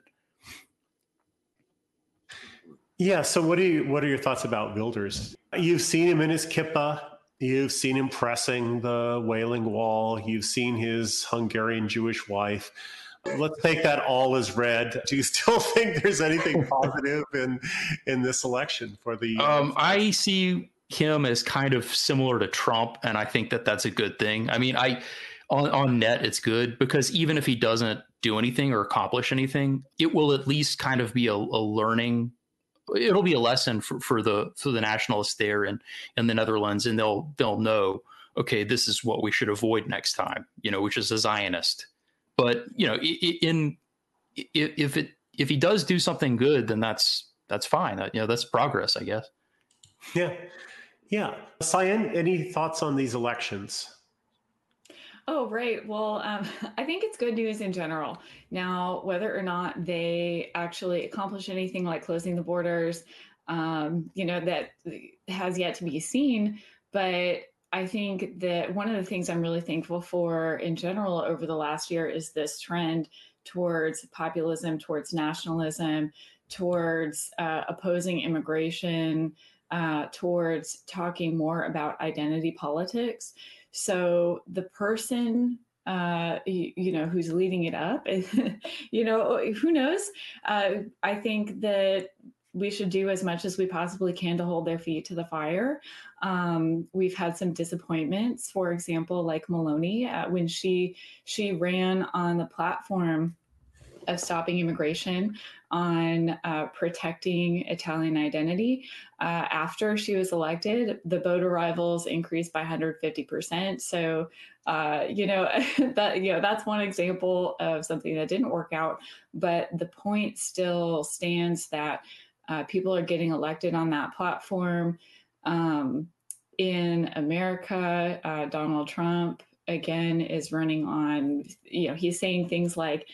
Yeah. So, what are you? What are your thoughts about Wilders? You've seen him in his kippa. You've seen him pressing the Wailing Wall. You've seen his Hungarian Jewish wife. Let's take that all as read. Do you still think there's anything positive in in this election for the? Um, I see him as kind of similar to Trump, and I think that that's a good thing. I mean, I on on net it's good because even if he doesn't do anything or accomplish anything, it will at least kind of be a, a learning. It'll be a lesson for, for the for the nationalists there in in the Netherlands, and they'll they'll know okay, this is what we should avoid next time. You know, which is a Zionist. But you know, in if it if he does do something good, then that's that's fine. Uh, you know, that's progress, I guess. Yeah, yeah. Cyan, any thoughts on these elections? Oh, right. Well, um, I think it's good news in general. Now, whether or not they actually accomplish anything like closing the borders, um, you know, that has yet to be seen. But I think that one of the things I'm really thankful for in general over the last year is this trend towards populism, towards nationalism, towards uh, opposing immigration, uh, towards talking more about identity politics. So the person uh, you, you, know, who's leading it up, you know, who knows? Uh, I think that we should do as much as we possibly can to hold their feet to the fire. Um, we've had some disappointments, for example, like Meloni uh, when she she ran on the platform of stopping immigration on uh, protecting Italian identity. Uh, after she was elected, the boat arrivals increased by 150%. So, uh, you know, that you know that's one example of something that didn't work out. But the point still stands that uh, people are getting elected on that platform. Um, in America, uh, Donald Trump again is running on. You know, he's saying things like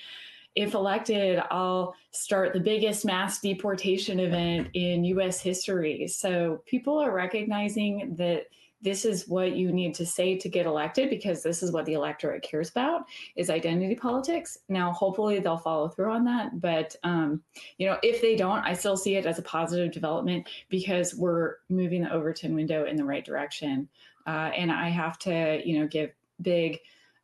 if elected, I'll start the biggest mass deportation event in US history. So people are recognizing that this is what you need to say to get elected because this is what the electorate cares about is identity politics now hopefully they'll follow through on that but um, you know if they don't i still see it as a positive development because we're moving the overton window in the right direction uh, and i have to you know give big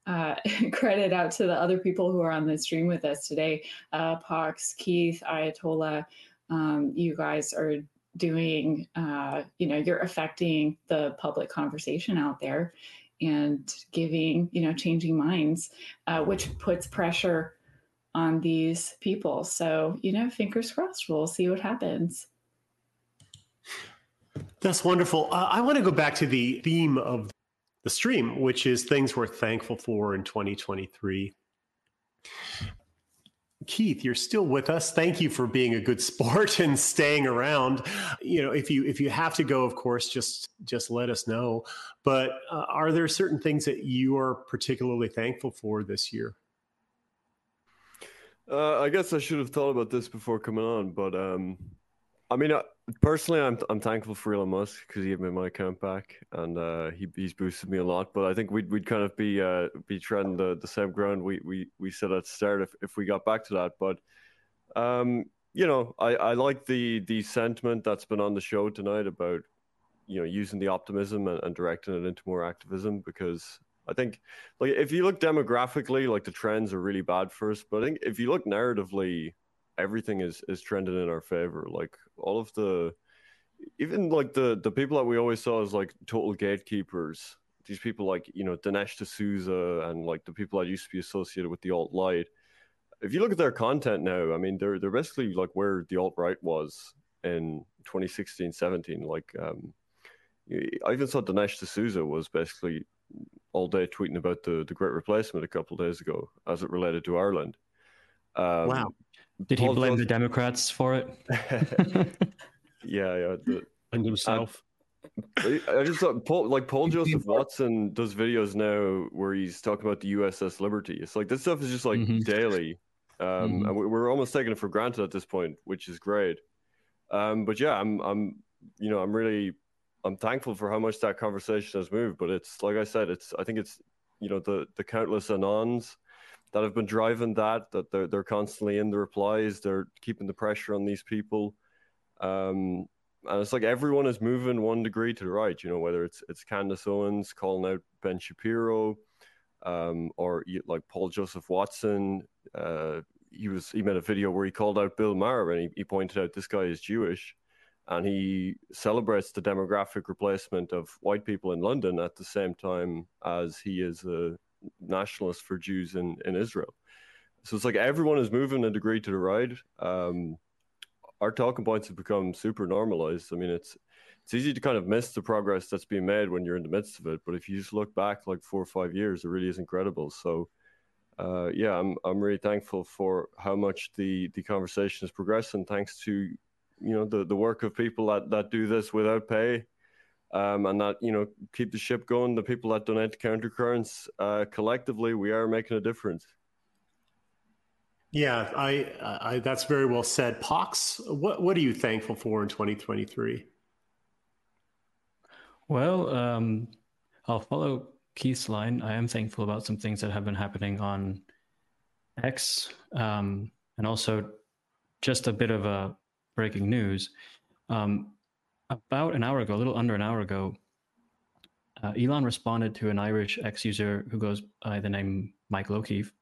uh, credit out to the other people who are on the stream with us today uh, Pox, Keith, Ayatollah. Um, you guys are doing, uh, you know, you're affecting the public conversation out there and giving, you know, changing minds, uh, which puts pressure on these people. So, you know, fingers crossed, we'll see what happens. That's wonderful. Uh, I want to go back to the theme of the stream, which is things we're thankful for in 2023. Keith, you're still with us. Thank you for being a good sport and staying around. You know, if you if you have to go, of course, just just let us know. But uh, are there certain things that you are particularly thankful for this year? Uh, I guess I should have thought about this before coming on, but um, I mean, uh, personally, I'm I'm thankful for Elon Musk because he gave me my account back, and uh, he he's boosted me a lot. But I think we'd we'd kind of be uh, be treading the, the same ground we, we we said at the start if, if we got back to that. But um, you know, I, I like the the sentiment that's been on the show tonight about you know using the optimism and, and directing it into more activism because I think like if you look demographically, like the trends are really bad for us. But I think if you look narratively, everything is is trending in our favor. Like all of the, even like the the people that we always saw as like total gatekeepers. These people like you know Dinesh D'Souza and like the people that used to be associated with the alt right. If you look at their content now, I mean, they're they're basically like where the alt right was in 2016, 17. Like, um, I even saw Dinesh D'Souza was basically all day tweeting about the, the great replacement a couple days ago as it related to Ireland. Um, wow. Did he blame the Democrats for it? yeah, yeah. The, and himself. I, I just thought Paul, like Paul Joseph Watson does videos now where he's talking about the USS Liberty. It's like this stuff is just like mm-hmm. daily, um, mm-hmm. and we're almost taking it for granted at this point, which is great. Um, but yeah, I'm, I'm, you know, I'm really I'm thankful for how much that conversation has moved. But it's like I said, it's I think it's you know the the countless anons that have been driving that that they're they're constantly in the replies. They're keeping the pressure on these people. Um, and it's like everyone is moving one degree to the right. You know, whether it's it's Candace Owens calling out Ben Shapiro, um, or like Paul Joseph Watson. Uh, he was he made a video where he called out Bill Maher and he, he pointed out this guy is Jewish and he celebrates the demographic replacement of white people in London at the same time as he is a nationalist for Jews in, in Israel. So it's like everyone is moving a degree to the right. Um, our talking points have become super normalized. I mean, it's it's easy to kind of miss the progress that's being made when you're in the midst of it. But if you just look back like four or five years, it really is incredible. So, uh, yeah, I'm I'm really thankful for how much the the conversation has progressed, and thanks to you know the the work of people that that do this without pay um, and that you know keep the ship going the people that donate to countercurrents uh, collectively we are making a difference. Yeah I, I that's very well said. Pox what what are you thankful for in 2023 well um, i'll follow keith's line. I am thankful about some things that have been happening on x um, and also just a bit of a breaking news. Um, about an hour ago, a little under an hour ago, uh, Elon responded to an Irish ex user who goes by the name Michael O'Keefe.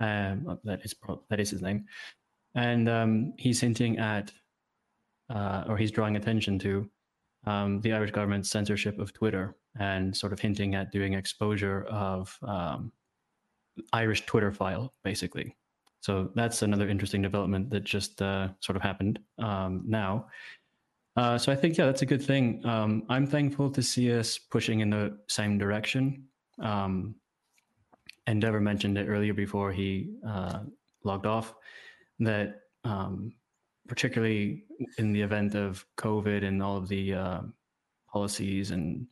Um, that is that is his name, and um, he's hinting at, uh, or he's drawing attention to, um, the Irish government's censorship of Twitter, and sort of hinting at doing exposure of um, Irish Twitter file, basically. So that's another interesting development that just uh, sort of happened um, now. Uh, so I think yeah, that's a good thing. Um, I'm thankful to see us pushing in the same direction. Um, Endeavour mentioned it earlier before he uh, logged off that um, particularly in the event of COVID and all of the uh, policies and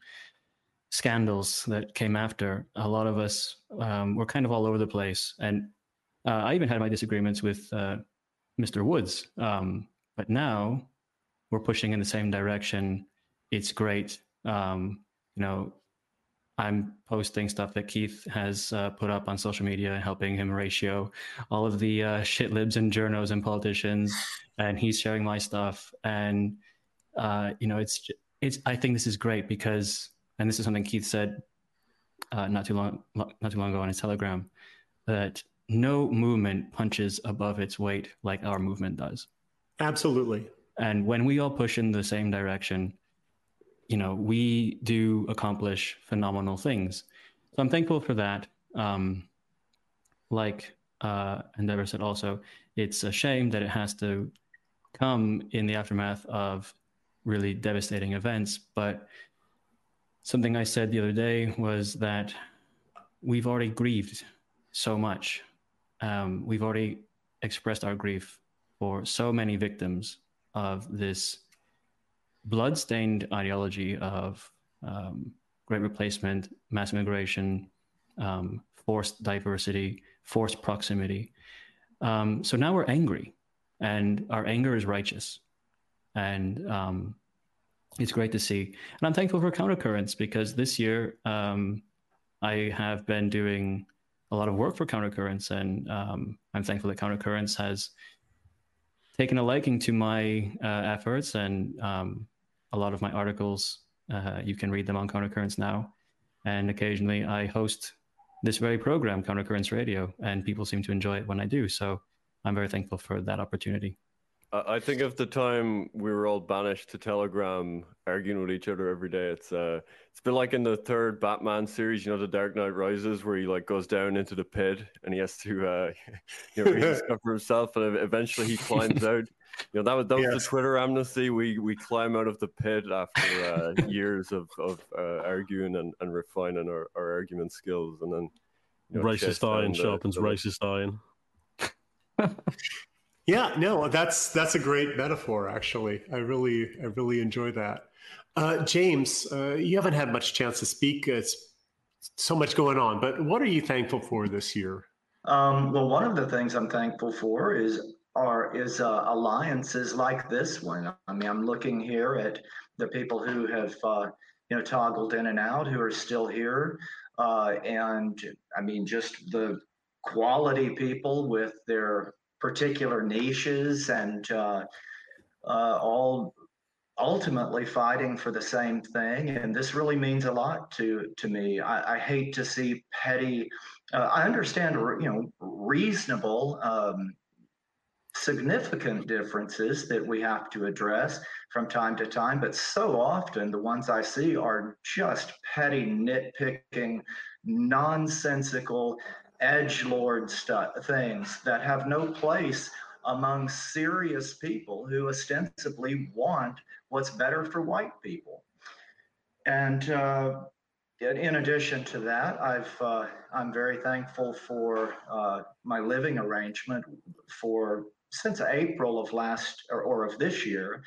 scandals that came after, a lot of us um, were kind of all over the place. And uh, I even had my disagreements with uh, Mr. Woods, um, but now we're pushing in the same direction. It's great. Um, you know, I'm posting stuff that Keith has uh, put up on social media, and helping him ratio all of the uh, shit libs and journos and politicians, and he's sharing my stuff. And uh, you know, it's it's. I think this is great because, and this is something Keith said uh, not too long not too long ago on his Telegram, that no movement punches above its weight like our movement does. Absolutely. And when we all push in the same direction, you know, we do accomplish phenomenal things. So I'm thankful for that. Um, like uh, Endeavour said, also, it's a shame that it has to come in the aftermath of really devastating events. But something I said the other day was that we've already grieved so much um, we've already expressed our grief for so many victims of this blood-stained ideology of um, great replacement, mass immigration, um, forced diversity, forced proximity. Um, so now we're angry, and our anger is righteous, and um, it's great to see. And I'm thankful for countercurrents because this year um, I have been doing a lot of work for Countercurrents, and um, I'm thankful that Countercurrents has taken a liking to my uh, efforts and um, a lot of my articles. Uh, you can read them on Countercurrents now, and occasionally I host this very program, Countercurrents Radio, and people seem to enjoy it when I do. So I'm very thankful for that opportunity. I think of the time we were all banished to Telegram, arguing with each other every day. It's uh, it's been like in the third Batman series, you know, The Dark Knight Rises, where he like goes down into the pit and he has to, uh, you know, rediscover himself, and eventually he climbs out. You know, that was that was yes. the Twitter amnesty. We we climb out of the pit after uh, years of of uh, arguing and, and refining our, our argument skills, and then you know, racist iron sharpens the, racist iron. Yeah, no, that's that's a great metaphor. Actually, I really I really enjoy that. Uh, James, uh, you haven't had much chance to speak. It's so much going on, but what are you thankful for this year? Um, well, one of the things I'm thankful for is are is uh, alliances like this one. I mean, I'm looking here at the people who have uh, you know toggled in and out, who are still here, uh, and I mean, just the quality people with their particular niches and uh, uh, all ultimately fighting for the same thing. And this really means a lot to to me. I, I hate to see petty. Uh, I understand, you know, reasonable. Um, significant differences that we have to address from time to time, but so often the ones I see are just petty, nitpicking, nonsensical edge lord stuff things that have no place among serious people who ostensibly want what's better for white people. And uh, in addition to that, I've uh, I'm very thankful for uh, my living arrangement for since April of last or, or of this year.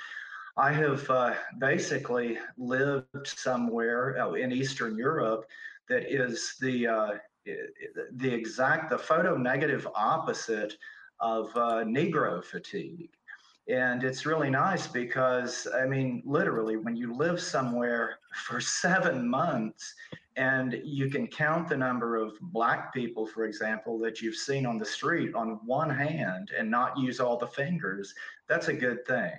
I have uh, basically lived somewhere uh, in Eastern Europe that is the uh, the exact, the photo negative opposite of uh, Negro fatigue. And it's really nice because, I mean, literally, when you live somewhere for seven months and you can count the number of black people, for example, that you've seen on the street on one hand and not use all the fingers, that's a good thing.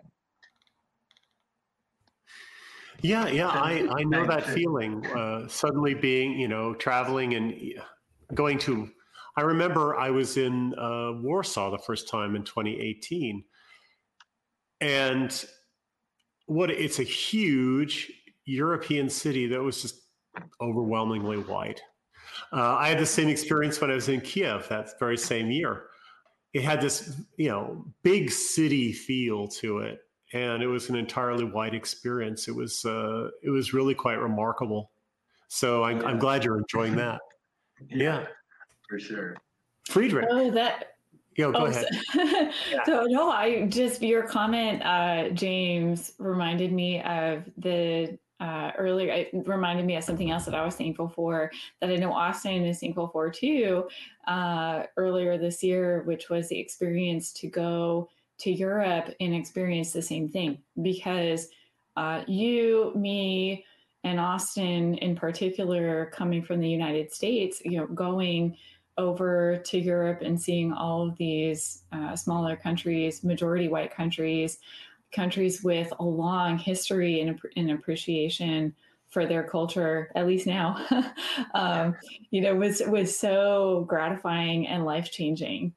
Yeah, yeah, I, I know that feeling. Uh, suddenly being, you know, traveling and going to i remember i was in uh, warsaw the first time in 2018 and what it's a huge european city that was just overwhelmingly white. Uh, i had the same experience when i was in kiev that very same year. It had this you know big city feel to it and it was an entirely white experience. It was uh, it was really quite remarkable. So I'm, yeah. I'm glad you're enjoying that yeah, for sure. Friedrich. Oh, that. Yo, go oh, ahead. So, yeah. so, no, I just your comment, uh, James, reminded me of the uh, earlier. It reminded me of something else that I was thankful for that I know Austin is thankful for too. Uh, earlier this year, which was the experience to go to Europe and experience the same thing because uh, you, me, and Austin in particular coming from the United States, you know, going over to Europe and seeing all of these uh, smaller countries, majority white countries, countries with a long history and, and appreciation for their culture, at least now, um, you know, was was so gratifying and life changing.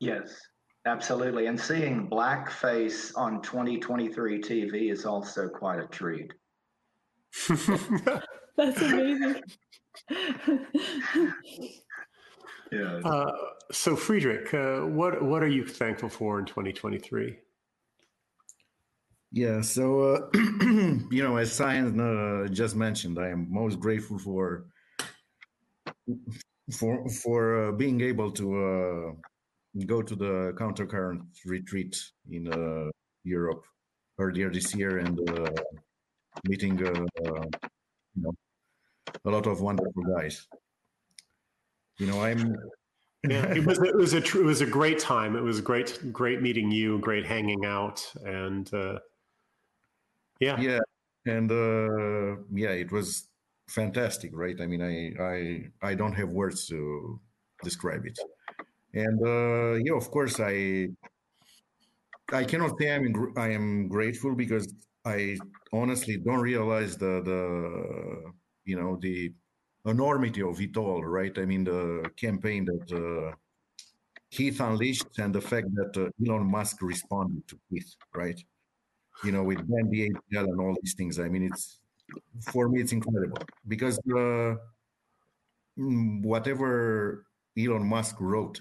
Yes, absolutely. And seeing blackface on 2023 TV is also quite a treat. That's amazing. yeah. Uh, so, Friedrich, uh, what what are you thankful for in 2023? Yeah, so uh, you know, as Cyan uh, just mentioned, I am most grateful for for for uh, being able to uh, go to the countercurrent retreat in uh, Europe earlier this year and uh, meeting uh, you know a lot of wonderful guys. You know, I'm. yeah, it was it was a it was a great time. It was great great meeting you, great hanging out, and uh, yeah, yeah, and uh, yeah, it was fantastic, right? I mean, I I I don't have words to describe it, and uh, yeah, of course, I I cannot say I'm I am grateful because I honestly don't realize the the you know the enormity of it all, right? I mean, the campaign that uh, Keith unleashed and the fact that uh, Elon Musk responded to Keith, right? You know, with Ban the ADL and all these things. I mean, it's for me, it's incredible because uh, whatever Elon Musk wrote,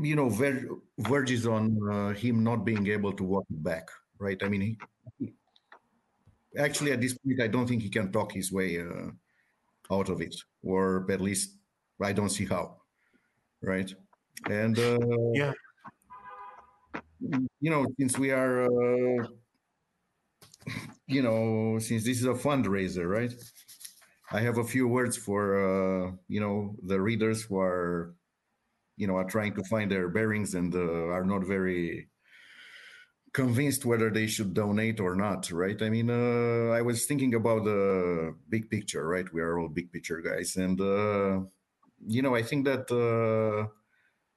you know, ver- verges on uh, him not being able to walk back, right? I mean, he, actually, at this point, I don't think he can talk his way uh, out of it, or at least I don't see how, right? And uh, yeah, you know, since we are, uh, you know, since this is a fundraiser, right? I have a few words for uh, you know the readers who are, you know, are trying to find their bearings and uh, are not very convinced whether they should donate or not, right? I mean, uh, I was thinking about the big picture, right? We are all big picture guys, and uh, you know, I think that uh,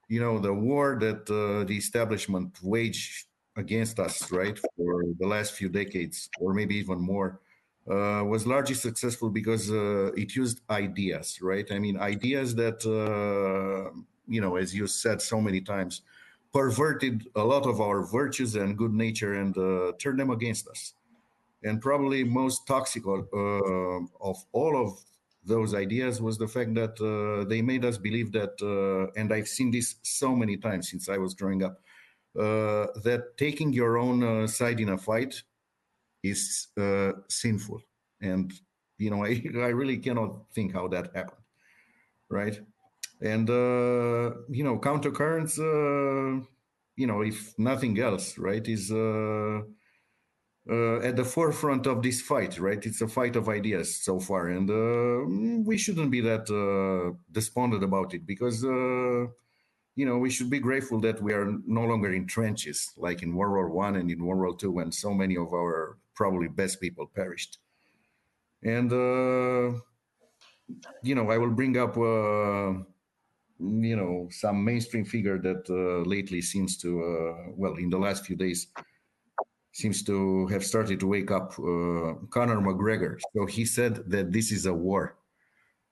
you know the war that uh, the establishment waged against us, right, for the last few decades, or maybe even more, uh, was largely successful because uh, it used ideas, right? I mean, ideas that, you know, as you said so many times, perverted a lot of our virtues and good nature and uh, turned them against us. And probably most toxic uh, of all of those ideas was the fact that uh, they made us believe that, and I've seen this so many times since I was growing up, that taking your own side in a fight is uh, sinful. And, you know, I, I really cannot think how that happened. Right. And, uh, you know, countercurrents, uh, you know, if nothing else, right, is uh, uh, at the forefront of this fight, right? It's a fight of ideas so far. And uh, we shouldn't be that uh, despondent about it because, uh, you know, we should be grateful that we are no longer in trenches like in World War One and in World War Two when so many of our probably best people perished. And, uh, you know, I will bring up, uh, you know, some mainstream figure that uh, lately seems to, uh, well, in the last few days, seems to have started to wake up uh, Conor McGregor. So he said that this is a war,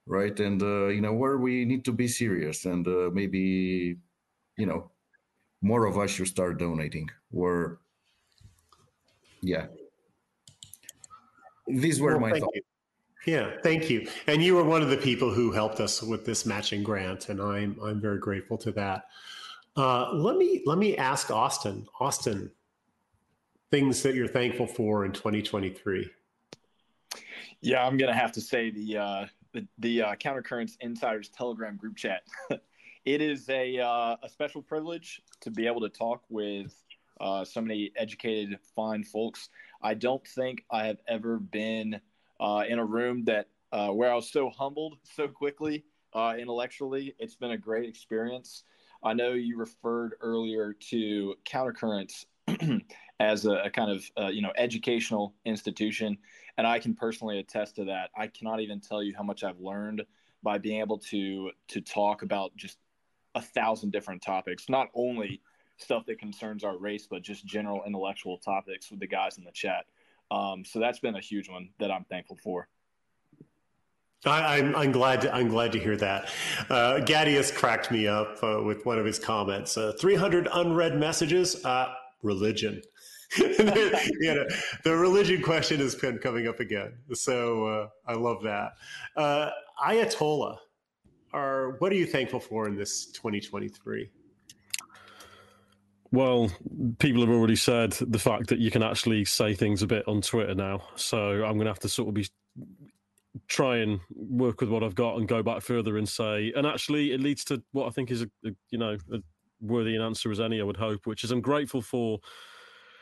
right? And uh, in a war, we need to be serious and maybe, you know, more of us should start donating or yeah these were well, my thoughts. You. Yeah, thank you. And you were one of the people who helped us with this matching grant, and I'm I'm very grateful to that. Uh, let me let me ask Austin. Austin, things that you're thankful for in 2023. Yeah, I'm gonna have to say the uh, the, the uh, Countercurrents Insiders Telegram group chat. it is a uh, a special privilege to be able to talk with uh, so many educated, fine folks. I don't think I have ever been uh, in a room that uh, where I was so humbled so quickly uh, intellectually. It's been a great experience. I know you referred earlier to Countercurrents as a, a, kind of uh, you know educational institution, and I can personally attest to that. I cannot even tell you how much I've learned by being able to to talk about just a thousand different topics, not only stuff that concerns our race, but just general intellectual topics with the guys in the chat. Um, so that's been a huge one that I'm thankful for. I, am I'm, I'm glad to, I'm glad to hear that. Uh, Gaddius cracked me up uh, with one of his comments. Uh, 300 unread messages. Uh, religion. you know, the religion question has been coming up again. So uh, I love that. Uh, Ayatollah, are what are you thankful for in this 2023? Well, people have already said the fact that you can actually say things a bit on Twitter now. So I'm going to have to sort of be try and work with what I've got and go back further and say, and actually, it leads to what I think is a, a you know a worthy an answer as any I would hope, which is I'm grateful for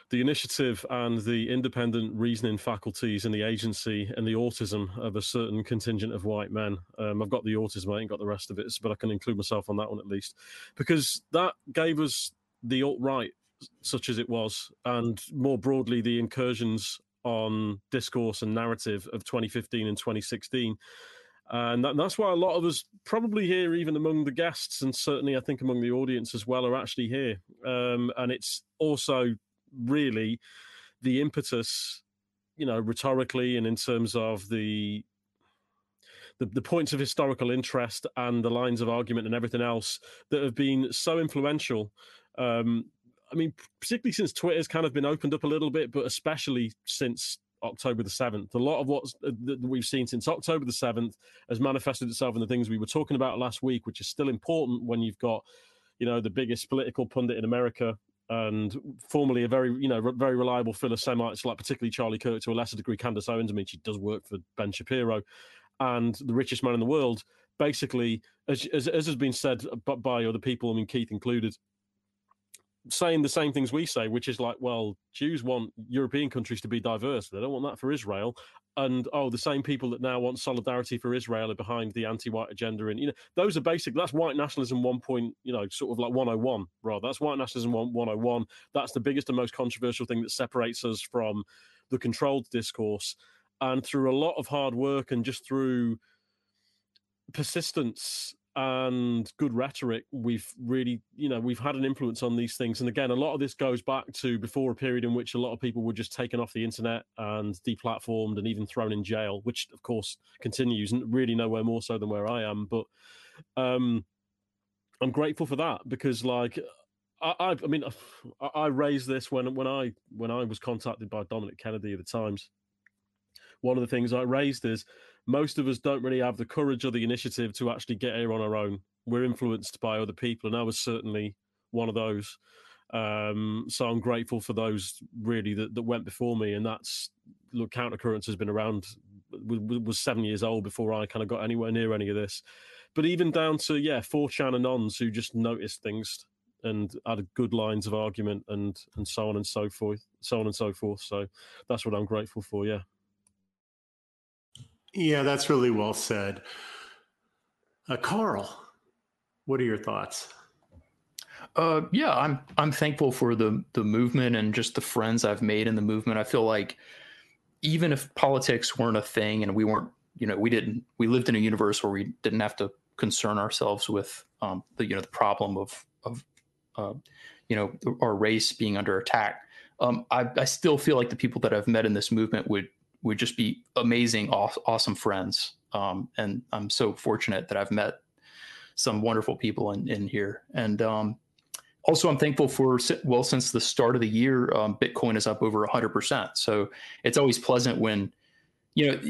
the initiative and the independent reasoning faculties and the agency and the autism of a certain contingent of white men. Um, I've got the autism, I ain't got the rest of it, but I can include myself on that one at least, because that gave us the alt right, such as it was, and more broadly, the incursions on discourse and narrative of 2015 and 2016. And that, that's why a lot of us, probably here, even among the guests, and certainly I think among the audience as well, are actually here. Um, and it's also really the impetus, you know, rhetorically and in terms of the the, the points of historical interest and the lines of argument and everything else that have been so influential. Um, I mean, particularly since Twitter's kind of been opened up a little bit, but especially since October the 7th. A lot of what uh, we've seen since October the 7th has manifested itself in the things we were talking about last week, which is still important when you've got, you know, the biggest political pundit in America and formerly a very, you know, very reliable philo-Semites, like particularly Charlie Kirk, to a lesser degree Candace Owens. I mean, she does work for Ben Shapiro and the richest man in the world. Basically, as, as, as has been said by other people, I mean, Keith included, saying the same things we say, which is like, well, Jews want European countries to be diverse. They don't want that for Israel. And oh, the same people that now want solidarity for Israel are behind the anti-white agenda. And you know, those are basic. That's white nationalism one point, you know, sort of like 101, rather. That's white nationalism 101. That's the biggest and most controversial thing that separates us from the controlled discourse. And through a lot of hard work and just through persistence and good rhetoric, we've really, you know, we've had an influence on these things. And again, a lot of this goes back to before a period in which a lot of people were just taken off the internet and deplatformed and even thrown in jail, which of course continues and really nowhere more so than where I am. But um, I'm grateful for that because, like, I, I, I mean, I, I raised this when when I when I was contacted by Dominic Kennedy of the Times. One of the things I raised is most of us don't really have the courage or the initiative to actually get here on our own. We're influenced by other people, and I was certainly one of those. Um, so I'm grateful for those really that, that went before me, and that's look, countercurrents has been around was, seven years old before I kind of got anywhere near any of this. But even down to yeah, 4chan anons who just noticed things and had good lines of argument and and so on and so forth, so on and so forth. So that's what I'm grateful for. Yeah. Yeah, that's really well said. Uh, Karl, what are your thoughts? Uh, yeah, I'm I'm thankful for the the movement and just the friends I've made in the movement. I feel like even if politics weren't a thing and we weren't, you know, we didn't we lived in a universe where we didn't have to concern ourselves with um, the you know the problem of of uh, you know our race being under attack. Um, I, I still feel like the people that I've met in this movement would would just be amazing, awesome friends. Um, and I'm so fortunate that I've met some wonderful people in, in here. And um, also, I'm thankful for, well, since the start of the year, um, Bitcoin is up over 100%. So it's always pleasant when, you know,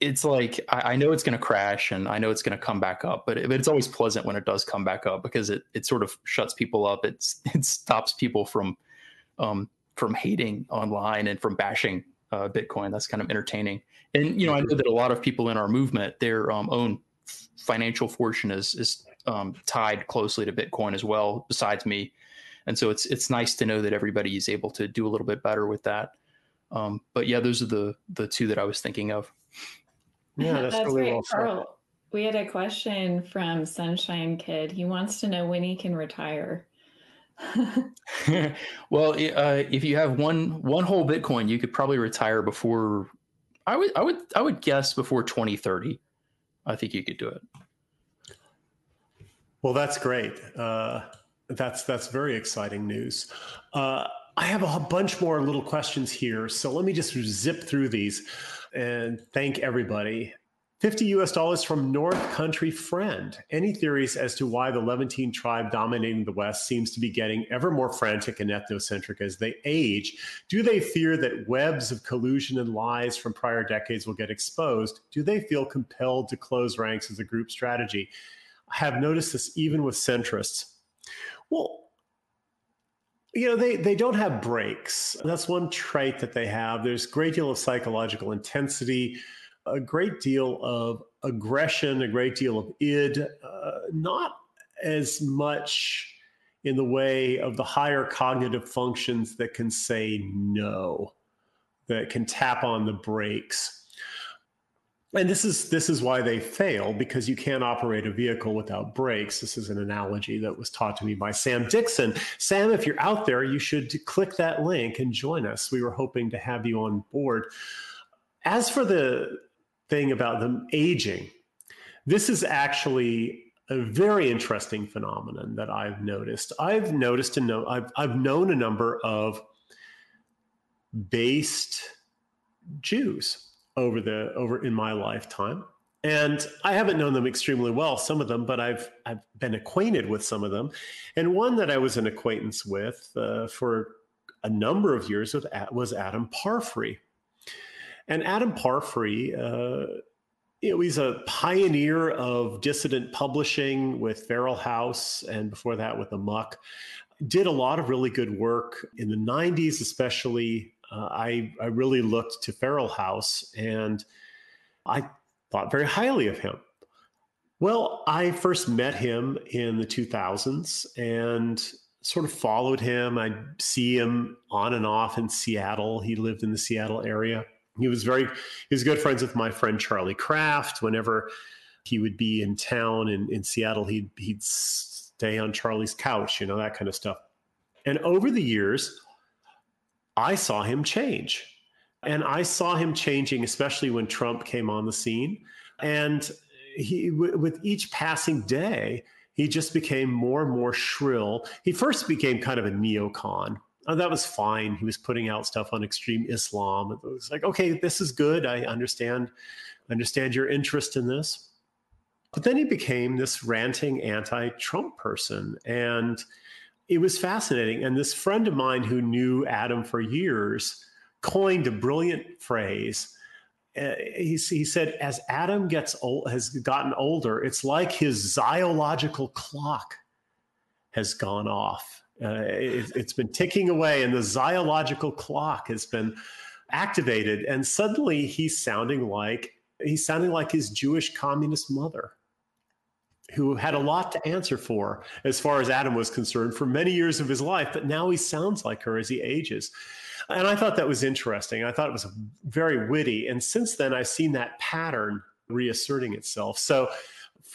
it's like, I, I know it's going to crash and I know it's going to come back up, but, it, but it's always pleasant when it does come back up because it, it sort of shuts people up. It's, it stops people from, um, from hating online and from bashing uh, Bitcoin. That's kind of entertaining. And you know, I know that a lot of people in our movement, their um, own financial fortune is is um, tied closely to Bitcoin as well. Besides me, and so it's it's nice to know that everybody is able to do a little bit better with that. Um, but yeah, those are the the two that I was thinking of. Yeah, that's, that's really great, well Karl. We had a question from Sunshine Kid. He wants to know when he can retire. well, uh, if you have one one whole Bitcoin, you could probably retire before. I would I would I would guess before 2030. I think you could do it. Well, that's great. Uh, that's that's very exciting news. Uh, I have a bunch more little questions here, so let me just zip through these and thank everybody. 50 US dollars from North Country Friend. Any theories as to why the Levantine tribe dominating the West seems to be getting ever more frantic and ethnocentric as they age? Do they fear that webs of collusion and lies from prior decades will get exposed? Do they feel compelled to close ranks as a group strategy? I have noticed this even with centrists. Well, you know they they don't have breaks that's one trait that they have there's a great deal of psychological intensity a great deal of aggression, a great deal of id, uh, not as much in the way of the higher cognitive functions that can say no, that can tap on the brakes. And this is this is why they fail because you can't operate a vehicle without brakes. This is an analogy that was taught to me by Sam Dickson. Sam, if you're out there, you should click that link and join us. We were hoping to have you on board. As for the thing about them aging. This is actually a very interesting phenomenon that I've noticed. I've noticed and know I've I've known a number of based Jews over the over in my lifetime. And I haven't known them extremely well, some of them, but I've I've been acquainted with some of them. And one that I was an acquaintance with uh, for a number of years with, was Adam Parfrey. And Adam Parfrey, uh, you know, he's a pioneer of dissident publishing with Feral House, and before that with Amok. Did a lot of really good work in the 90s, especially. Uh, I, I really looked to Feral House, and I thought very highly of him. Well, I first met him in the 2000s and sort of followed him. I'd see him on and off in Seattle. He lived in the Seattle area. He was very, he was good friends with my friend Charlie Krafft. Whenever he would be in town in, in Seattle, he'd, he'd stay on Charlie's couch, you know, that kind of stuff. And over the years, I saw him change. And I saw him changing, especially when Trump came on the scene. And he, w- with each passing day, he just became more and more shrill. He first became kind of a neocon. Oh, that was fine. He was putting out stuff on extreme Islam. It was like, okay, this is good. I understand, understand your interest in this. But then he became this ranting anti-Trump person, and it was fascinating. And this friend of mine who knew Adam for years coined a brilliant phrase. Uh, he, he, said, as Adam gets old, has gotten older, it's like his zoological clock has gone off. Uh, it, it's been ticking away, and the zoological clock has been activated, and suddenly he's sounding like he's sounding like his Jewish communist mother who had a lot to answer for as far as Adam was concerned for many years of his life, but now he sounds like her as he ages. And I thought that was interesting. I thought it was very witty. And since then, I've seen that pattern reasserting itself. So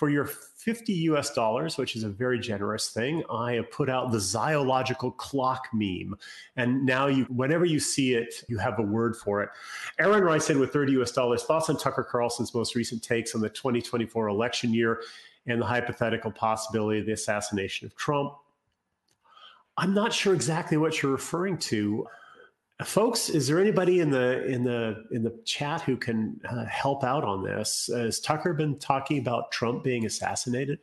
for your 50 US dollars, which is a very generous thing, I have put out the zoological clock meme. And now you whenever you see it, you have a word for it. Aaron Rice said with 30 US dollars, thoughts on Tucker Carlson's most recent takes on the 2024 election year and the hypothetical possibility of the assassination of Trump. I'm not sure exactly what you're referring to folks is there anybody in the in the in the chat who can uh, help out on this? Has tucker been talking about trump being assassinated?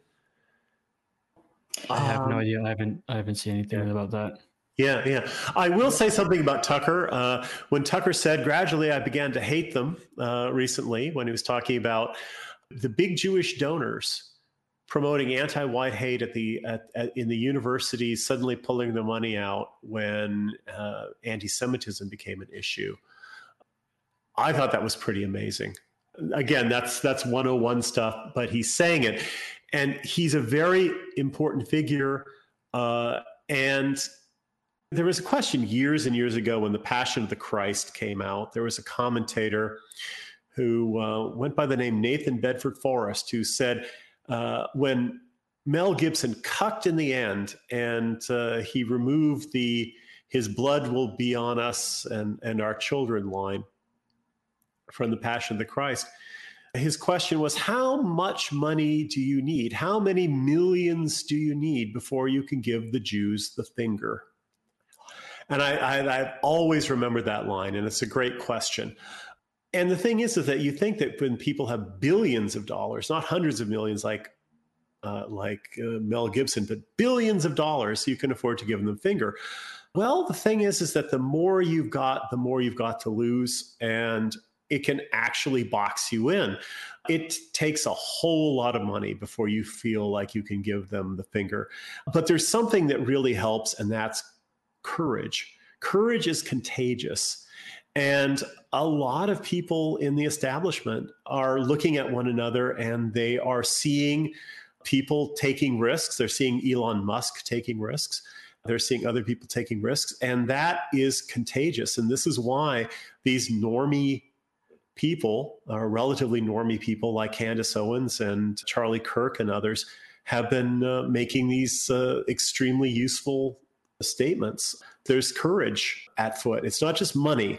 I have um, no idea. I haven't i haven't seen anything yeah. about that. Yeah yeah. I will say something about tucker. Uh, when tucker said gradually i began to hate them uh, recently when he was talking about the big jewish donors promoting anti-white hate at the at, at, in the universities, suddenly pulling the money out when uh, anti-Semitism became an issue. I thought that was pretty amazing. Again, that's that's 101 stuff, but he's saying it, and he's a very important figure. Uh, and there was a question years and years ago when the Passion of the Christ came out. There was a commentator who uh, went by the name Nathan Bedford Forrest who said uh, when Mel Gibson cucked in the end and uh, he removed the his blood will be on us and, and our children line from the Passion of the Christ. His question was, How much money do you need? How many millions do you need before you can give the Jews the finger? And I, I, I've always remembered that line, and it's a great question. And the thing is, is that you think that when people have billions of dollars, not hundreds of millions like uh, like uh, Mel Gibson, but billions of dollars, you can afford to give them the finger. Well, the thing is, is that the more you've got, the more you've got to lose, and it can actually box you in. It takes a whole lot of money before you feel like you can give them the finger. But there's something that really helps, and that's courage. Courage is contagious. And a lot of people in the establishment are looking at one another and they are seeing people taking risks. They're seeing Elon Musk taking risks. They're seeing other people taking risks. And that is contagious. And this is why these normie people, uh, relatively normie people like Candace Owens and Charlie Kirk and others, have been uh, making these uh, extremely useful statements. There's courage at foot. It's not just money,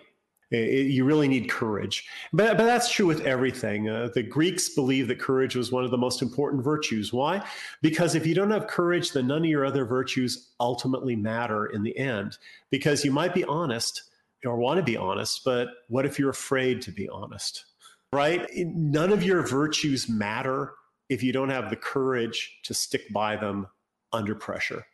it, you really need courage. But, but that's true with everything. Uh, the Greeks believed that courage was one of the most important virtues. Why? Because if you don't have courage, then none of your other virtues ultimately matter in the end. Because you might be honest or want to be honest, but what if you're afraid to be honest? right? None of your virtues matter if you don't have the courage to stick by them under pressure.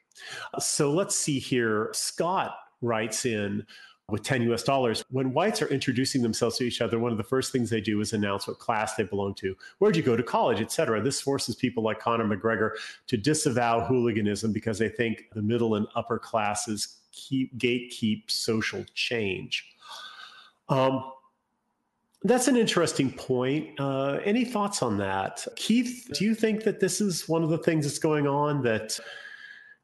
So let's see here. Scott writes in with 10 US dollars. When whites are introducing themselves to each other, one of the first things they do is announce what class they belong to, where'd you go to college, et cetera. This forces people like Conor McGregor to disavow hooliganism because they think the middle and upper classes keep gatekeep social change. Um, that's an interesting point. Uh, any thoughts on that? Keith, do you think that this is one of the things that's going on that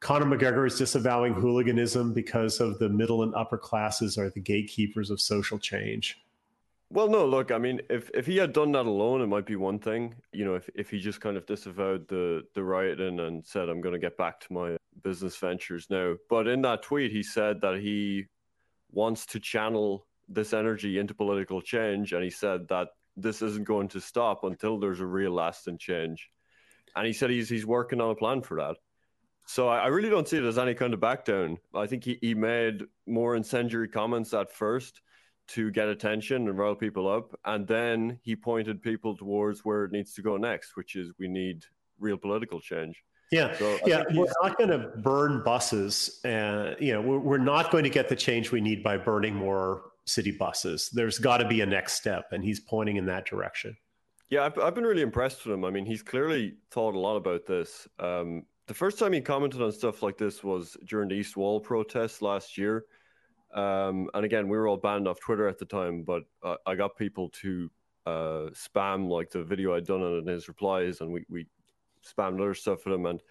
Conor McGregor is disavowing hooliganism because of the middle and upper classes are the gatekeepers of social change? Well, no, look, I mean, if, if he had done that alone, it might be one thing. You know, if, if he just kind of disavowed the, the rioting and said, I'm going to get back to my business ventures now. But in that tweet, he said that he wants to channel this energy into political change. And he said that this isn't going to stop until there's a real lasting change. And he said he's, he's working on a plan for that. So I, really don't see it as any kind of back down. I think he, he made more incendiary comments at first to get attention and rile people up. And then he pointed people towards where it needs to go next, which is we need real political change. Yeah, so yeah, we're not going to burn buses, and you know, we're, we're not going to get the change we need by burning more city buses. There's got to be a next step, and he's pointing in that direction. Yeah, I've, I've been really impressed with him. I mean, he's clearly thought a lot about this. Um, the first time he commented on stuff like this was during the East Wall protests last year. Um, and again, we were all banned off Twitter at the time, but uh, I got people to uh, spam like the video I'd done on his replies, and we, we spammed other stuff with him. And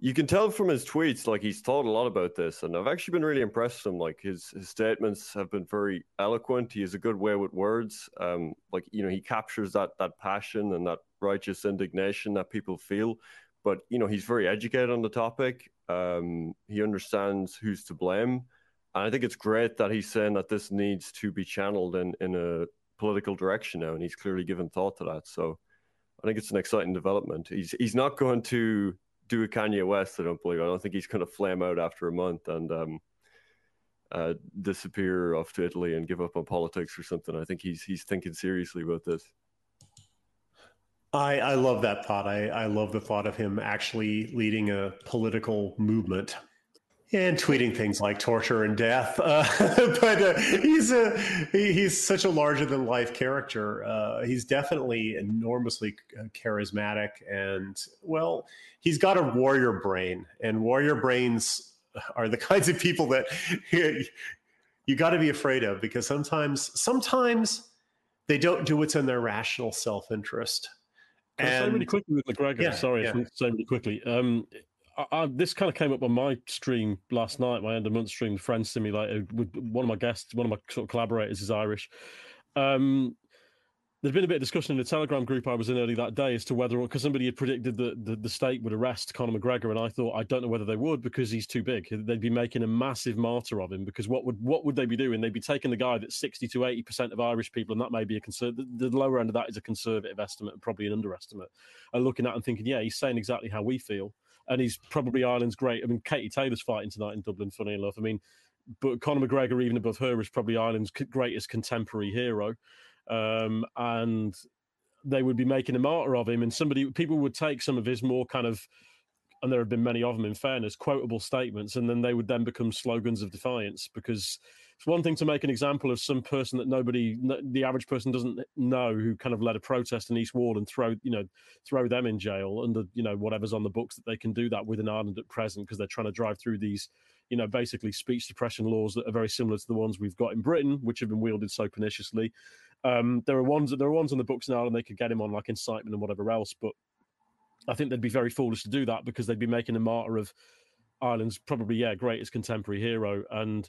you can tell from his tweets, like he's thought a lot about this. And I've actually been really impressed with him. Like his, his statements have been very eloquent. He has a good way with words. Um, like, you know, he captures that, that passion and that righteous indignation that people feel but you know he's very educated on the topic. Um, he understands who's to blame, and I think it's great that he's saying that this needs to be channeled in in a political direction now, and he's clearly given thought to that. So I think it's an exciting development. He's he's not going to do a Kanye West. I don't believe. I don't think he's going to flame out after a month and um, uh, disappear off to Italy and give up on politics or something. I think he's he's thinking seriously about this. I, I love that thought. I, I love the thought of him actually leading a political movement and tweeting things like torture and death. Uh, but uh, he's a he's such a larger than life character. Uh, he's definitely enormously charismatic, and well, he's got a warrior brain, and warrior brains are the kinds of people that you got to be afraid of because sometimes sometimes they don't do what's in their rational self interest and, say really quickly with McGregor? Yeah, Sorry, yeah. Say really quickly. Um, I, I, this kind of came up on my stream last night, my end of month stream, Friend Simulator, with one of my guests, one of my sort of collaborators is Irish. Um, there's been a bit of discussion in the Telegram group I was in early that day as to whether, or because somebody had predicted that the, the state would arrest Conor McGregor, and I thought I don't know whether they would because he's too big. They'd be making a massive martyr of him because what would what would they be doing? They'd be taking the guy that's 60 to 80 percent of Irish people, and that may be a concern. The, the lower end of that is a conservative estimate and probably an underestimate. And looking at and thinking, yeah, he's saying exactly how we feel, and he's probably Ireland's great. I mean, Katie Taylor's fighting tonight in Dublin. Funny enough, I mean, but Conor McGregor, even above her, is probably Ireland's greatest contemporary hero. Um, and they would be making a martyr of him, and somebody people would take some of his more kind of and there have been many of them in fairness quotable statements and then they would then become slogans of defiance because it's one thing to make an example of some person that nobody the average person doesn't know who kind of led a protest in east wall and throw you know throw them in jail under you know whatever's on the books that they can do that with an ireland at present because they're trying to drive through these you know basically speech suppression laws that are very similar to the ones we've got in britain which have been wielded so perniciously um, there are ones there are ones on the books now, and they could get him on like incitement and whatever else. But I think they'd be very foolish to do that because they'd be making a martyr of Ireland's probably yeah greatest contemporary hero, and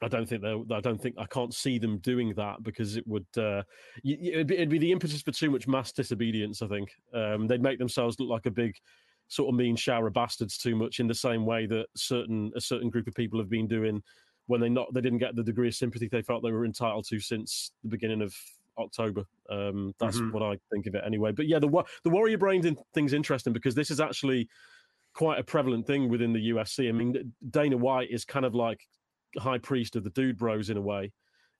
I don't think they I don't think I can't see them doing that because it would uh, it'd, be, it'd be the impetus for too much mass disobedience. I think um, they'd make themselves look like a big sort of mean shower of bastards too much in the same way that certain a certain group of people have been doing when they not they didn't get the degree of sympathy they felt they were entitled to since the beginning of October. Um, that's mm-hmm. what I think of it anyway. But yeah, the the warrior brain thing's interesting because this is actually quite a prevalent thing within the UFC. I mean, Dana White is kind of like high priest of the dude bros in a way.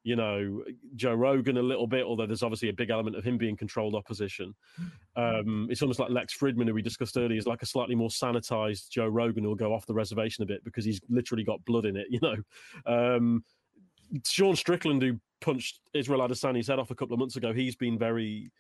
You know, Joe Rogan a little bit, although there's obviously a big element of him being controlled opposition. Um, it's almost like Lex Fridman, who we discussed earlier, is like a slightly more sanitized Joe Rogan who'll go off the reservation a bit because he's literally got blood in it, you know. Um, Sean Strickland, who punched Israel Adesanya's head off a couple of months ago, he's been very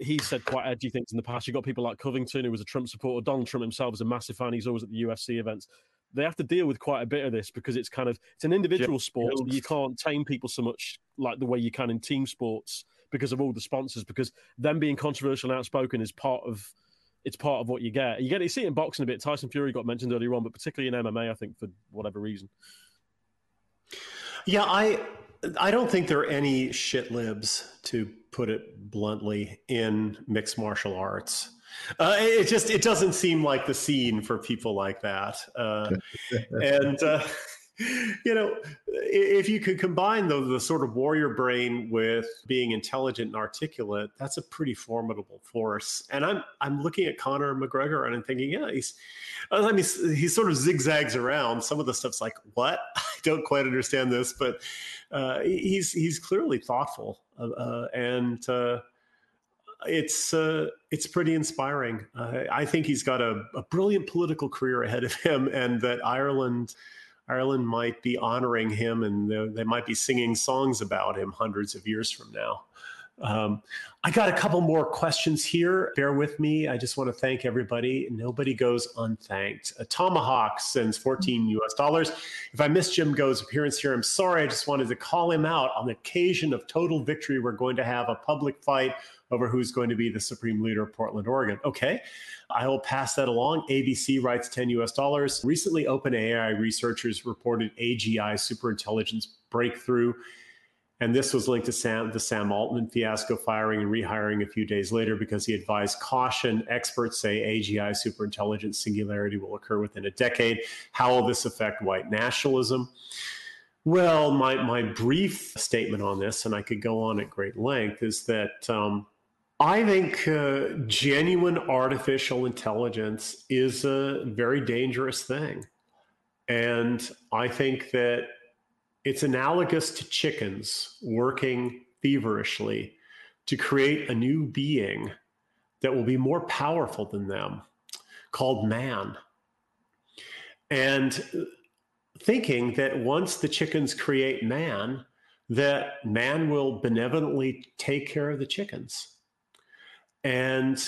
he's said quite edgy things in the past. You've got people like Covington, who was a Trump supporter. Donald Trump himself is a massive fan. He's always at the UFC events. They have to deal with quite a bit of this because it's kind of it's an individual sport. You can't tame people so much like the way you can in team sports because of all the sponsors. Because them being controversial and outspoken is part of it's part of what you get. You get you see it in boxing a bit. Tyson Fury got mentioned earlier on, but particularly in MMA, I think for whatever reason. Yeah, I I don't think there are any shit libs, to put it bluntly, in mixed martial arts. Uh, it just it doesn't seem like the scene for people like that. Uh, and uh, you know, if you could combine the, the sort of warrior brain with being intelligent and articulate, that's a pretty formidable force. And I'm I'm looking at Conor McGregor and I'm thinking, yeah, he's I mean he sort of zigzags around. Some of the stuff's like, what? I don't quite understand this, but uh, he's he's clearly thoughtful uh, uh and. It's uh, it's pretty inspiring. Uh, I think he's got a, a, brilliant political career ahead of him, and that Ireland Ireland might be honoring him and they might be singing songs about him hundreds of years from now. Um, I got a couple more questions here. Bear with me. I just want to thank everybody. Nobody goes unthanked. A Tomahawk sends 14 US dollars. If I missed Jim Goad's appearance here, I'm sorry. I just wanted to call him out. On the occasion of total victory, we're going to have a public fight over who's going to be the supreme leader of Portland, Oregon. Okay. I will pass that along. ABC writes 10 US dollars. Recently, OpenAI researchers reported AGI superintelligence breakthrough. And this was linked to Sam, the Sam Altman fiasco, firing and rehiring a few days later because he advised caution. Experts say AGI superintelligence singularity will occur within a decade. How will this affect white nationalism? Well, my, my brief statement on this, and I could go on at great length, is that um, I think uh, genuine artificial intelligence is a very dangerous thing. And I think that it's analogous to chickens working feverishly to create a new being that will be more powerful than them called man. And thinking that once the chickens create man, that man will benevolently take care of the chickens and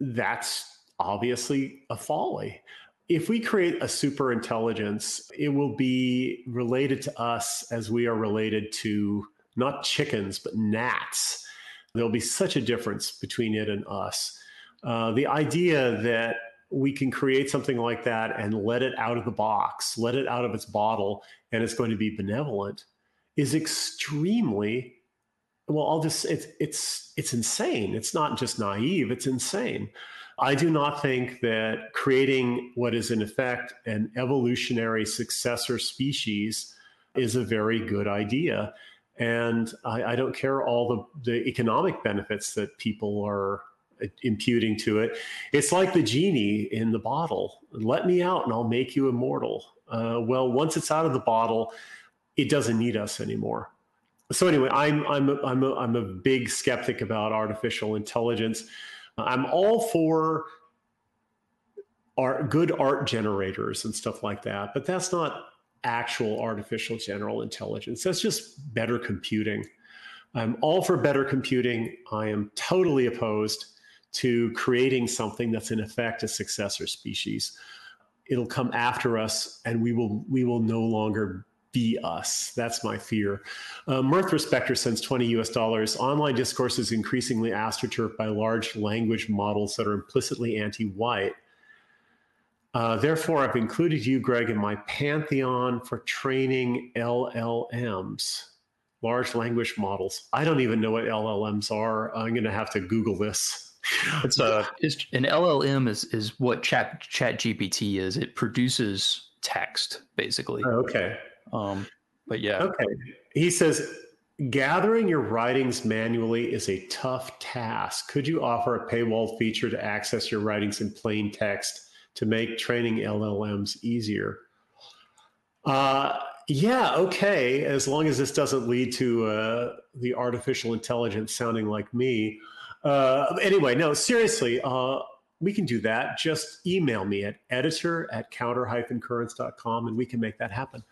that's obviously a folly. If we create a super intelligence, it will be related to us as we are related to not chickens, but gnats. There'll be such a difference between it and us. Uh, the idea that we can create something like that and let it out of the box, let it out of its bottle, and it's going to be benevolent is extremely well i'll just it's it's it's insane it's not just naive it's insane i do not think that creating what is in effect an evolutionary successor species is a very good idea. And i, I don't care all the, the economic benefits that people are imputing to it. It's like the genie in the bottle. Let me out and i'll make you immortal. Uh, well once it's out of the bottle it doesn't need us anymore. So anyway, I'm I'm a, I'm a, I'm a big skeptic about artificial intelligence. I'm all for art, good art generators and stuff like that, but that's not actual artificial general intelligence. That's just better computing. I'm all for better computing. I am totally opposed to creating something that's in effect a successor species. It'll come after us, and we will we will no longer be us. That's my fear. Uh, Mirth Respecter sends 20 US dollars. Online discourse is increasingly astroturfed by large language models that are implicitly anti white. Uh, therefore, I've included you, Greg, in my pantheon for training LLMs, large language models. I don't even know what LLMs are. I'm going to have to Google this. It's a uh, an LLM is is what Chat Chat GPT is. It produces text basically. Oh, okay. Um, but yeah. Okay. He says, gathering your writings manually is a tough task. Could you offer a paywall feature to access your writings in plain text to make training LLMs easier? Uh, yeah, okay. As long as this doesn't lead to uh, the artificial intelligence sounding like me. Uh, anyway, no, seriously, uh, we can do that. Just email me at editor at counter-currents.com and we can make that happen.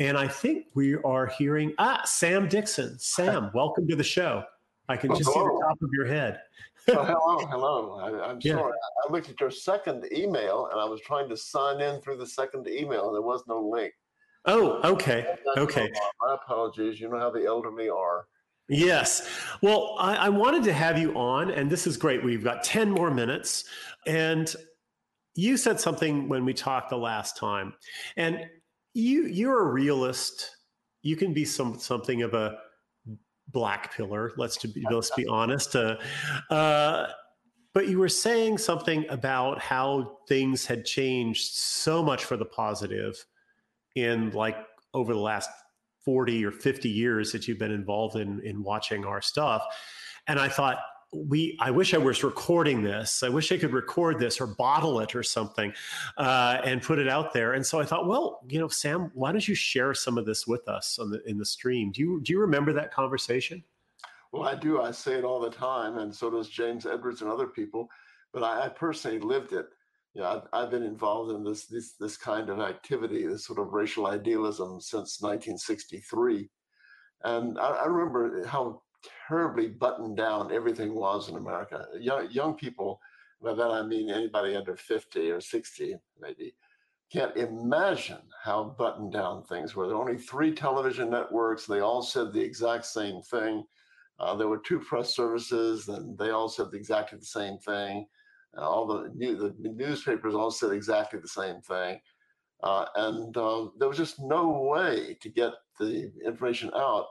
And I think we are hearing, ah, Sam Dickson. Sam, welcome to the show. I can just see the top of your head. oh, hello, hello. I, am yeah. sorry. I looked at your second email and I was trying to sign in through the second email and there was no link. Oh, okay. Okay. My apologies. You know how the elderly are. Yes. Well, I, I, wanted to have you on, and this is great. We've got 10 more minutes. And you said something when we talked the last time. And you you're a realist. You can be some something of a black pillar, let's to be let's be honest. Uh, uh, but you were saying something about how things had changed so much for the positive in like over the last 40 or 50 years that you've been involved in in watching our stuff and i thought we i wish i was recording this. I wish i could record this or bottle it or something uh, and put it out there. And so i thought well you know sam why don't you share some of this with us the in the stream? Do you do you remember that conversation? Well i do. I say it all the time and so does james edwards and other people but i, I personally lived it. Know, I've, I've been involved in this, this this kind of activity, this sort of racial idealism since 1963, and I, I remember how terribly buttoned down everything was in America. Young young people, by that I mean anybody under 50 or 60, maybe, can't imagine how buttoned down things were. There were only three television networks. They all said the exact same thing. Uh, there were two press services, and they all said exactly the same thing. Uh, all the, new, the newspapers all said exactly the same thing. Uh, and uh, there was just no way to get the information out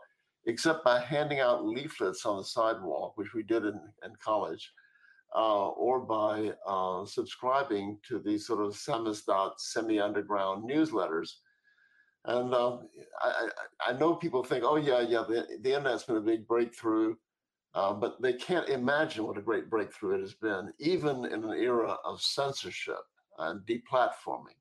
except by handing out leaflets on the sidewalk, which we did in, in college, uh, or by uh, subscribing to these sort of samizdat semi-underground newsletters. And uh, I, I, know people think, oh yeah, yeah, the, the internet's been a big breakthrough. Uh, but they can't imagine what a great breakthrough it has been, even in an era of censorship and deplatforming.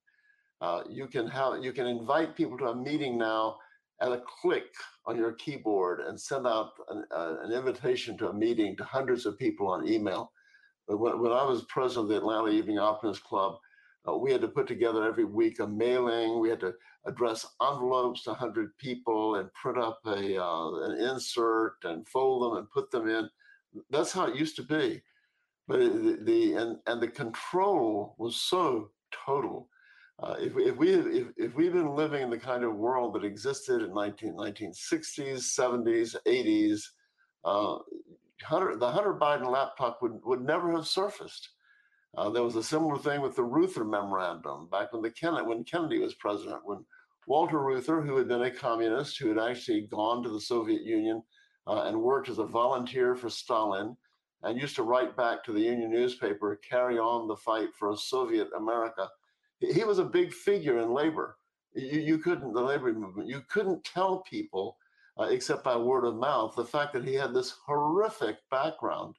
Uh, you can have you can invite people to a meeting now at a click on your keyboard and send out an, uh, an invitation to a meeting to hundreds of people on email. But when, when I was president of the Atlanta Evening Optimist Club, uh, we had to put together every week a mailing. We had to address envelopes to 100 people and print up a uh, an insert and fold them and put them in. That's how it used to be. But the, the and and the control was so total. Uh, if, if we if, if we've been living in the kind of world that existed in 19, 1960s, 70s, 80s, uh, Hunter, the Hunter Biden laptop would, would never have surfaced. Uh, there was a similar thing with the Reuther memorandum back when the Kennedy, when Kennedy was president, when Walter Reuther, who had been a communist, who had actually gone to the Soviet Union uh, and worked as a volunteer for Stalin, and used to write back to the Union newspaper, carry on the fight for a Soviet America. He was a big figure in labor. You, you couldn't, the labor movement, you couldn't tell people, uh, except by word of mouth, the fact that he had this horrific background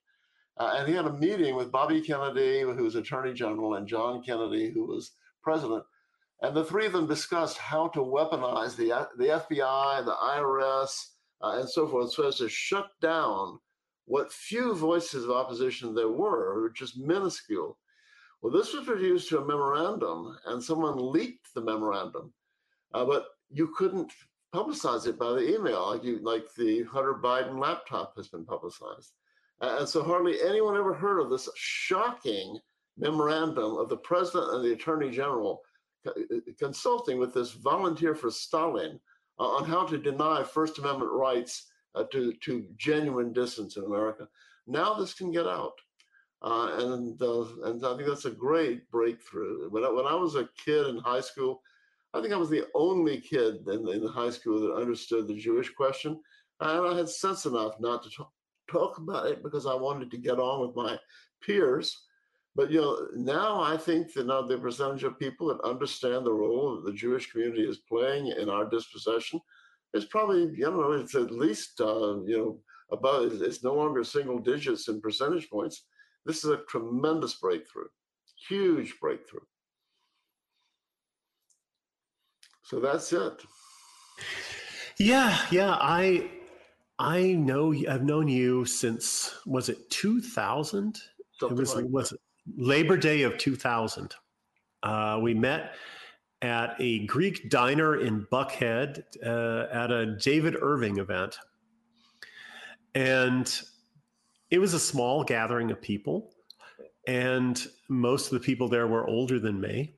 uh, and he had a meeting with Bobby Kennedy, who was Attorney General, and John Kennedy, who was President. And the three of them discussed how to weaponize the, the FBI, the IRS, uh, and so forth, so as to shut down what few voices of opposition there were, which is minuscule. Well, this was reduced to a memorandum, and someone leaked the memorandum, uh, but you couldn't publicize it by the email, like you, like the Hunter Biden laptop has been publicized. And so hardly anyone ever heard of this shocking memorandum of the president and the attorney general uh, consulting with this volunteer for Stalin uh, on how to deny First Amendment rights uh, to, to genuine dissidents in America. Now this can get out. Uh, and uh, and I think that's a great breakthrough. When I, when I was a kid in high school, I think I was the only kid in, in high school that understood the Jewish question, and I had sense enough not to talk, talk about it because I wanted to get on with my peers. But you know, now I think that now the percentage of people that understand the role that the Jewish community is playing in our dispossession is probably you know it's at least uh, you know about it's no longer single digits in percentage points. This is a tremendous breakthrough, huge breakthrough. So that's it. Yeah, yeah. I I know I've known you since was it 2000? Something it was like was it Labor Day of 2000. Uh, we met at a Greek diner in Buckhead uh, at a David Irving event. And it was a small gathering of people. And most of the people there were older than me.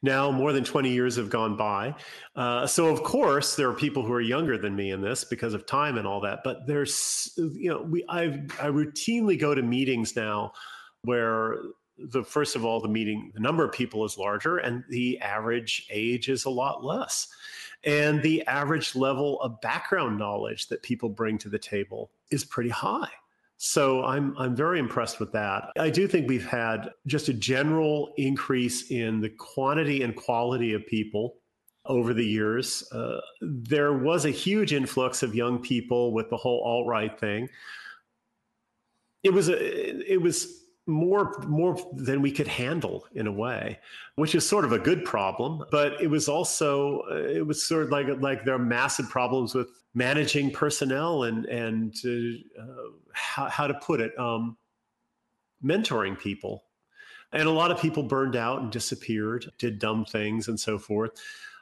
Now, more than 20 years have gone by. Uh, so, of course, there are people who are younger than me in this because of time and all that. But there's, you know, we i I routinely go to meetings now where the first of all the meeting the number of people is larger and the average age is a lot less and the average level of background knowledge that people bring to the table is pretty high so I'm I'm very impressed with that. I do think we've had just a general increase in the quantity and quality of people over the years. Uh, there was a huge influx of young people with the whole alt right thing. It was a it was more more than we could handle in a way which is sort of a good problem but it was also uh, it was sort of like like there are massive problems with managing personnel and and uh, how, how to put it um, mentoring people. And a lot of people burned out and disappeared did dumb things and so forth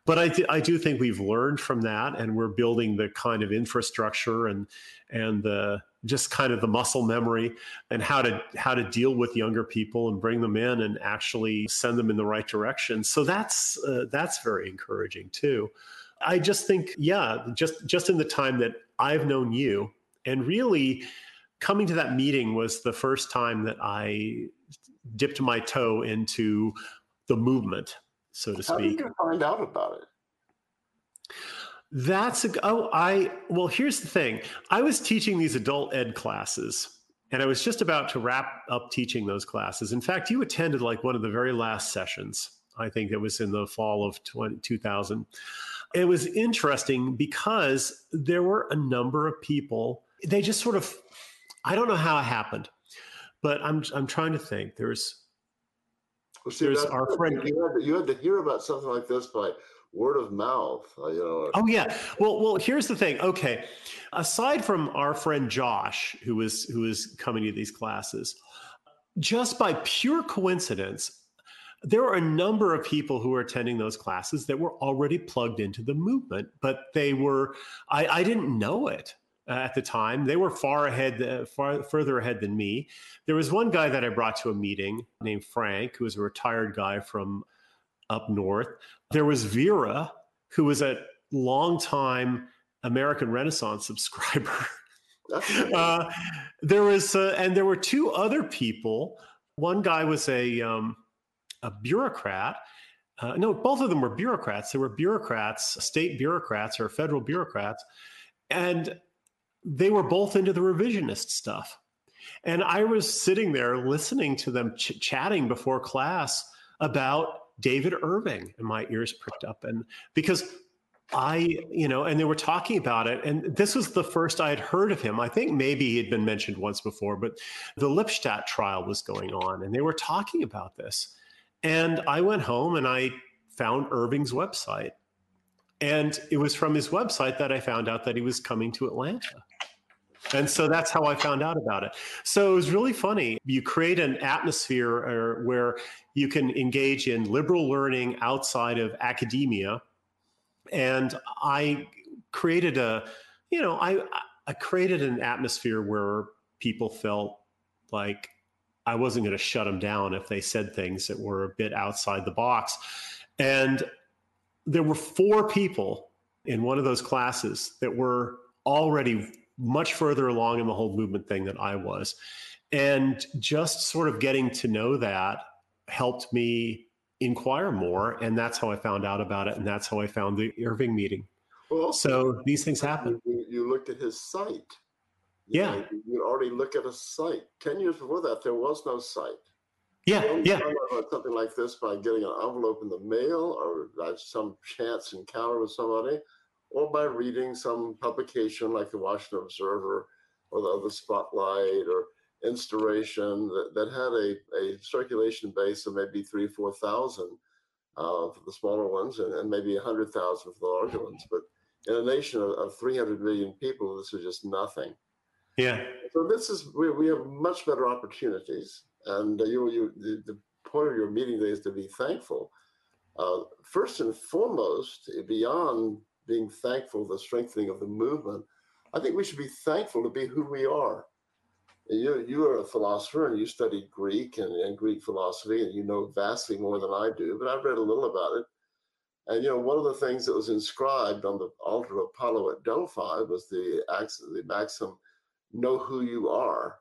but I, th- I do think we've learned from that and we're building the kind of infrastructure and and the just kind of the muscle memory and how to how to deal with younger people and bring them in and actually send them in the right direction. So that's uh, that's very encouraging too. I just think yeah just just in the time that i've known you and really coming to that meeting was the first time that i dipped my toe into the movement so to How did speak you find out about it? That's a, oh, I, well, here's the thing. I was teaching these adult ed classes and I was just about to wrap up teaching those classes. In fact, you attended like one of the very last sessions. I think it was in the fall of 20, 2000. It was interesting because there were a number of people, they just sort of, I don't know how it happened, but I'm, I'm trying to think. There's, Well, see, there's our friend. You had, to, you had to hear about something like this by word of mouth. uh, You know. Oh yeah. Well, well, here's the thing. Okay, aside from our friend Josh, who was who was coming to these classes, just by pure coincidence, there are a number of people who are attending those classes that were already plugged into the movement, but they were. I, I didn't know it uh, at the time. They were far ahead, uh, far further ahead than me. There was one guy that I brought to a meeting named Frank, who was a retired guy from up north. There was Vera, who was a longtime American Renaissance subscriber. uh, there was, uh, and there were two other people. One guy was a um, a bureaucrat. Uh, no, both of them were bureaucrats. They were bureaucrats, state bureaucrats or federal bureaucrats, and they were both into the revisionist stuff. And I was sitting there listening to them ch- chatting before class about David Irving, and my ears pricked up. And because I, you know, and they were talking about it, and this was the first I had heard of him. I think maybe he had been mentioned once before, but the Lipstadt trial was going on, and they were talking about this. And I went home and I found Irving's website. And it was from his website that I found out that he was coming to Atlanta. And so that's how I found out about it. So it was really funny. You create an atmosphere uh, where you can engage in liberal learning outside of academia. And I created a, you know, I, I created an atmosphere where people felt like I wasn't going to shut them down if they said things that were a bit outside the box. And there were four people in one of those classes that were already much further along in the whole movement thing than I was. And just sort of getting to know that helped me inquire more. And that's how I found out about it. And that's how I found the Irving meeting. Well, so these things happen. You, you looked at his site. You Yeah. know, you already look at a site. Ten years before that, there was no site. Yeah, yeah. about something like this by getting an envelope in the mail, or by some chance encounter with somebody, or by reading some publication like the Washington Observer or the, the Spotlight or Instauration that, that had a, a circulation base of maybe three, four thousand. uh, for the smaller ones and, and maybe 100,000 for the larger ones. But in a nation of, of 300 million people, this is just nothing. Yeah. So this is we, we have much better opportunities, and uh, you you the, the point of your meeting today is to be thankful. Uh, first and foremost, beyond being thankful the strengthening of the movement, I think we should be thankful to be who we are. You you are a philosopher and you studied Greek and, and Greek philosophy, and you know vastly more than I do. But I've read a little about it, and you know one of the things that was inscribed on the altar of Apollo at Delphi was the the maxim know who you are.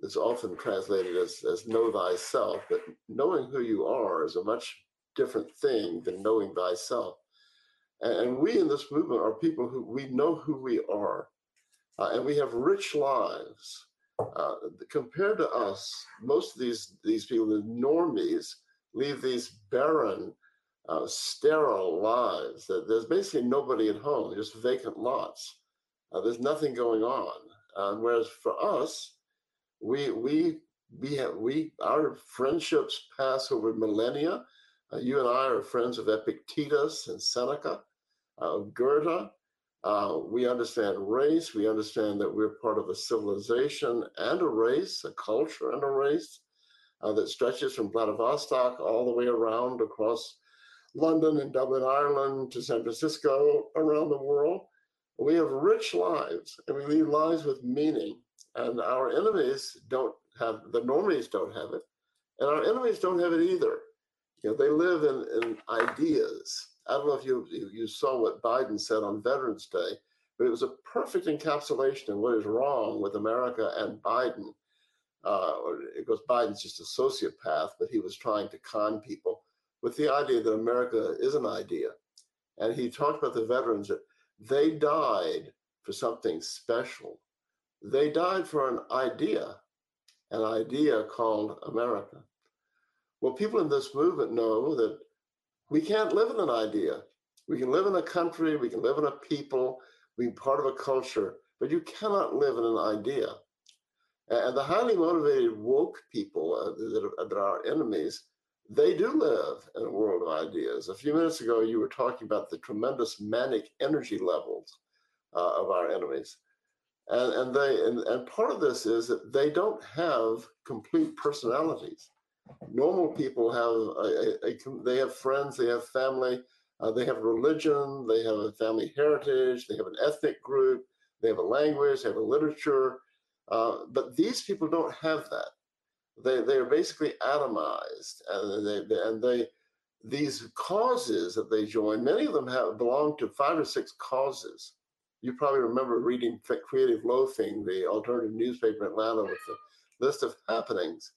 It's often translated as, as know thyself, but knowing who you are is a much different thing than knowing thyself. And, we in this movement are people who we know who we are, uh, and we have rich lives. Uh, compared to us, most of these these people, the normies, leave these barren, uh, sterile lives. There's basically nobody at home, just vacant lots. Uh, there's nothing going on. Whereas for us, we we we have we our friendships pass over millennia. Uh, you and I are friends of Epictetus and Seneca, uh, Goethe. Uh, we understand race. We understand that we're part of a civilization and a race, a culture and a race uh, that stretches from Vladivostok all the way around across London and Dublin, Ireland to San Francisco, around the world. We have rich lives and we lead lives with meaning. And our enemies don't have, the normies don't have it. And our enemies don't have it either. You know, they live in, in ideas. I don't know if you, you saw what Biden said on Veterans Day, but it was a perfect encapsulation of what is wrong with America and Biden. Uh, because Biden's just a sociopath, but he was trying to con people with the idea that America is an idea. And he talked about the veterans that they died for something special. They died for an idea, an idea called America. Well, people in this movement know that we can't live in an idea. We can live in a country, we can live in a people, be part of a culture, but you cannot live in an idea. And the highly motivated woke people uh, that, are, that are our enemies they do live in a world of ideas. A few minutes ago, you were talking about the tremendous manic energy levels uh, of our enemies. And, and they and, and part of this is that they don't have complete personalities. Normal people have a, a, a they have friends, they have family, uh, they have religion, they have a family heritage, they have an ethnic group, they have a language, they have a literature. Uh, but these people don't have that they they are basically atomized, and they and they these causes that they join. Many of them have belong to five or six causes. You probably remember reading Creative Loafing, the alternative newspaper in Atlanta, with the list of happenings,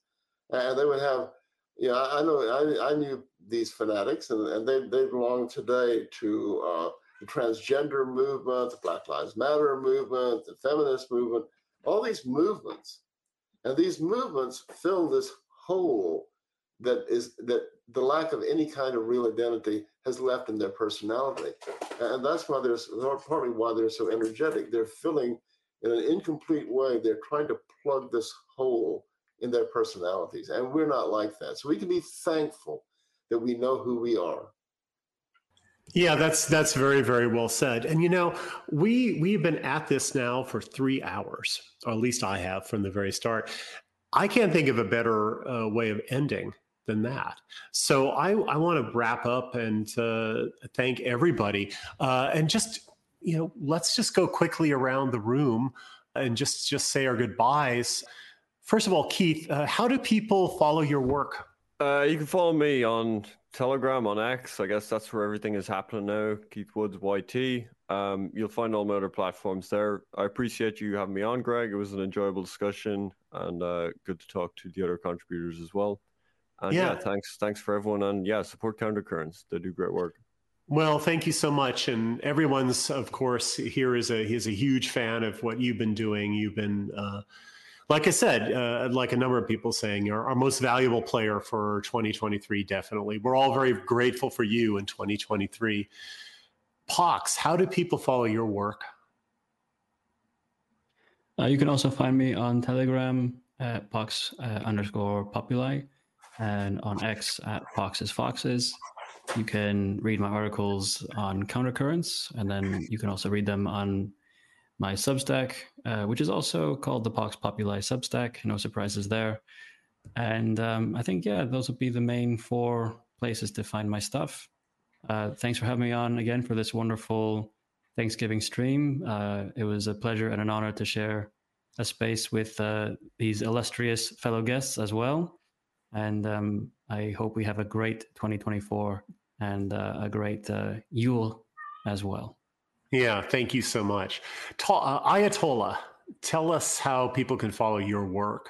and they would have. Yeah, I know. I, I knew these fanatics, and, and they they belong today to uh, the transgender movement, the Black Lives Matter movement, the feminist movement. All these movements and these movements fill this hole that is that the lack of any kind of real identity has left in their personality. And that's why there's partly why they're so energetic. They're filling in an incomplete way, they're trying to plug this hole in their personalities. And we're not like that. So we can be thankful that we know who we are. Yeah, that's that's very very well said. And you know, we we've been at this now for 3 hours, or at least I have from the very start. I can't think of a better uh, way of ending than that. So I I want to wrap up and uh, thank everybody uh, and just you know, let's just go quickly around the room and just just say our goodbyes. First of all, Keith, uh, how do people follow your work? Uh, you can follow me on Telegram, on X. I guess that's where everything is happening now. Keith Woods YT. Um, you'll find all my other platforms there. I appreciate you having me on, Greg. It was an enjoyable discussion and uh, good to talk to the other contributors as well. And yeah. yeah, thanks, thanks for everyone. And yeah, support Countercurrents. They do great work. Well, thank you so much, and everyone's, of course, here is a is a huge fan of what you've been doing. You've been uh, like I said, uh, like a number of people saying, our, our most valuable player for 2023, definitely. We're all very grateful for you in 2023. Pox, how do people follow your work? Uh, you can also find me on Telegram at Pox uh, underscore Populi and on X at Poxes Foxes. you can read my articles on countercurrents, and then you can also read them on my Substack, uh, which is also called the Pox Populi Substack. No surprises there. And um, I think, yeah, those would be the main four places to find my stuff. Uh, thanks for having me on again for this wonderful Thanksgiving stream. Uh, it was a pleasure and an honor to share a space with uh, these illustrious fellow guests as well. And um, I hope we have a great 2024 and uh, a great uh, Yule as well. Yeah, thank you so much. Ta- uh, Ayatollah, tell us how people can follow your work.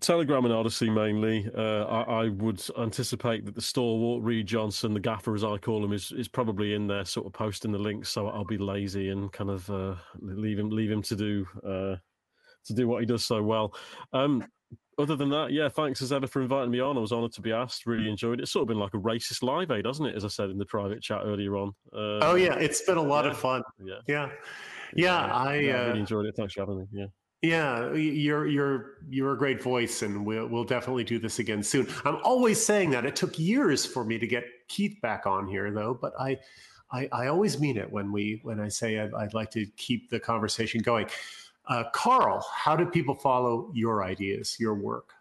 Telegram and Odysee mainly. Uh, I, I, would anticipate that the stalwart Reed Johnson, the gaffer as I call him, is is probably in there, sort of posting the links. So I'll be lazy and kind of uh, leave him leave him to do uh, to do what he does so well. Um, other than that, yeah, thanks as ever for inviting me on. I was honoured to be asked. Really enjoyed it. It's sort of been like a racist live aid, hasn't it? As I said in the private chat earlier on. Uh, oh yeah, it's been a lot yeah, of fun. Yeah, yeah, yeah. I, yeah, uh, really enjoyed it. Thanks for having me. Yeah. Yeah, you're you're you're a great voice, and we'll we'll definitely do this again soon. I'm always saying that. It took years for me to get Keith back on here, though, but I. I, I always mean it when we when I say I'd, I'd like to keep the conversation going. Uh, Karl, how do people follow your ideas, your work?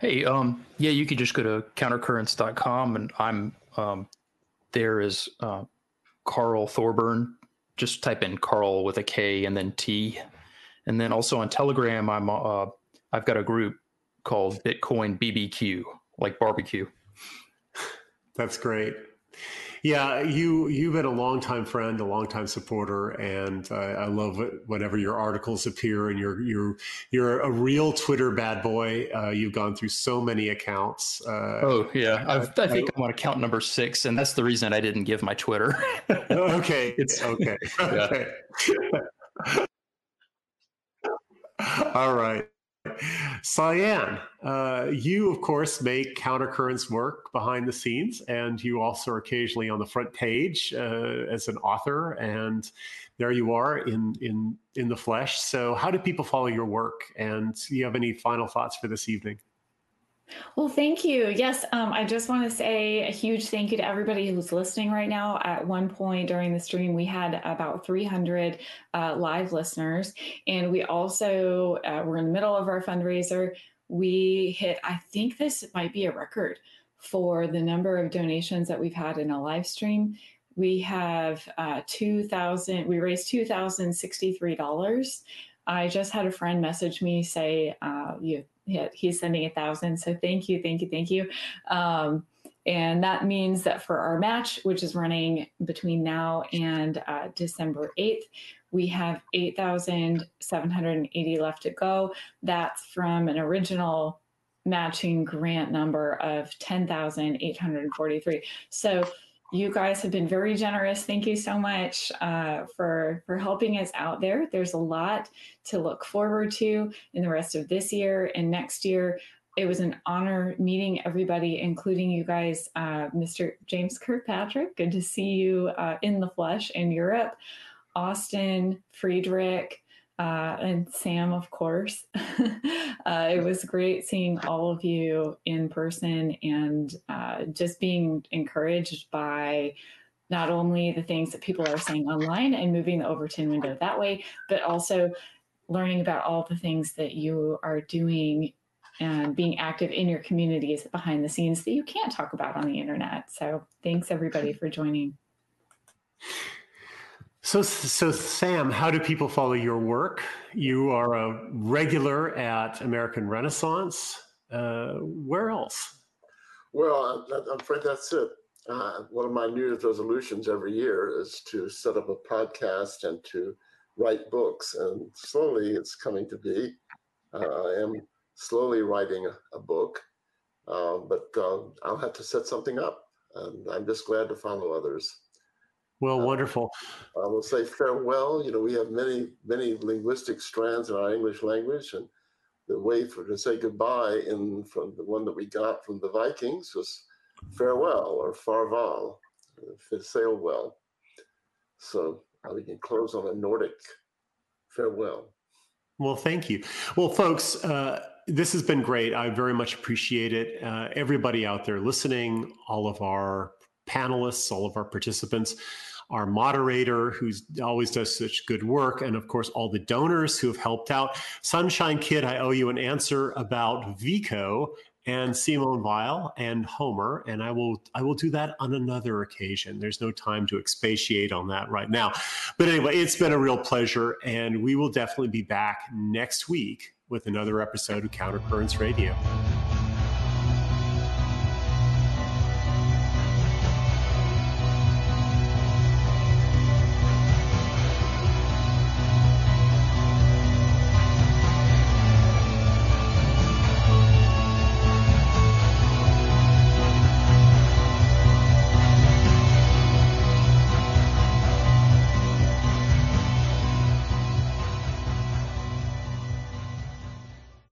Hey, um, yeah, you could just go to countercurrents.com and I'm um, there is uh, Karl Thorburn. Just type in Karl with a K and then T. And then also on Telegram, I'm uh, I've got a group called Bitcoin BBQ, like barbecue. That's great. Yeah, you you've been a longtime friend, a longtime supporter, and uh, I love it whenever your articles appear. And you're you're you're a real Twitter bad boy. Uh, you've gone through so many accounts. Uh, oh yeah, I've, i think I'm on account number six, and that's the reason I didn't give my Twitter. okay, it's okay. Okay. All right. Cyan, uh, you of course make countercurrents work behind the scenes, and you also are occasionally on the front page uh, as an author. And there you are in in in the flesh. So, how do people follow your work? And do you have any final thoughts for this evening? Well, thank you. Yes, um, I just want to say a huge thank you to everybody who's listening right now. At one point during the stream, we had about 300 uh, live listeners, and we also uh, we're in the middle of our fundraiser. We hit, I think this might be a record for the number of donations that we've had in a live stream. We have uh, 2,000, we raised $2,063. I just had a friend message me say, uh, you he's sending a thousand. So thank you, thank you, thank you. Um, and that means that for our match, which is running between now and uh, December 8th, we have 8,780 left to go. That's from an original matching grant number of 10,843. So you guys have been very generous. Thank you so much uh, for for helping us out there. There's a lot to look forward to in the rest of this year and next year. It was an honor meeting everybody, including you guys, uh, Mr. James Kirkpatrick. Good to see you uh, in the flesh in Europe. Austin, Friedrich, uh, and Sam, of course. uh, it was great seeing all of you in person and uh, just being encouraged by not only the things that people are saying online and moving the Overton window that way, but also learning about all the things that you are doing and being active in your communities behind the scenes that you can't talk about on the internet. So thanks everybody for joining. So, so Sam, how do people follow your work? You are a regular at American Renaissance. Uh, where else? Well, I'm afraid that's it. Uh, one of my New Year's resolutions every year is to set up a podcast and to write books, and slowly it's coming to be. Uh, I am slowly writing a, a book, uh, but uh, I'll have to set something up, and I'm just glad to follow others. Well, wonderful. I will say farewell. You know, we have many, many linguistic strands in our English language, and the way for to say goodbye in from the one that we got from the Vikings was farewell or farval, uh, sail well. So uh, we can close on a Nordic farewell. Well, thank you. Well, folks, uh, this has been great. I very much appreciate it. Uh, everybody out there listening, all of our panelists, all of our participants, our moderator who always does such good work, and of course, all the donors who have helped out. Sunshine Kid, I owe you an answer about Vico and Simone Weil and Homer, and I will I will do that on another occasion. There's no time to expatiate on that right now. But anyway, it's been a real pleasure, and we will definitely be back next week with another episode of Countercurrents Radio.